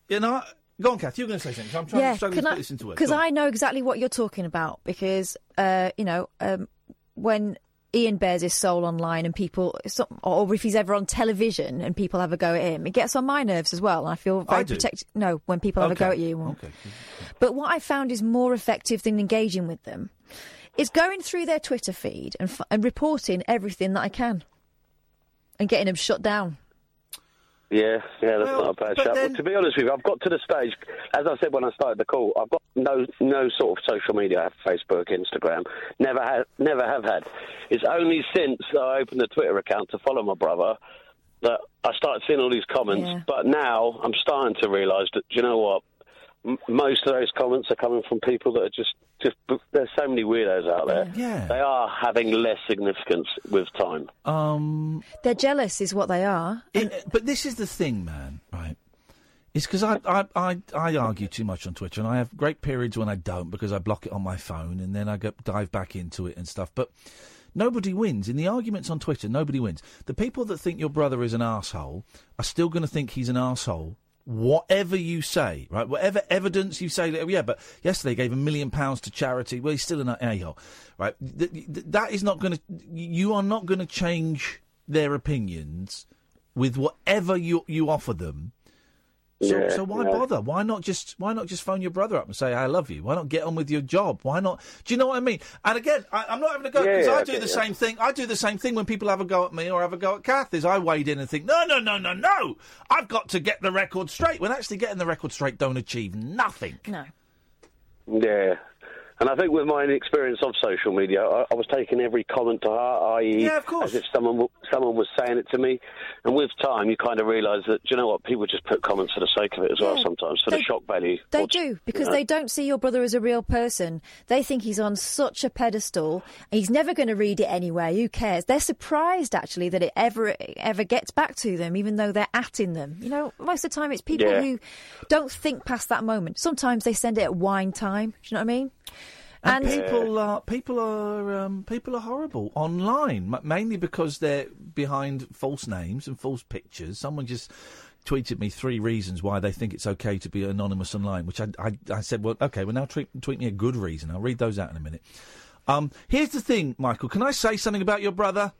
you know. Go on, Kath. You're going to say something. I'm trying yeah, to struggle can to I- put this into words. Because. I know exactly what you're talking about. Because uh, you know, um, when Iain bears his soul online and people, or if he's ever on television and people have a go at him, it gets on my nerves as well. And I feel very I protected. No, when people have a go at you. Okay. But what I found is more effective than engaging with them is going through their Twitter feed and, f- and reporting everything that I can and getting them shut down. Yeah, yeah, that's Well, not a bad shout. then- Well, to be honest with you, I've got to the stage, as I said when I started the call, I've got no no sort of social media. I have Facebook, Instagram. Never had, never have had. It's only since I opened a Twitter account to follow my brother that I started seeing all these comments. Yeah. But now I'm starting to realise that, do you know what? M- most of those comments are coming from people that are just, just. There's so many weirdos out there. Yeah. They are having less significance with time. Um, They're jealous, is what they are. It- but this is the thing, man. Right? It's because I, I I I argue too much on Twitter, and I have great periods when I don't because I block it on my phone, and then I go dive back into it and stuff. But nobody wins in the arguments on Twitter. Nobody wins. The people that think your brother is an asshole are still going to think he's an asshole. Whatever you say, right? Whatever evidence you say, oh, yeah, but yesterday gave a million pounds to charity. Well, he's still an a-hole, right? Th- th- that is not going to. You are not going to change their opinions with whatever you you offer them So, Yeah, so why yeah. bother? Why not just why not just phone your brother up and say I love you? Why not get on with your job? Why not? Do you know what I mean? And again, I, I'm not having a go because yeah, I I do get the you. same thing. I do the same thing when people have a go at me or have a go at Kath. Is I wade in and think no, no, no, no, no. I've got to get the record straight. When actually getting the record straight don't achieve nothing. No. Yeah. And I think with my experience of social media, I, I was taking every comment to heart, i.e., Yeah, of course. as if someone someone was saying it to me. And with time, you kind of realise that, do you know what, people just put comments for the sake of it as well sometimes, for they- the shock value. They Or- do because you know. they don't see your brother as a real person. They think he's on such a pedestal. He's never going to read it anywhere. Who cares? They're surprised actually that it ever ever gets back to them, even though they're atting them. You know, most of the time it's people Yeah. who don't think past that moment. Sometimes they send it at wine time. Do you know what I mean? And, people are people are um, people are horrible online, mainly because they're behind false names and false pictures. Someone just tweeted me three reasons why they think it's okay to be anonymous online, which I, I, I said, well, okay, well now tweet, tweet me a good reason. I'll read those out in a minute. Um, here's the thing, Michael. Can I say something about your brother?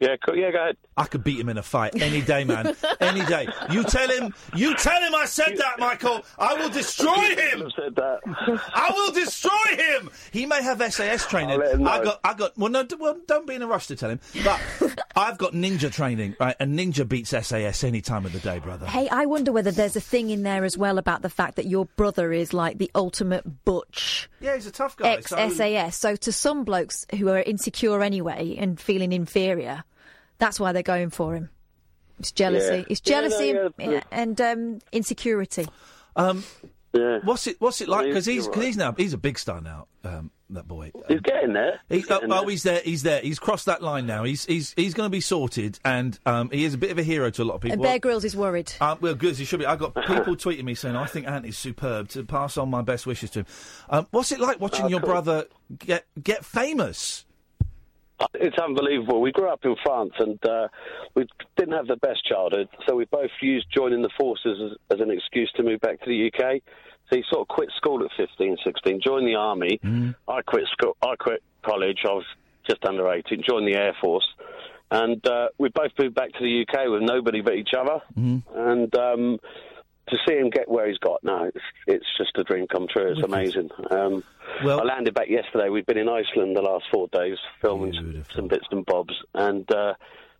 Yeah, cool. yeah, go ahead. I could beat him in a fight any day, man. any day. You tell him. You tell him I said that, Michael. I will destroy him. said that. I will destroy him. He may have SAS training. let him I know. got. I got. Well, no. d- Well, don't be in a rush to tell him. But I've got ninja training, right? And ninja beats SAS any time of the day, brother. Hey, I wonder whether there's a thing in there as well about the fact that your brother is like the ultimate butch. Yeah, he's a tough guy. Ex so- SAS. So to some blokes who are insecure anyway and feeling inferior, that's why they're going for him. It's jealousy. Yeah. It's jealousy yeah, and, yeah. and um, insecurity. Um, What's it? What's it like? Because he's because right. he's now he's a big star now. Um, that boy. He's getting there. He, He's oh, getting oh, there. he's there. He's there. He's crossed that line now. He's he's he's going to be sorted, and um, he is a bit of a hero to a lot of people. And Bear Grylls is worried. Uh, well, good he should be. I got people tweeting me saying, "I think Ant is superb." To pass on my best wishes to him. Um, what's it like watching Oh, your cool. brother get get famous? It's unbelievable. We grew up in France and uh, we didn't have the best childhood, so we both used joining the forces as, as an excuse to move back to the UK. So he sort of quit school at 15, 16, joined the army. I quit school. I quit college. I was just under 18. Joined the Air Force, and uh, we both moved back to the UK with nobody but each other. And um, to see him get where he's got now, it's, it's just a dream come true. It's amazing. Um, Well- I landed back yesterday. We've been in Iceland the last four days filming some, some bits and bobs, and uh,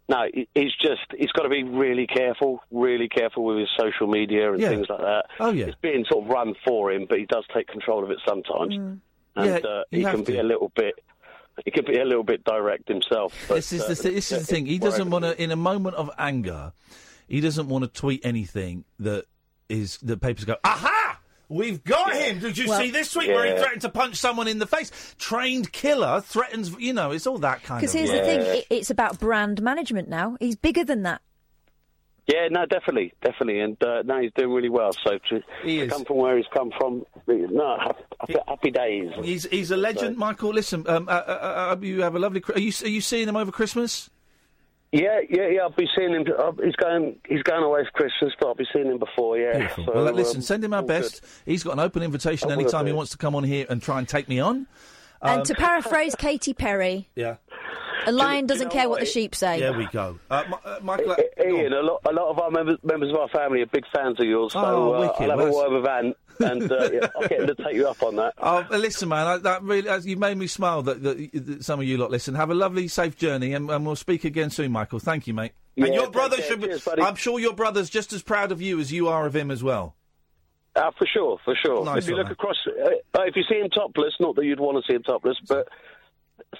no, he's just he's got to be really careful, really careful with his social media and Yeah. things like that. Oh, yeah. it's being sort of run for him, but he does take control of it sometimes, and Yeah, uh, he can be a little bit. He can be a little bit direct himself. But, this is uh, the th- this is the thing. He doesn't want to. In a moment of anger, he doesn't want to tweet anything that is the papers go. Aha! We've got him. Did you Well- see this tweet where he threatened to punch someone in the face? Trained killer threatens. You know, it's all that kind of. Because here's the thing, it, it's about brand management now. He's bigger than that. Yeah, no, definitely, definitely, and uh, no, he's doing really well. So to, to come from where he's come from, no, happy, happy days. He's he's a legend, Michael. Listen, um, uh, uh, uh, you have a lovely. Are you are you seeing him over Christmas? Yeah, yeah, yeah. I'll be seeing him. Uh, he's going. He's going away for Christmas, but I'll be seeing him before. Yeah. Beautiful. So, well, uh, listen, um, send him our all best. He's got an open invitation I will anytime he wants to come on here and try and take me on. And Um, to paraphrase Katy Perry, yeah. a lion doesn't care what the sheep say. There we go. Uh, Mi- uh, Michael, good. Iain, a lot, a lot of our members, members of our family are big fans of yours. So Oh, uh, wicked. I'll have Well, a word with Ant, and uh, yeah, I'll get him to take you up on that. Oh, listen, man, I, that really uh, you made me smile. That, that, that some of you lot listen. Have a lovely, safe journey, and, and we'll speak again soon, Michael. Thank you, mate. and your brother should. be. Cheers, I'm sure your brother's just as proud of you as you are of him as well. Uh, for sure, for sure. Nice if you look across, uh, uh, if you see him topless, not that you'd want to see him topless, but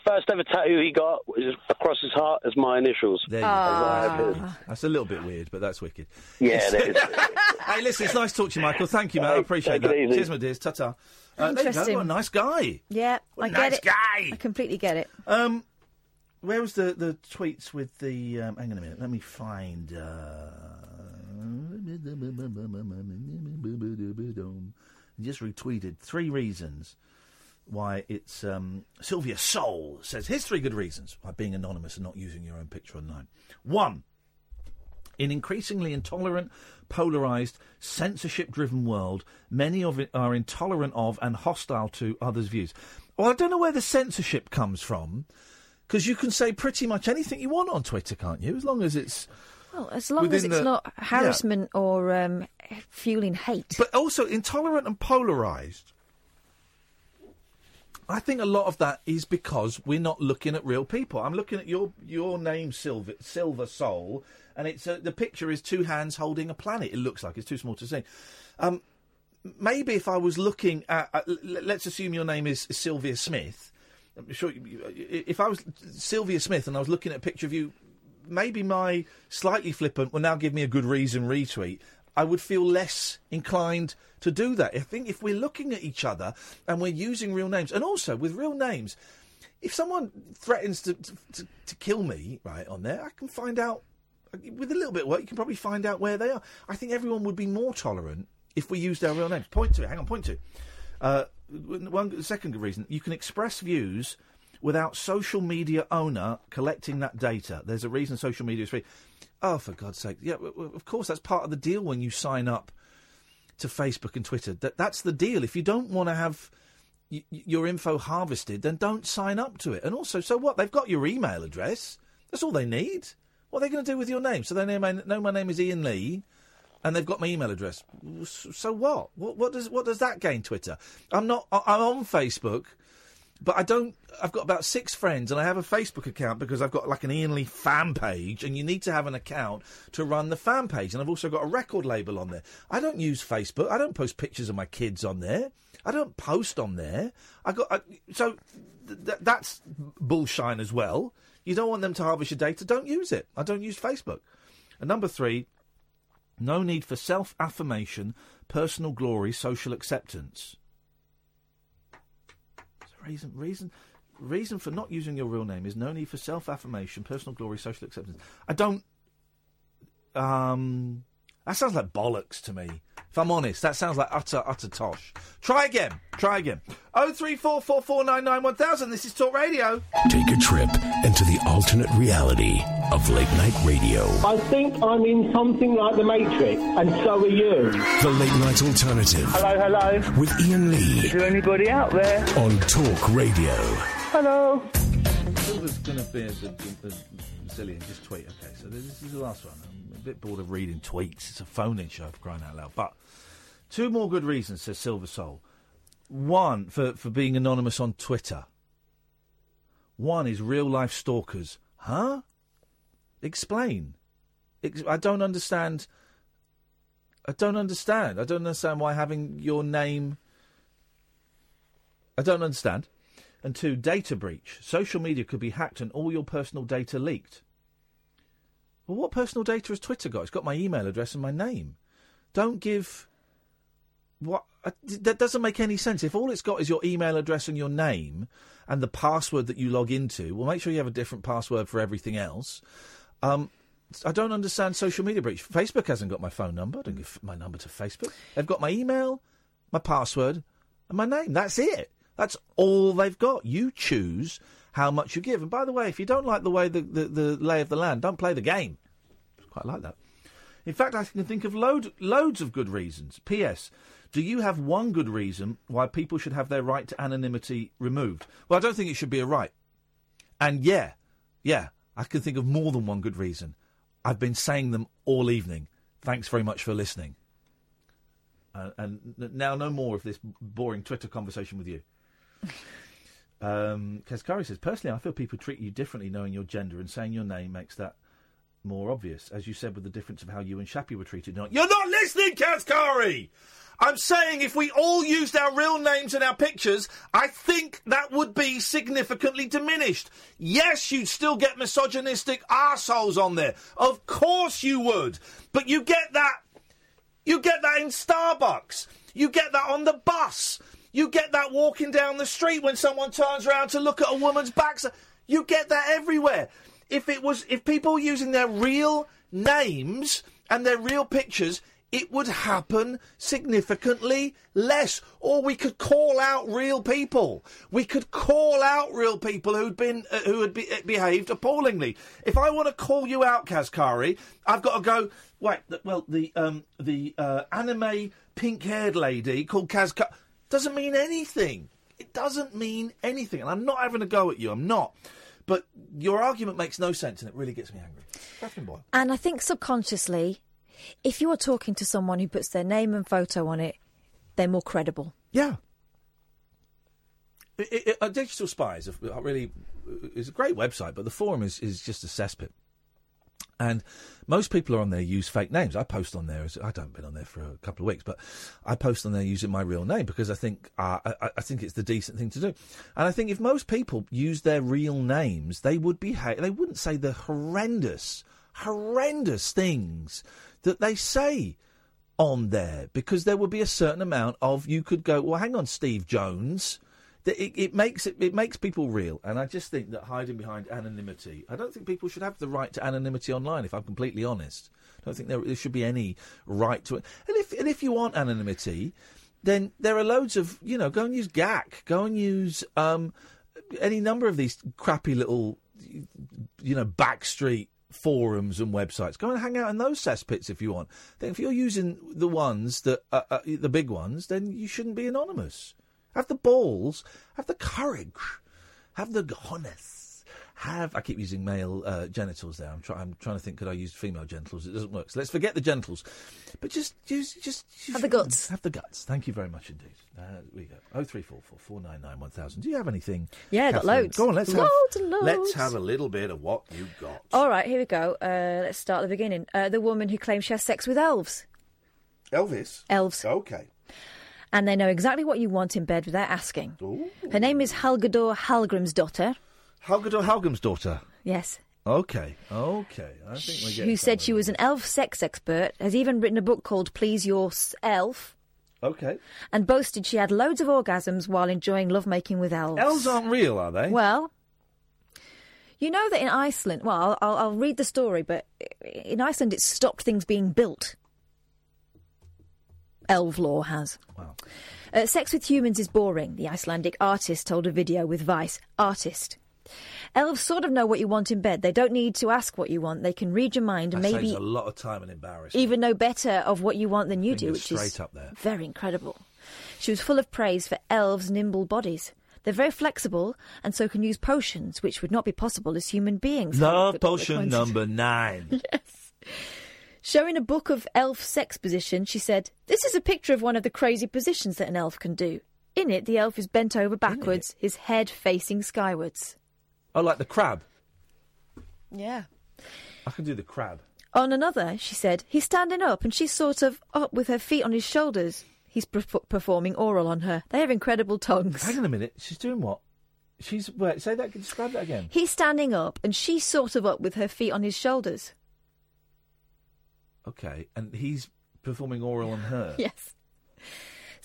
first ever tattoo he got was across his heart as my initials. There you As I have his. go. That's a little bit weird, but that's wicked. Yeah, that is. hey, listen, it's nice to talk to you, Michael. Thank you, man. I appreciate that. easy. Cheers, my dears. Ta ta. Uh, there you go. Interesting. What a nice guy. Yeah, I a get nice it. guy. I completely get it. Um, where was the, the tweets with the? Um, hang on a minute. Let me find. Uh, just retweeted three reasons why it's um, Sylvia Soul says here's three good reasons why being anonymous and not using your own picture online. One, in increasingly intolerant, polarized, censorship-driven world, many of it are intolerant of and hostile to others' views. Well, I don't know where the censorship comes from, because you can say pretty much anything you want on Twitter, can't you? As long as it's Well, as long as it's the- not yeah. harassment or um, fueling hate. But also intolerant and polarised. I think a lot of that is because we're not looking at real people. I'm looking at your your name, Silver Silver Soul, and it's uh, the picture is two hands holding a planet. It looks like it's too small to see. Um, maybe if I was looking at, l- let's assume your name is Sylvia Smith. I'm sure you- if I was Sylvia Smith and I was looking at a picture of you, maybe my slightly flippant will now give me a good reason retweet. I would feel less inclined to do that. I think if we're looking at each other and we're using real names, and also with real names, if someone threatens to, to, to, kill me, right, on there, I can find out, with a little bit of work, you can probably find out where they are. I think everyone would be more tolerant if we used our real names. Point to it, hang on, point to it. Uh, one second reason, you can express views without social media owner collecting that data. There's a reason social media is free. Oh, for God's sake! Yeah, of course that's part of the deal when you sign up to Facebook and Twitter. That that's the deal. If you don't want to have y- your info harvested, then don't sign up to it. And also, so what? They've got your email address. That's all they need. What are they going to do with your name? So they know my, know my name is Iain Lee, and they've got my email address. So what? What, what does what does that gain Twitter? I'm not. I'm on Facebook, but I don't. I've got about six friends, and I have a Facebook account because I've got like an Iain Lee fan page, and you need to have an account to run the fan page. And I've also got a record label on there. I don't use Facebook. I don't post pictures of my kids on there. I don't post on there. I got I, so th- th- that's bullshine as well. You don't want them to harvest your data. Don't use it. I don't use Facebook. And number three, no need for self affirmation, personal glory, social acceptance. So reason, reason, reason for not using your real name is no need for self affirmation, personal glory, social acceptance. I don't. Um, that sounds like bollocks to me. If I'm honest, that sounds like utter, utter tosh. Try again. Try again. Oh three four four four nine nine one thousand. This is Talk Radio. Take a trip into the alternate reality of late night radio. I think I'm in something like the Matrix, and so are you. The late night alternative Hello, hello. with Iain Lee Is there anybody out there? on Talk Radio. Hello. Silver's going to be a, a, a silly and just tweet. Okay, so this is the last one. I'm a bit bored of reading tweets. It's a phone-in show for crying out loud. But two more good reasons, says Silver Soul. One for for being anonymous on Twitter. One is real life stalkers. Huh? Explain. Ex- I don't understand. I don't understand. I don't understand why having your name. I don't understand. And two, data breach. Social media could be hacked and all your personal data leaked. Well, what personal data has Twitter got? It's got my email address and my name. Don't give. What? uh, That doesn't make any sense. If all it's got is your email address and your name and the password that you log into, well, make sure you have a different password for everything else. Um, I don't understand social media breach. Facebook hasn't got my phone number. I don't give my number to Facebook. They've got my email, my password, and my name. That's it. That's all they've got. You choose how much you give. And by the way, if you don't like the way the, the, the lay of the land, don't play the game. Quite like that. In fact, I can think of load, loads of good reasons. P.S. Do you have one good reason why people should have their right to anonymity removed? Well, I don't think it should be a right. And yeah, yeah, I can think of more than one good reason. I've been saying them all evening. Thanks very much for listening. Uh, and now, no more of this boring Twitter conversation with you. Um, Keskari says, personally, I feel people treat you differently knowing your gender, and saying your name makes that more obvious. As you said, with the difference of how you and Shappy were treated. Not, You're not listening, Keskari! I'm saying if we all used our real names and our pictures, I think that would be significantly diminished. Yes, you'd still get misogynistic arseholes on there. Of course you would. But you get that you get that in Starbucks. You get that on the bus. You get that walking down the street when someone turns around to look at a woman's back. You get that everywhere. If it was, if people were using their real names and their real pictures, it would happen significantly less. Or we could call out real people. We could call out real people who'd been uh, who had be, uh, behaved appallingly. If I want to call you out, Kazkari, I've got to go. Wait, well, the um, the uh, anime pink-haired lady called Kazkari doesn't mean anything. It doesn't mean anything, and I'm not having a go at you. I'm not. But your argument makes no sense, and it really gets me angry. Catherine. And I think subconsciously, if you are talking to someone who puts their name and photo on it, they're more credible. Yeah. It, it, uh, Digital Spies are really is a great website, but the forum is, is just a cesspit. And most people are on there use fake names. I post on there. As, I haven't been on there for a couple of weeks, but I post on there using my real name because I think uh, I, I think it's the decent thing to do. And I think if most people use their real names, they would be they wouldn't say the horrendous, horrendous things that they say on there because there would be a certain amount of you could go. Well, hang on, Steve Jones. That It, it makes it, it makes people real, and I just think that hiding behind anonymity, I don't think people should have the right to anonymity online. If I'm completely honest, I don't think there, there should be any right to it. And if and if you want anonymity, then there are loads of you know go and use GAC, go and use um, any number of these crappy little you know backstreet forums and websites. Go and hang out in those cesspits if you want. Then if you're using the ones that uh, uh, the big ones, then you shouldn't be anonymous. Have the balls, have the courage, have the honest. Have I keep using male uh, genitals there? I'm, try, I'm trying to think. Could I use female genitals? It doesn't work. So let's forget the genitals, but just use just Have the guts. Have the guts. Thank you very much indeed. Uh, we go. Oh three four four four nine nine one thousand. Do you have anything? Yeah, got loads. Go on. Let's have, Loads and loads. Let's have a little bit of what you got. All right, here we go. Uh, let's start at the beginning. Uh, the woman who claims she has sex with elves. Elvis. Elves. Okay. And they know exactly what you want in bed without asking. Her name is Hallgerdur Hallgrimsdottir. Halgador Halgrim's daughter. Yes. Okay. Okay. I think we're getting Who said she was an elf sex expert, has even written a book called Please Your S- Elf, Okay. and boasted she had loads of orgasms while enjoying lovemaking with elves. Elves aren't real, are they? Well, you know that in Iceland, well, I'll, I'll, I'll read the story, but in Iceland it stopped things being built. Elf law has. Wow. Uh, sex with humans is boring, the Icelandic artist told a video with Vice. Artist. Elves sort of know what you want in bed. They don't need to ask what you want. They can read your mind That maybe a lot of time and embarrassment. even know better of what you want than you do, which is up there. very incredible. She was full of praise for elves' nimble bodies. They're very flexible and so can use potions, which would not be possible as human beings. Love But all the potion number nine. yes. Showing a book of elf sex positions, she said, This is a picture of one of the crazy positions that an elf can do. In it, the elf is bent over backwards, his head facing skywards. Oh, like the crab. Yeah. I can do the crab. On another, she said, he's standing up and she's sort of up with her feet on his shoulders. He's perf- performing oral on her. They have incredible tongues. Hang on a minute. She's doing what? She's wait. Say that. Describe that again. He's standing up and she's sort of up with her feet on his shoulders. Okay, and he's performing oral on her. Yes.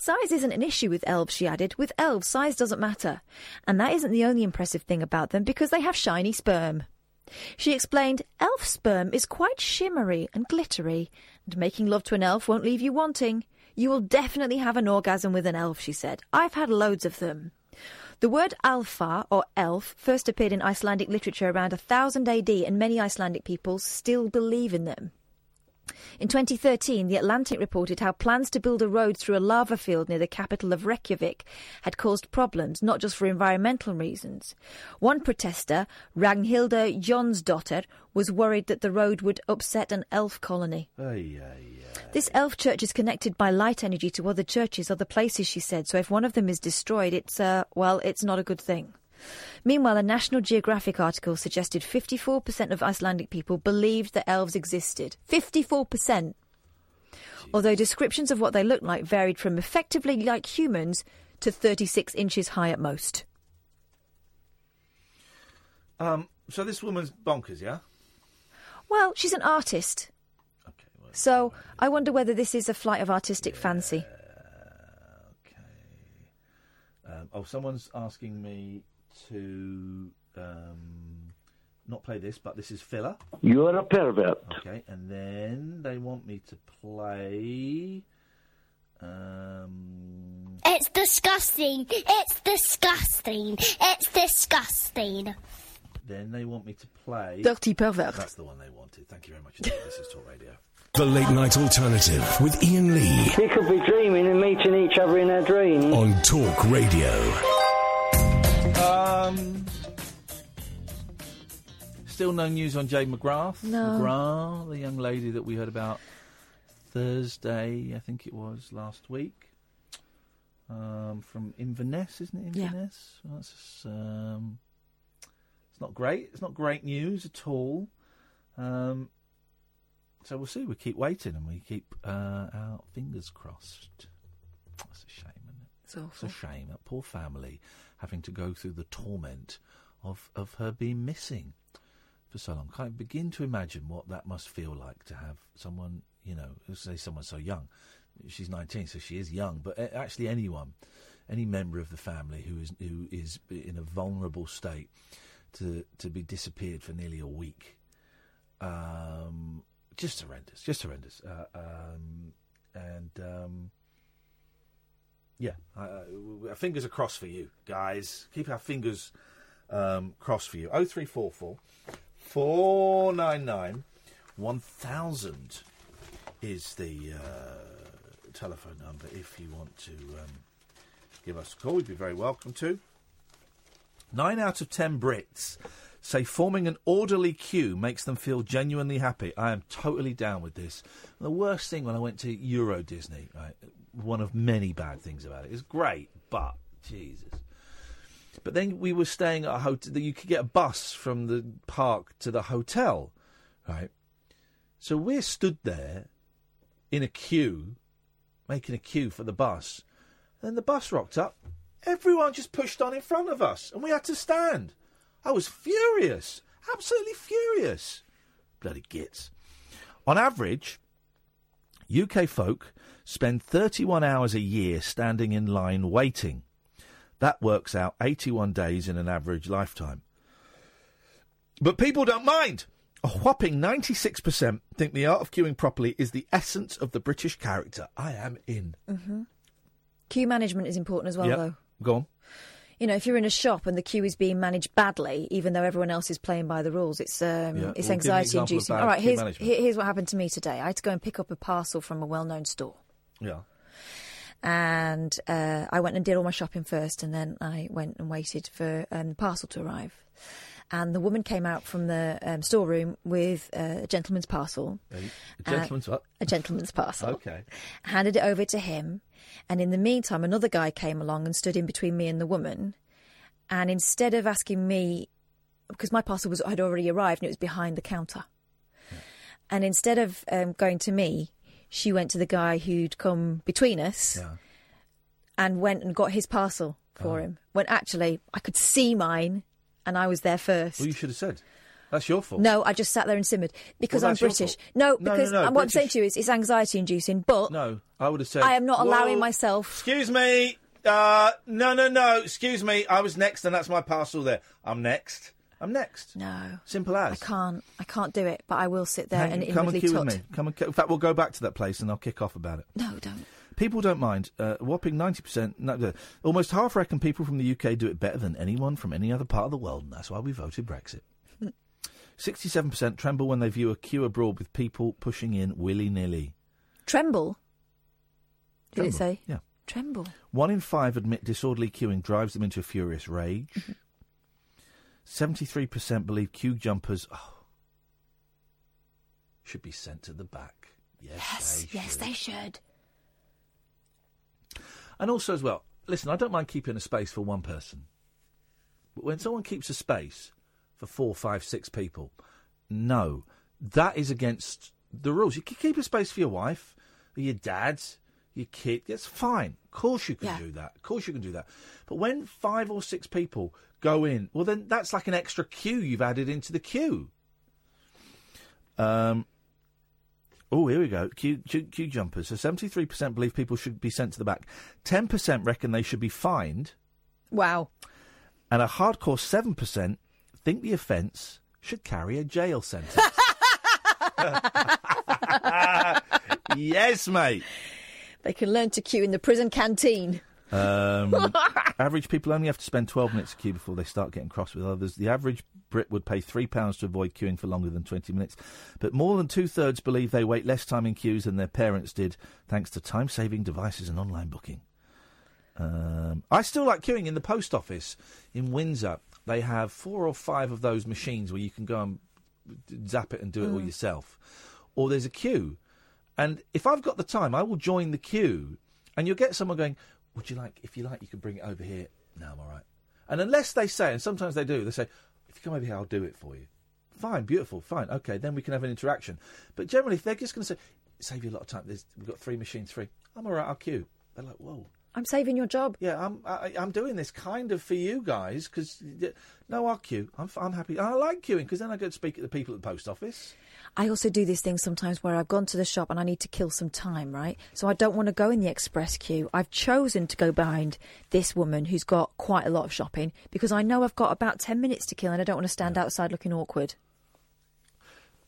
Size isn't an issue with elves, she added. With elves, size doesn't matter. And that isn't the only impressive thing about them because they have shiny sperm. She explained, elf sperm is quite shimmery and glittery, and making love to an elf won't leave you wanting. You will definitely have an orgasm with an elf, she said. I've had loads of them. The word alpha, or elf, first appeared in Icelandic literature around 1000 AD, and many Icelandic people still believe in them. In 2013, The Atlantic reported how plans to build a road through a lava field near the capital of Reykjavik had caused problems, not just for environmental reasons. One protester, Ragnhilda Jonsdottir, was worried that the road would upset an elf colony. Ay, ay, This elf church is connected by light energy to other churches, other places, she said, so if one of them is destroyed, it's, uh, well, it's not a good thing. Meanwhile, a National Geographic article suggested 54% of Icelandic people believed that elves existed. 54%! Although descriptions of what they looked like varied from effectively like humans to 36 inches high at most. Um. So this woman's bonkers, yeah. Well, she's an artist. Okay. So I wonder whether this is a flight of artistic fancy. Um, oh, someone's asking me to um, not play this, but this is filler. You're a pervert. Okay, and then they want me to play. Um, It's disgusting. It's disgusting. It's disgusting. then they want me to play. Dirty pervert. That's the one they wanted. Thank you very much. this is Talk Radio. The Late Night Alternative with Iain Lee We could be dreaming and meeting each other in our dreams. on Talk Radio. Um, still no news on Jade McGrath. No. McGrath, the young lady that we heard about Thursday, I think it was last week, um, from Inverness, isn't it? Yeah. Inverness. That's um, it's not great. It's not great news at all. Um, so we'll see. We keep waiting and we keep uh, our fingers crossed. That's a shame, isn't it? It's awful. It's a shame. That poor family having to go through the torment of, of her being missing for so long. Can't begin to imagine what that must feel like to have someone, you know, say someone so young. She's 19, so she is young, but actually anyone, any member of the family who is who is in a vulnerable state to to be disappeared for nearly a week. Um, just horrendous, just horrendous. Uh, um, and um, yeah, uh, fingers are crossed for you guys. Keep our fingers um, crossed for you. Oh three four four four nine nine one thousand is the uh, telephone number if you want to um, give us a call. We'd be very welcome to. Nine out of ten Brits say forming an orderly queue makes them feel genuinely happy. I am totally down with this. The worst thing when I went to Euro Disney, right, one of many bad things about it. it, is great, but Jesus. But then we were staying at a hotel. You could get a bus from the park to the hotel, right? So we're stood there in a queue, making a queue for the bus. Then the bus rocked up. Everyone just pushed on in front of us, and we had to stand. I was furious, absolutely furious. Bloody gits. On average, UK folk spend 31 hours a year standing in line waiting. That works out 81 days in an average lifetime. But people don't mind. A whopping 96% think the art of queuing properly is the essence of the British character. I am in. hmm Queue management is important as well, Yep. though. Go on. You know, if you're in a shop and the queue is being managed badly, even though everyone else is playing by the rules, it's um, Yeah, it's well, give me an anxiety inducing. All right, here's here's what happened to me today. I had to go and pick up a parcel from a well-known store. Yeah. and uh, I went and did all my shopping first, and then I went and waited for um, the parcel to arrive. And the woman came out from the um, storeroom with uh, a gentleman's parcel. A, Uh, gentleman's what? A gentleman's parcel. Okay. Handed it over to him, and in the meantime, another guy came along and stood in between me and the woman. And instead of asking me, because my parcel was had already arrived and it was behind the counter, and instead of um, going to me, she went to the guy who'd come between us and went and got his parcel for Oh. him. When actually, I could see mine, and I was there first. Well, you should have said. That's your fault. No, I just sat there and simmered because Well, I'm British. No, No, no, because no, and what I'm saying to you is it's anxiety inducing, but No, I would have said. I am not allowing myself. Excuse me. Uh, no, no, no. Excuse me. I was next, and that's my parcel there. I'm next. I'm next. No. Simple as. I can't. I can't do it. But I will sit there Hang- and come and queue tut. with me. Come and, in fact, we'll go back to that place, and I'll kick off about it. No, don't. People don't mind. Uh, a whopping 90%, no, no, almost half reckon people from the UK do it better than anyone from any other part of the world, and that's why we voted Brexit. 67% tremble when they view a queue abroad with people pushing in willy nilly. Tremble. Did it say? Yeah. Tremble. One in five admit disorderly queuing drives them into a furious rage. 73% believe queue jumpers oh, should be sent to the back. Yes, Yes. they Yes, they should. And also, as well, listen, I don't mind keeping a space for one person. But when someone keeps a space for four, five, six people, no, that is against the rules. You can keep a space for your wife, or your dad, your kid. That's fine. Of course you can Yeah. do that. Of course you can do that. But when five or six people go in, well, then that's like an extra queue you've added into the queue. Um, Oh, here we go. Queue, Q, Q jumpers. So 73% believe people should be sent to the back. 10% reckon they should be fined. Wow. And a hardcore 7% think the offence should carry a jail sentence. yes, mate. They can learn to queue in the prison canteen. Um, average people only have to spend 12 minutes to queue before they start getting cross with others. The average Brit would pay £3 to avoid queuing for longer than 20 minutes. But more than two thirds believe they wait less time in queues than their parents did, thanks to time saving devices and online booking. Um, I still like queuing in the post office in Windsor. They have four or five of those machines where you can go and zap it and do it all Mm. yourself, or there's a queue. And if I've got the time, I will join the queue, and you'll get someone going, "Would you like? If you like, you can bring it over here." No, I'm all right. And unless they say, and sometimes they do, they say, "If you come over here, I'll do it for you." Fine, beautiful, fine, okay. Then we can have an interaction. But generally, if they're just going to say, "Save you a lot of time," There's, we've got three machines free. I'm all right. I'll queue. They're like, "Whoa." I'm saving your job. Yeah, I'm I, I'm doing this kind of for you guys because no, I'll queue. I'm I'm happy. I like queuing because then I go to speak at the people at the post office. I also do these things sometimes where I've gone to the shop and I need to kill some time, right? So I don't want to go in the express queue. I've chosen to go behind this woman who's got quite a lot of shopping because I know I've got about 10 minutes to kill and I don't want to stand outside looking awkward.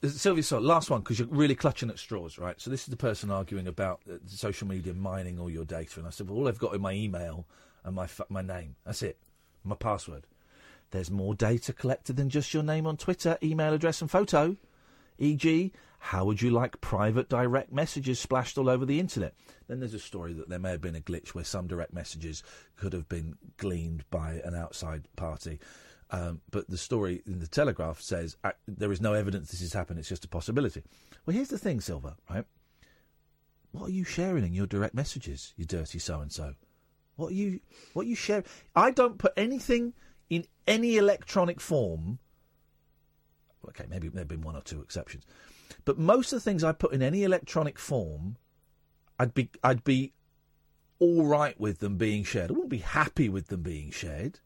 Sylvia, so last one because you're really clutching at straws, right? So this is the person arguing about uh, social media mining all your data, and I said, well, all I've got is my email and my my name. That's it, my password. There's more data collected than just your name on Twitter, email address, and photo. E.g., how would you like private direct messages splashed all over the internet? Then there's a story that there may have been a glitch where some direct messages could have been gleaned by an outside party. Um, but the story in the Telegraph says uh, there is no evidence this has happened. It's just a possibility. Well, here's the thing, Silver. Right? What are you sharing in your direct messages? You dirty so and so. What are you? What are you share? I don't put anything in any electronic form. Okay, maybe there have been one or two exceptions, but most of the things I put in any electronic form, I'd be I'd be all right with them being shared. I wouldn't be happy with them being shared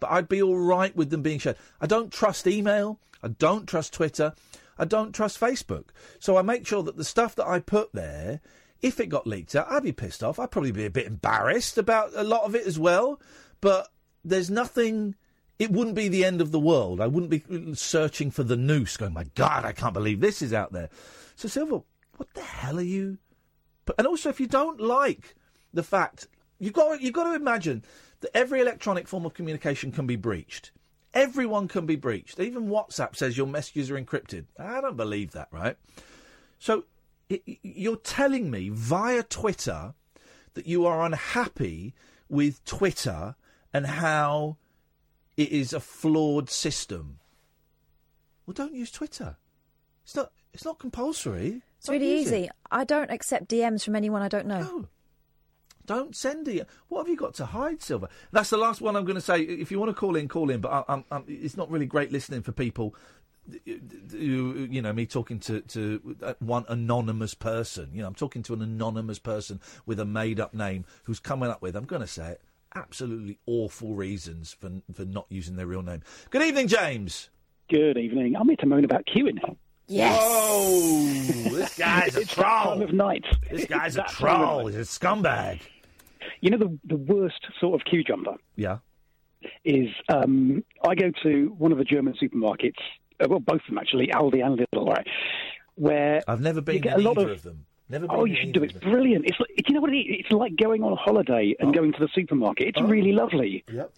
but I'd be all right with them being shared. I don't trust email. I don't trust Twitter. I don't trust Facebook. So I make sure that the stuff that I put there, if it got leaked out, I'd be pissed off. I'd probably be a bit embarrassed about a lot of it as well. But there's nothing. It wouldn't be the end of the world. I wouldn't be searching for the noose, going, "My God, I can't believe this is out there." So Silver, what the hell are you? But and also, if you don't like the fact you've got you've got to imagine that every electronic form of communication can be breached. Everyone can be breached. Even WhatsApp says your messages are encrypted. I don't believe that, right? So i i- you're telling me via Twitter that you are unhappy with Twitter and how it is a flawed system. Well, don't use Twitter. It's not. It's not compulsory. It's Don't really it. easy. I don't accept DMs from anyone I don't know. Don't send it. What have you got to hide, Silver? That's the last one I'm going to say. If you want to call in, call in. But I, I'm, I'm, it's not really great listening for people. who- You know, me talking to, to uh, one anonymous person. You know, I'm talking to an anonymous person with a made up name who's coming up with, I'm going to say it, absolutely awful reasons for, for not using their real name. Good evening, James. Good evening. I'm here to moan about queuing. Yes. Whoa, this guy's a It's that time troll. of night. This guy's a It's that time of troll. He's a scumbag. You know the the worst sort of queue jumper Yeah. is um, I go to one of the German supermarkets, uh, well, both of them actually, Aldi and Lidl, right? Where I've never been you get in a lot either of, of them. Never been Oh, you should do it. It's brilliant. It's like, do you know what it is? It's like going on a holiday and going to the supermarket. It's really lovely. Oh. Yep.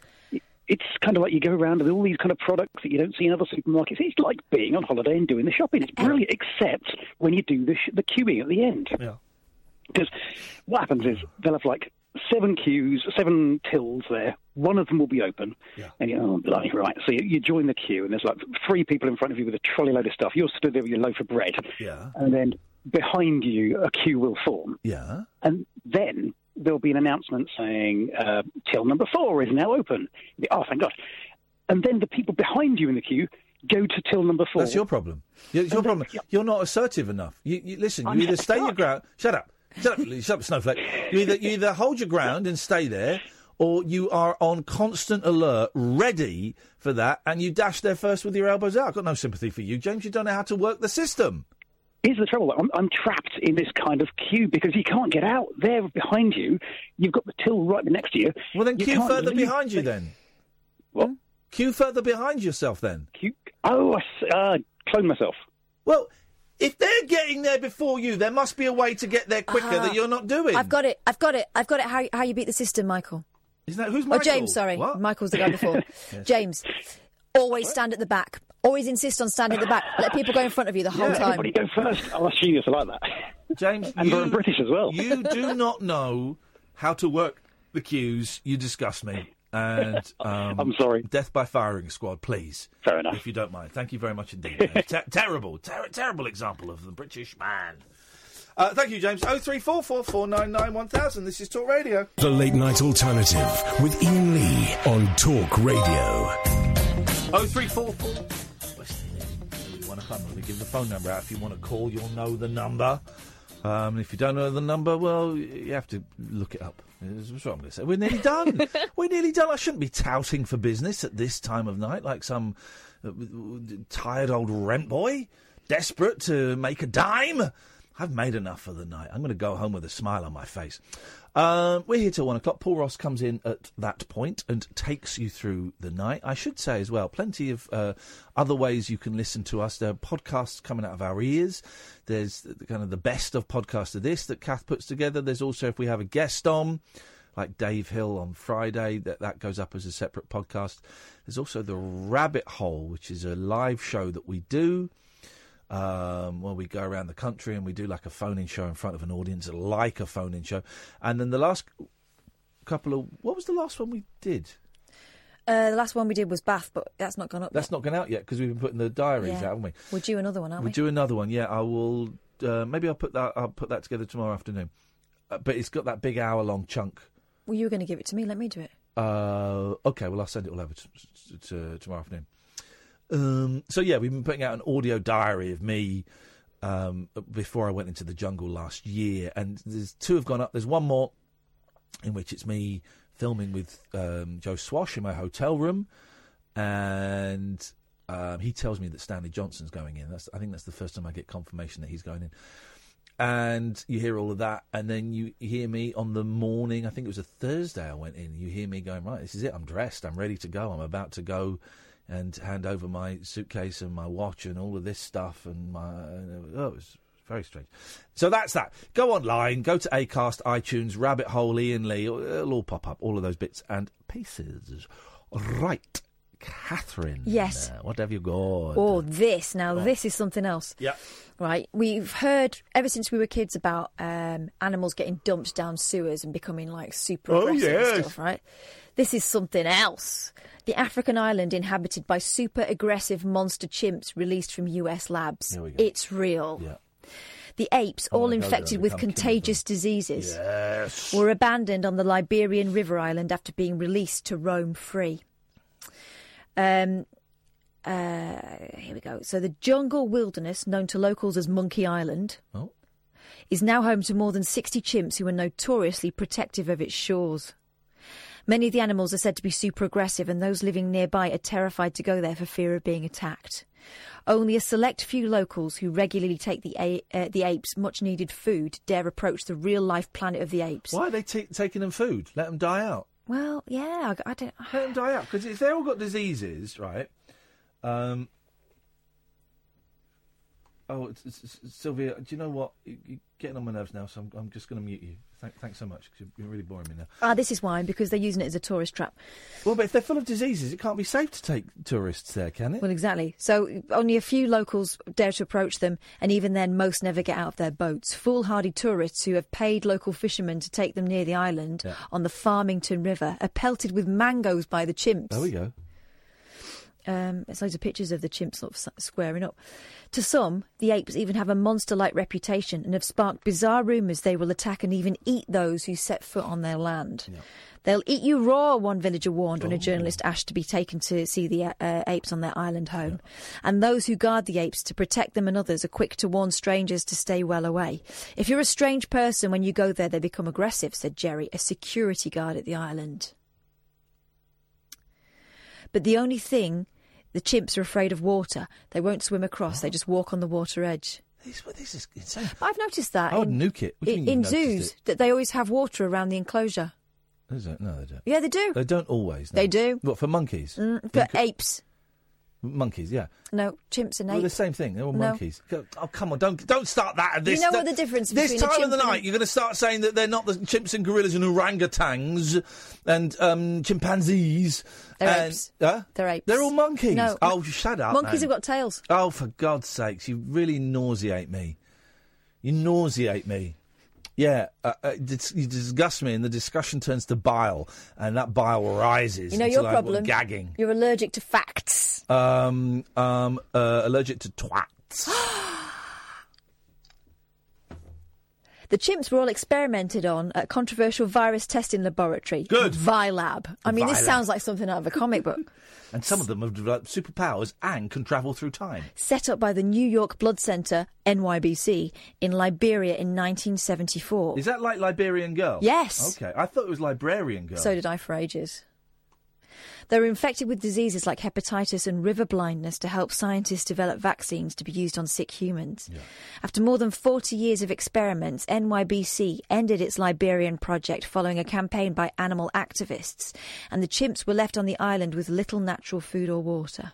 It's kind of like you go around with all these kind of products that you don't see in other supermarkets. It's like being on holiday and doing the shopping. It's brilliant, except when you do the, sh- the queuing at the end. Yeah. Because what happens is they'll have like seven queues, seven tills there. One of them will be open. Yeah. And you oh, bloody right. So you, you join the queue, and there's like three people in front of you with a trolley load of stuff. You're stood there with your loaf of bread. Yeah. And then behind you, a queue will form. Yeah. And then there'll be an announcement saying, uh, till number four is now open. You Oh, thank God. And then the people behind you in the queue go to till number four. That's your problem. It's your problem. You're not assertive enough. You, you listen. You I'm either not. stay your ground. Shut up. Shut up. shut up, snowflake. You either you either hold your ground and stay there, or you are on constant alert, ready for that, and you dash there first with your elbows out. I've got no sympathy for you, James. You don't know how to work the system. Here's the trouble. I'm, I'm trapped in this kind of queue because you can't get out. There behind you, you've got the till right next to you. Well, then You queue further leave. behind you. Then What? Queue further behind yourself. Then. Queue. Oh, I uh, clone myself. Well, if they're getting there before you, there must be a way to get there quicker Ah. that you're not doing. I've got it. I've got it. I've got it. How, how you beat the system, Michael? Isn't that who's Michael? Oh, James. Sorry, What? Michael's the guy before. Yes. James, always stand at the back. Always insist on standing at the back. Let people go in front of you the whole Yeah, time. everybody go first. Oh, that's genius. I like that. James, and very British as well. You do not know how to work the queues. You disgust me. And um, I'm sorry. Death by firing squad, please. Fair enough. If you don't mind, thank you very much indeed. Ter- terrible, ter- terrible example of the British man. Uh, thank you, James. Oh three four four four nine nine one thousand. This is Talk Radio. The Late Night Alternative with Iain Lee on Talk Radio. Oh three four four. You want to come? I'm going to give the phone number out. If you want to call, you'll know the number. Um, if you don't know the number, well, you have to look it up. That's what I'm going to say. We're nearly done. We're nearly done. I shouldn't be touting for business at this time of night like some uh, tired old rent boy, desperate to make a dime. I've made enough for the night. I'm going to go home with a smile on my face. Um, we're here till one o'clock. Paul Ross comes in at that point and takes you through the night. I should say as well, plenty of uh, other ways you can listen to us. There are podcasts coming out of our ears. There's the, kind of the best of podcast of this that Kath puts together. There's also if we have a guest on, like Dave Hill on Friday, that that goes up as a separate podcast. There's also the Rabbit Hole, which is a live show that we do um, where we go around the country and we do like a phone-in show in front of an audience, like a phone-in show. And then the last couple of what was the last one we did? Uh, the last one we did was Bath, but that's not gone up. That's not gone out yet because we've been putting the diaries Yeah. out, haven't we? We're due another one, aren't we? We'll do another one. Yeah, I will. Uh, maybe I'll put that. I'll put that together tomorrow afternoon. Uh, but it's got that big hour-long chunk. Well, you were going to give it to me. Let me do it. Uh, okay, well I'll send it all over to, to, to tomorrow afternoon. Um, so yeah, we've been putting out an audio diary of me um, before I went into the jungle last year, and there's two have gone up. There's one more in which it's me filming with um, Joe Swash in my hotel room, and um, he tells me that Stanley Johnson's going in. That's I think that's the first time I get confirmation that he's going in. And you hear all of that, and then you hear me on the morning. I think it was a Thursday. I went in. You hear me going right. This is it. I'm dressed. I'm ready to go. I'm about to go and hand over my suitcase and my watch and all of this stuff. And my oh, it was very strange. So that's that. Go online. Go to Acast, iTunes, Rabbit Hole, Iain Lee. It'll all pop up. All of those bits and pieces. Right, Catherine. Yes. uh, what have you got? Oh, this. Now, Oh. this is something else. Yeah. Right. We've heard ever since we were kids about um, animals getting dumped down sewers and becoming like super Oh, aggressive yes. and stuff, right? This is something else. The African island inhabited by super aggressive monster chimps released from US labs. Here we go. It's real. Yeah. The apes, Oh all God, infected with contagious diseases, Yes. were abandoned on the Liberian River Island after being released to roam free. Um, uh, here we go. So the jungle wilderness, known to locals as Monkey Island, Oh. is now home to more than 60 chimps who are notoriously protective of its shores. Many of the animals are said to be super aggressive, and those living nearby are terrified to go there for fear of being attacked. Only a select few locals who regularly take the, a- uh, the apes much needed food dare approach the real life planet of the apes. Why are they ta taking them food? Let them die out. Well, yeah, I, I don't. Let them die out because if they all got diseases, right? Um. Oh, it's, it's, it's- Sylvia, do you know what? You- You're getting on my nerves now, so I'm, I'm just going to mute you. Thank, thanks so much because you're really boring me now. Ah, this is why, because they're using it as a tourist trap. Well, but if they're full of diseases, it can't be safe to take tourists there, can it? Well, exactly. So only a few locals dare to approach them, and even then, most never get out of their boats. Foolhardy tourists who have paid local fishermen to take them near the island Yeah. on the Farmington River are pelted with mangoes by the chimps. There we go. Um, there's loads of pictures of the chimps sort of squaring up. To some, the apes even have a monster like reputation and have sparked bizarre rumours they will attack and even eat those who set foot on their land. They'll eat you raw, one villager warned when a journalist asked to be taken to see the uh, uh, apes on their island home. And those who guard the apes to protect them and others are quick to warn strangers to stay well away. If you're a strange person when you go there, they become aggressive, said Jerry, a security guard at the island. But the only thing, the chimps are afraid of water. They won't swim across, they just walk on the water edge. This, this is insane. I've noticed that. I would in, nuke it. In, in zoos, that they always have water around the enclosure. Is it? No, they don't. Yeah, they do. They don't always. no. They do. What for monkeys? Mm, for apes. Monkeys, yeah. No, chimps and Well, apes. the same thing. They're all No. monkeys. Oh, come on! Don't don't start that. at This You know what the difference This between a time of the chimp and a- night, you're going to start saying that they're not the chimps and gorillas and orangutans and um, chimpanzees. They're and, apes. Huh? They're apes. They're all monkeys. No. Oh, shut up. Monkeys man. have got tails. Oh, for God's sakes! You really nauseate me. You nauseate me. Yeah, uh, uh, it you disgust me, and the discussion turns to bile, and that bile rises. You know your problem. Gagging. You're allergic to facts. Um, um, uh, allergic to twats. The chimps were all experimented on at a controversial virus testing laboratory. Good. Vilab. I mean, this sounds like something out of a comic book. and some of them have developed superpowers and can travel through time. Set up by the New York Blood Center, NYBC, in Liberia in 1974. Is that like Liberian Girl? Yes. Okay, I thought it was Librarian Girl. So did I for ages. They were infected with diseases like hepatitis and river blindness to help scientists develop vaccines to be used on sick humans. After more than 40 years of experiments, NYBC ended its Liberian project following a campaign by animal activists, and the chimps were left on the island with little natural food or water.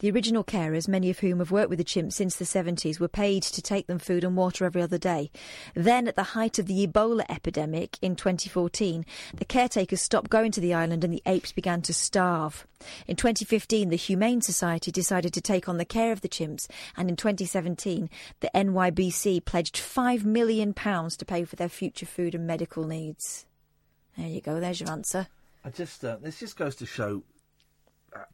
The original carers, many of whom have worked with the chimps since the 70s, were paid to take them food and water every other day. Then, at the height of the Ebola epidemic in 2014, the caretakers stopped going to the island and the apes began to starve. In 2015, the Humane Society decided to take on the care of the chimps, and in 2017, the NYBC pledged £5 million to pay for their future food and medical needs. There you go, there's your answer. I just uh, this just goes to show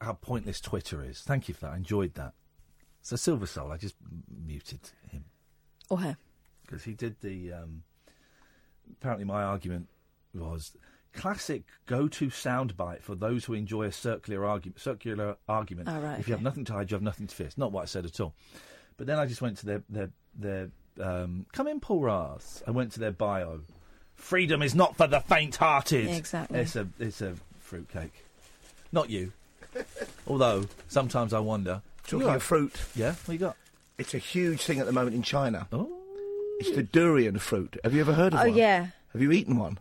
how pointless Twitter is. Thank you for that. I enjoyed that. So Silver Soul, I just muted him Or her. because he did the. Um, apparently, my argument was classic go-to soundbite for those who enjoy a circular argument. Circular argument. Oh, right, if you have nothing to hide, you have nothing to fear. It's not what I said at all. But then I just went to their their their um, come in, Paul Ross. I went to their bio. Freedom is not for the faint-hearted. Yeah, exactly. It's a it's a fruitcake. Not you. Although sometimes I wonder. Talking of fruit. Yeah, what you got? It's a huge thing at the moment in China. Oh. It's the durian fruit. Have you ever heard of Oh, one? yeah. Have you eaten one?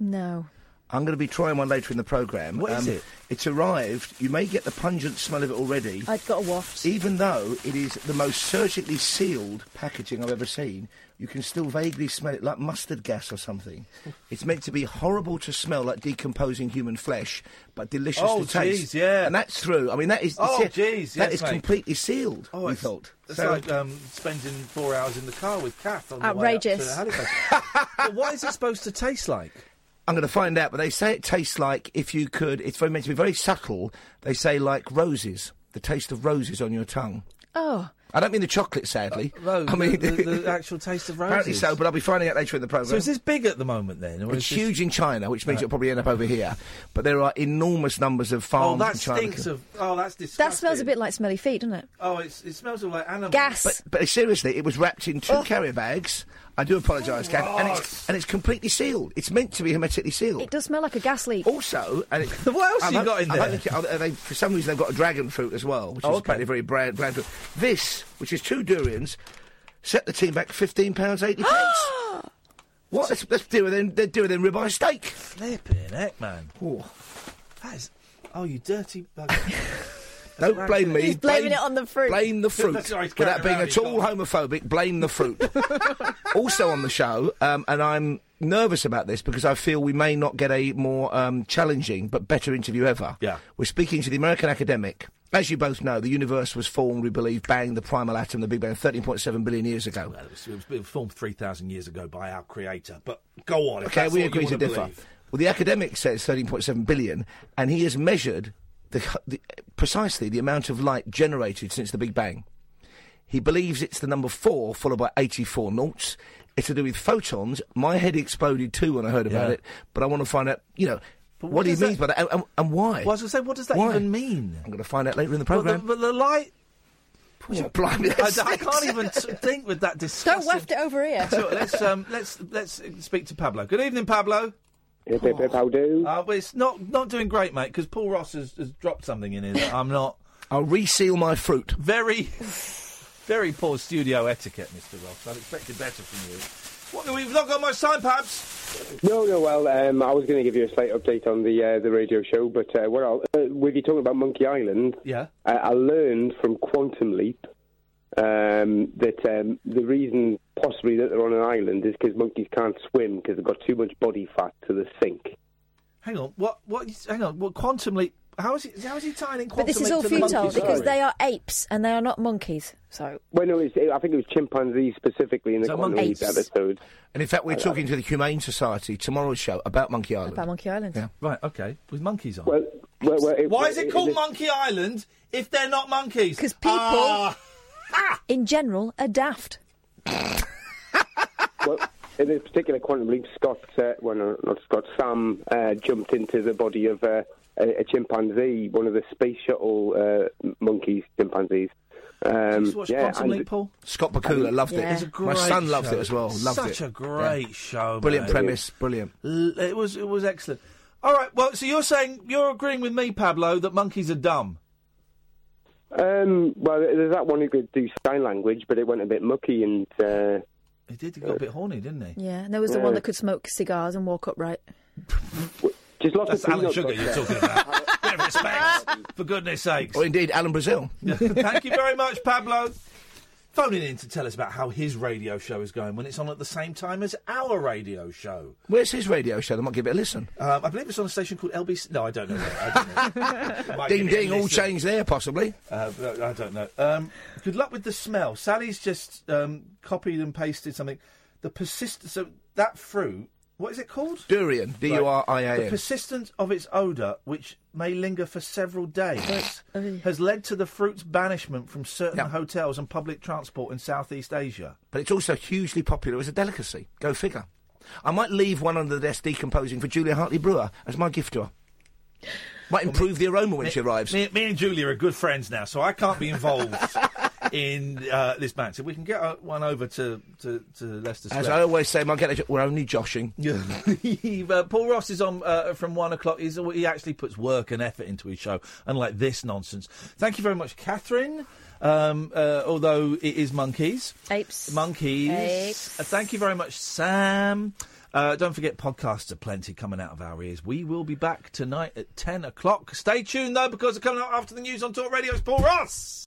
No. I'm going to be trying one later in the programme. What is it? It's arrived. You may get the pungent smell of it already. I've got a waft. Even though it is the most surgically sealed packaging I've ever seen, you can still vaguely smell it like mustard gas or something. it's meant to be horrible to smell like decomposing human flesh, but delicious Oh, to taste. jeez, yeah. And that's true. I mean, that is. Oh, jeez, That yes, is mate. completely sealed. Oh, we it's, thought. It's So- like um, spending four hours in the car with Kath on Outrageous. the way up to Halifax. but what is it supposed to taste like? I'm going to find out, but they say it tastes like if you could. It's very meant to be very subtle. They say like roses, the taste of roses on your tongue. Oh. I don't mean the chocolate, sadly. Uh, Rose, I mean the, the, the actual taste of roses. apparently so, but I'll be finding out later in the programme. So is this big at the moment then? or It's is this- huge in China, which means Right. it'll probably end up over here. But there are enormous numbers of farms. Oh, farms that in China. stinks of. Oh, that's disgusting. That smells a bit like smelly feet, doesn't it? Oh, it's, it smells all like animals. Gas. But, but seriously, it was wrapped in two carrier bags. I do apologise, Kath, and it's oh. and it's completely sealed. It's meant to be hermetically sealed. It does smell like a gas leak. Also, and it, what else I'm you got in there? hoping- they, for some reason, they've got a dragon fruit as well, which Oh, is okay. apparently very brand, brand fruit. This, which is two durians, set the team back fifteen pounds eighty pence. what? Let's, let's do it then. They're doing then ribeye steak. Flipping heck, man. That is. Oh, you dirty bugger. Don't blame me. He's blaming blame, it on the fruit. Blame the fruit. That's Without being at his all homophobic, blame the fruit. also on the show, um, and I'm nervous about this because I feel we may not get a more um, challenging but better interview ever. Yeah. We're speaking to the American academic. As you both know, the universe was formed, we believe, bang, the primal atom, the Big Bang, 13.7 billion years ago. Well, it was, it was formed 3,000 years ago by our creator. But go on. If Okay, that's we agree to wanna differ. believe. Well, the academic says 13.7 billion, and he has measured the, the, precisely the amount of light generated since the Big Bang. He believes it's the number four, followed by 84 noughts. It's to do with photons. My head exploded too when I heard about Yeah. it, but I want to find out, you know, what, what he does means that- by that and, and, and why. Well, I was going to say, what does that Why? even mean? I'm going to find out later in the But programme. but the light. Oh, blimey, I, I can't even t- think with that disgusting. Don't waft it over here. So let's um, let's let's speak to Pablo. Good evening, Pablo. Hip, hip, hip, how do? Uh, but it's not not doing great, mate, because Paul Ross has, has dropped something in here that I'm not. I'll reseal my fruit. Very, very poor studio etiquette, Mr. Ross. I'd expected better from you. What, we've not got much time, Pabs. No, no. Well, um, I was going to give you a slight update on the uh, the radio show, but uh, what I'll, uh, with you talking about Monkey Island, Yeah. I, I learned from Quantum Leap um, that um, the reason possibly that they're on an island is because monkeys can't swim because they've got too much body fat to the sink. Hang on. What? What? what? Hang on. What quantum leap? How is he? How is he tying in quantum But this is all futile because they are apes and they are not monkeys. So Well, no, it's, I think it was chimpanzees specifically in the So Quantum Leap episode. And in fact, we're talking to the Humane Society tomorrow's show about Monkey Island. about Monkey Island. Yeah. Right. Okay. With monkeys on. Well, well, well, it- Why is it it- called it- Monkey Island if they're not monkeys? Because people, Ah. in general, are daft. Well, in this particular quantum leap, Scott, uh, well, not Scott, Sam uh, jumped into the body of uh, a, a chimpanzee, one of the space shuttle uh, monkeys, chimpanzees. Um, Just watch yeah, Quantum and- Leap, Paul? Scott Bakula loved it. It's a My son loved show. it as well. Loved Such it. a great Yeah. show. Brilliant man. premise. Brilliant. L- It was. It was excellent. All right. Well, so you're saying you're agreeing with me, Pablo, that monkeys are dumb. Um, well, there's that one who could do sign language, but it went a bit mucky and. Uh, he did. He got a bit horny, didn't he? Yeah, and there was the Yeah. one that could smoke cigars and walk upright. Just lots That's of Alan Sugar you're butter. talking about. Bit of respect, for goodness sakes. Or indeed, Alan Brazil. Thank you very much, Pablo. Phoning in to tell us about how his radio show is going when it's on at the same time as our radio show. Where's his radio show? I might give it a listen. Um, I believe it's on a station called LBC. No, I don't know. I don't know. Ding give it a ding, all listen. changed there, possibly. Uh, I don't know. Um, good luck with the smell. Sally's just um, copied and pasted something. The persistence. So that fruit. What is it called? Durian. D U R I A The persistence of its odour, which may linger for several days, has led to the fruit's banishment from certain hotels and public transport in Southeast Asia. But it's also hugely popular as a delicacy. Go figure. I might leave one under the desk decomposing for Julia Hartley Brewer as my gift to her. Might improve the aroma when me, she arrives. Me, me and Julia are good friends now, so I can't be involved in uh, this match. So we can get uh, one over to, to, to Leicester As I always say, my we're only joshing. Yeah. uh, Paul Ross is on uh, from one o'clock. He's, he actually puts work and effort into his show, unlike this nonsense. Thank you very much, Catherine. Um, uh, although it is monkeys, apes, monkeys. Apes. Uh, thank you very much, Sam. Uh, don't forget, podcasts are plenty coming out of our ears. We will be back tonight at ten o'clock. Stay tuned though, because coming up after the news on Talk Radio is Paul Ross.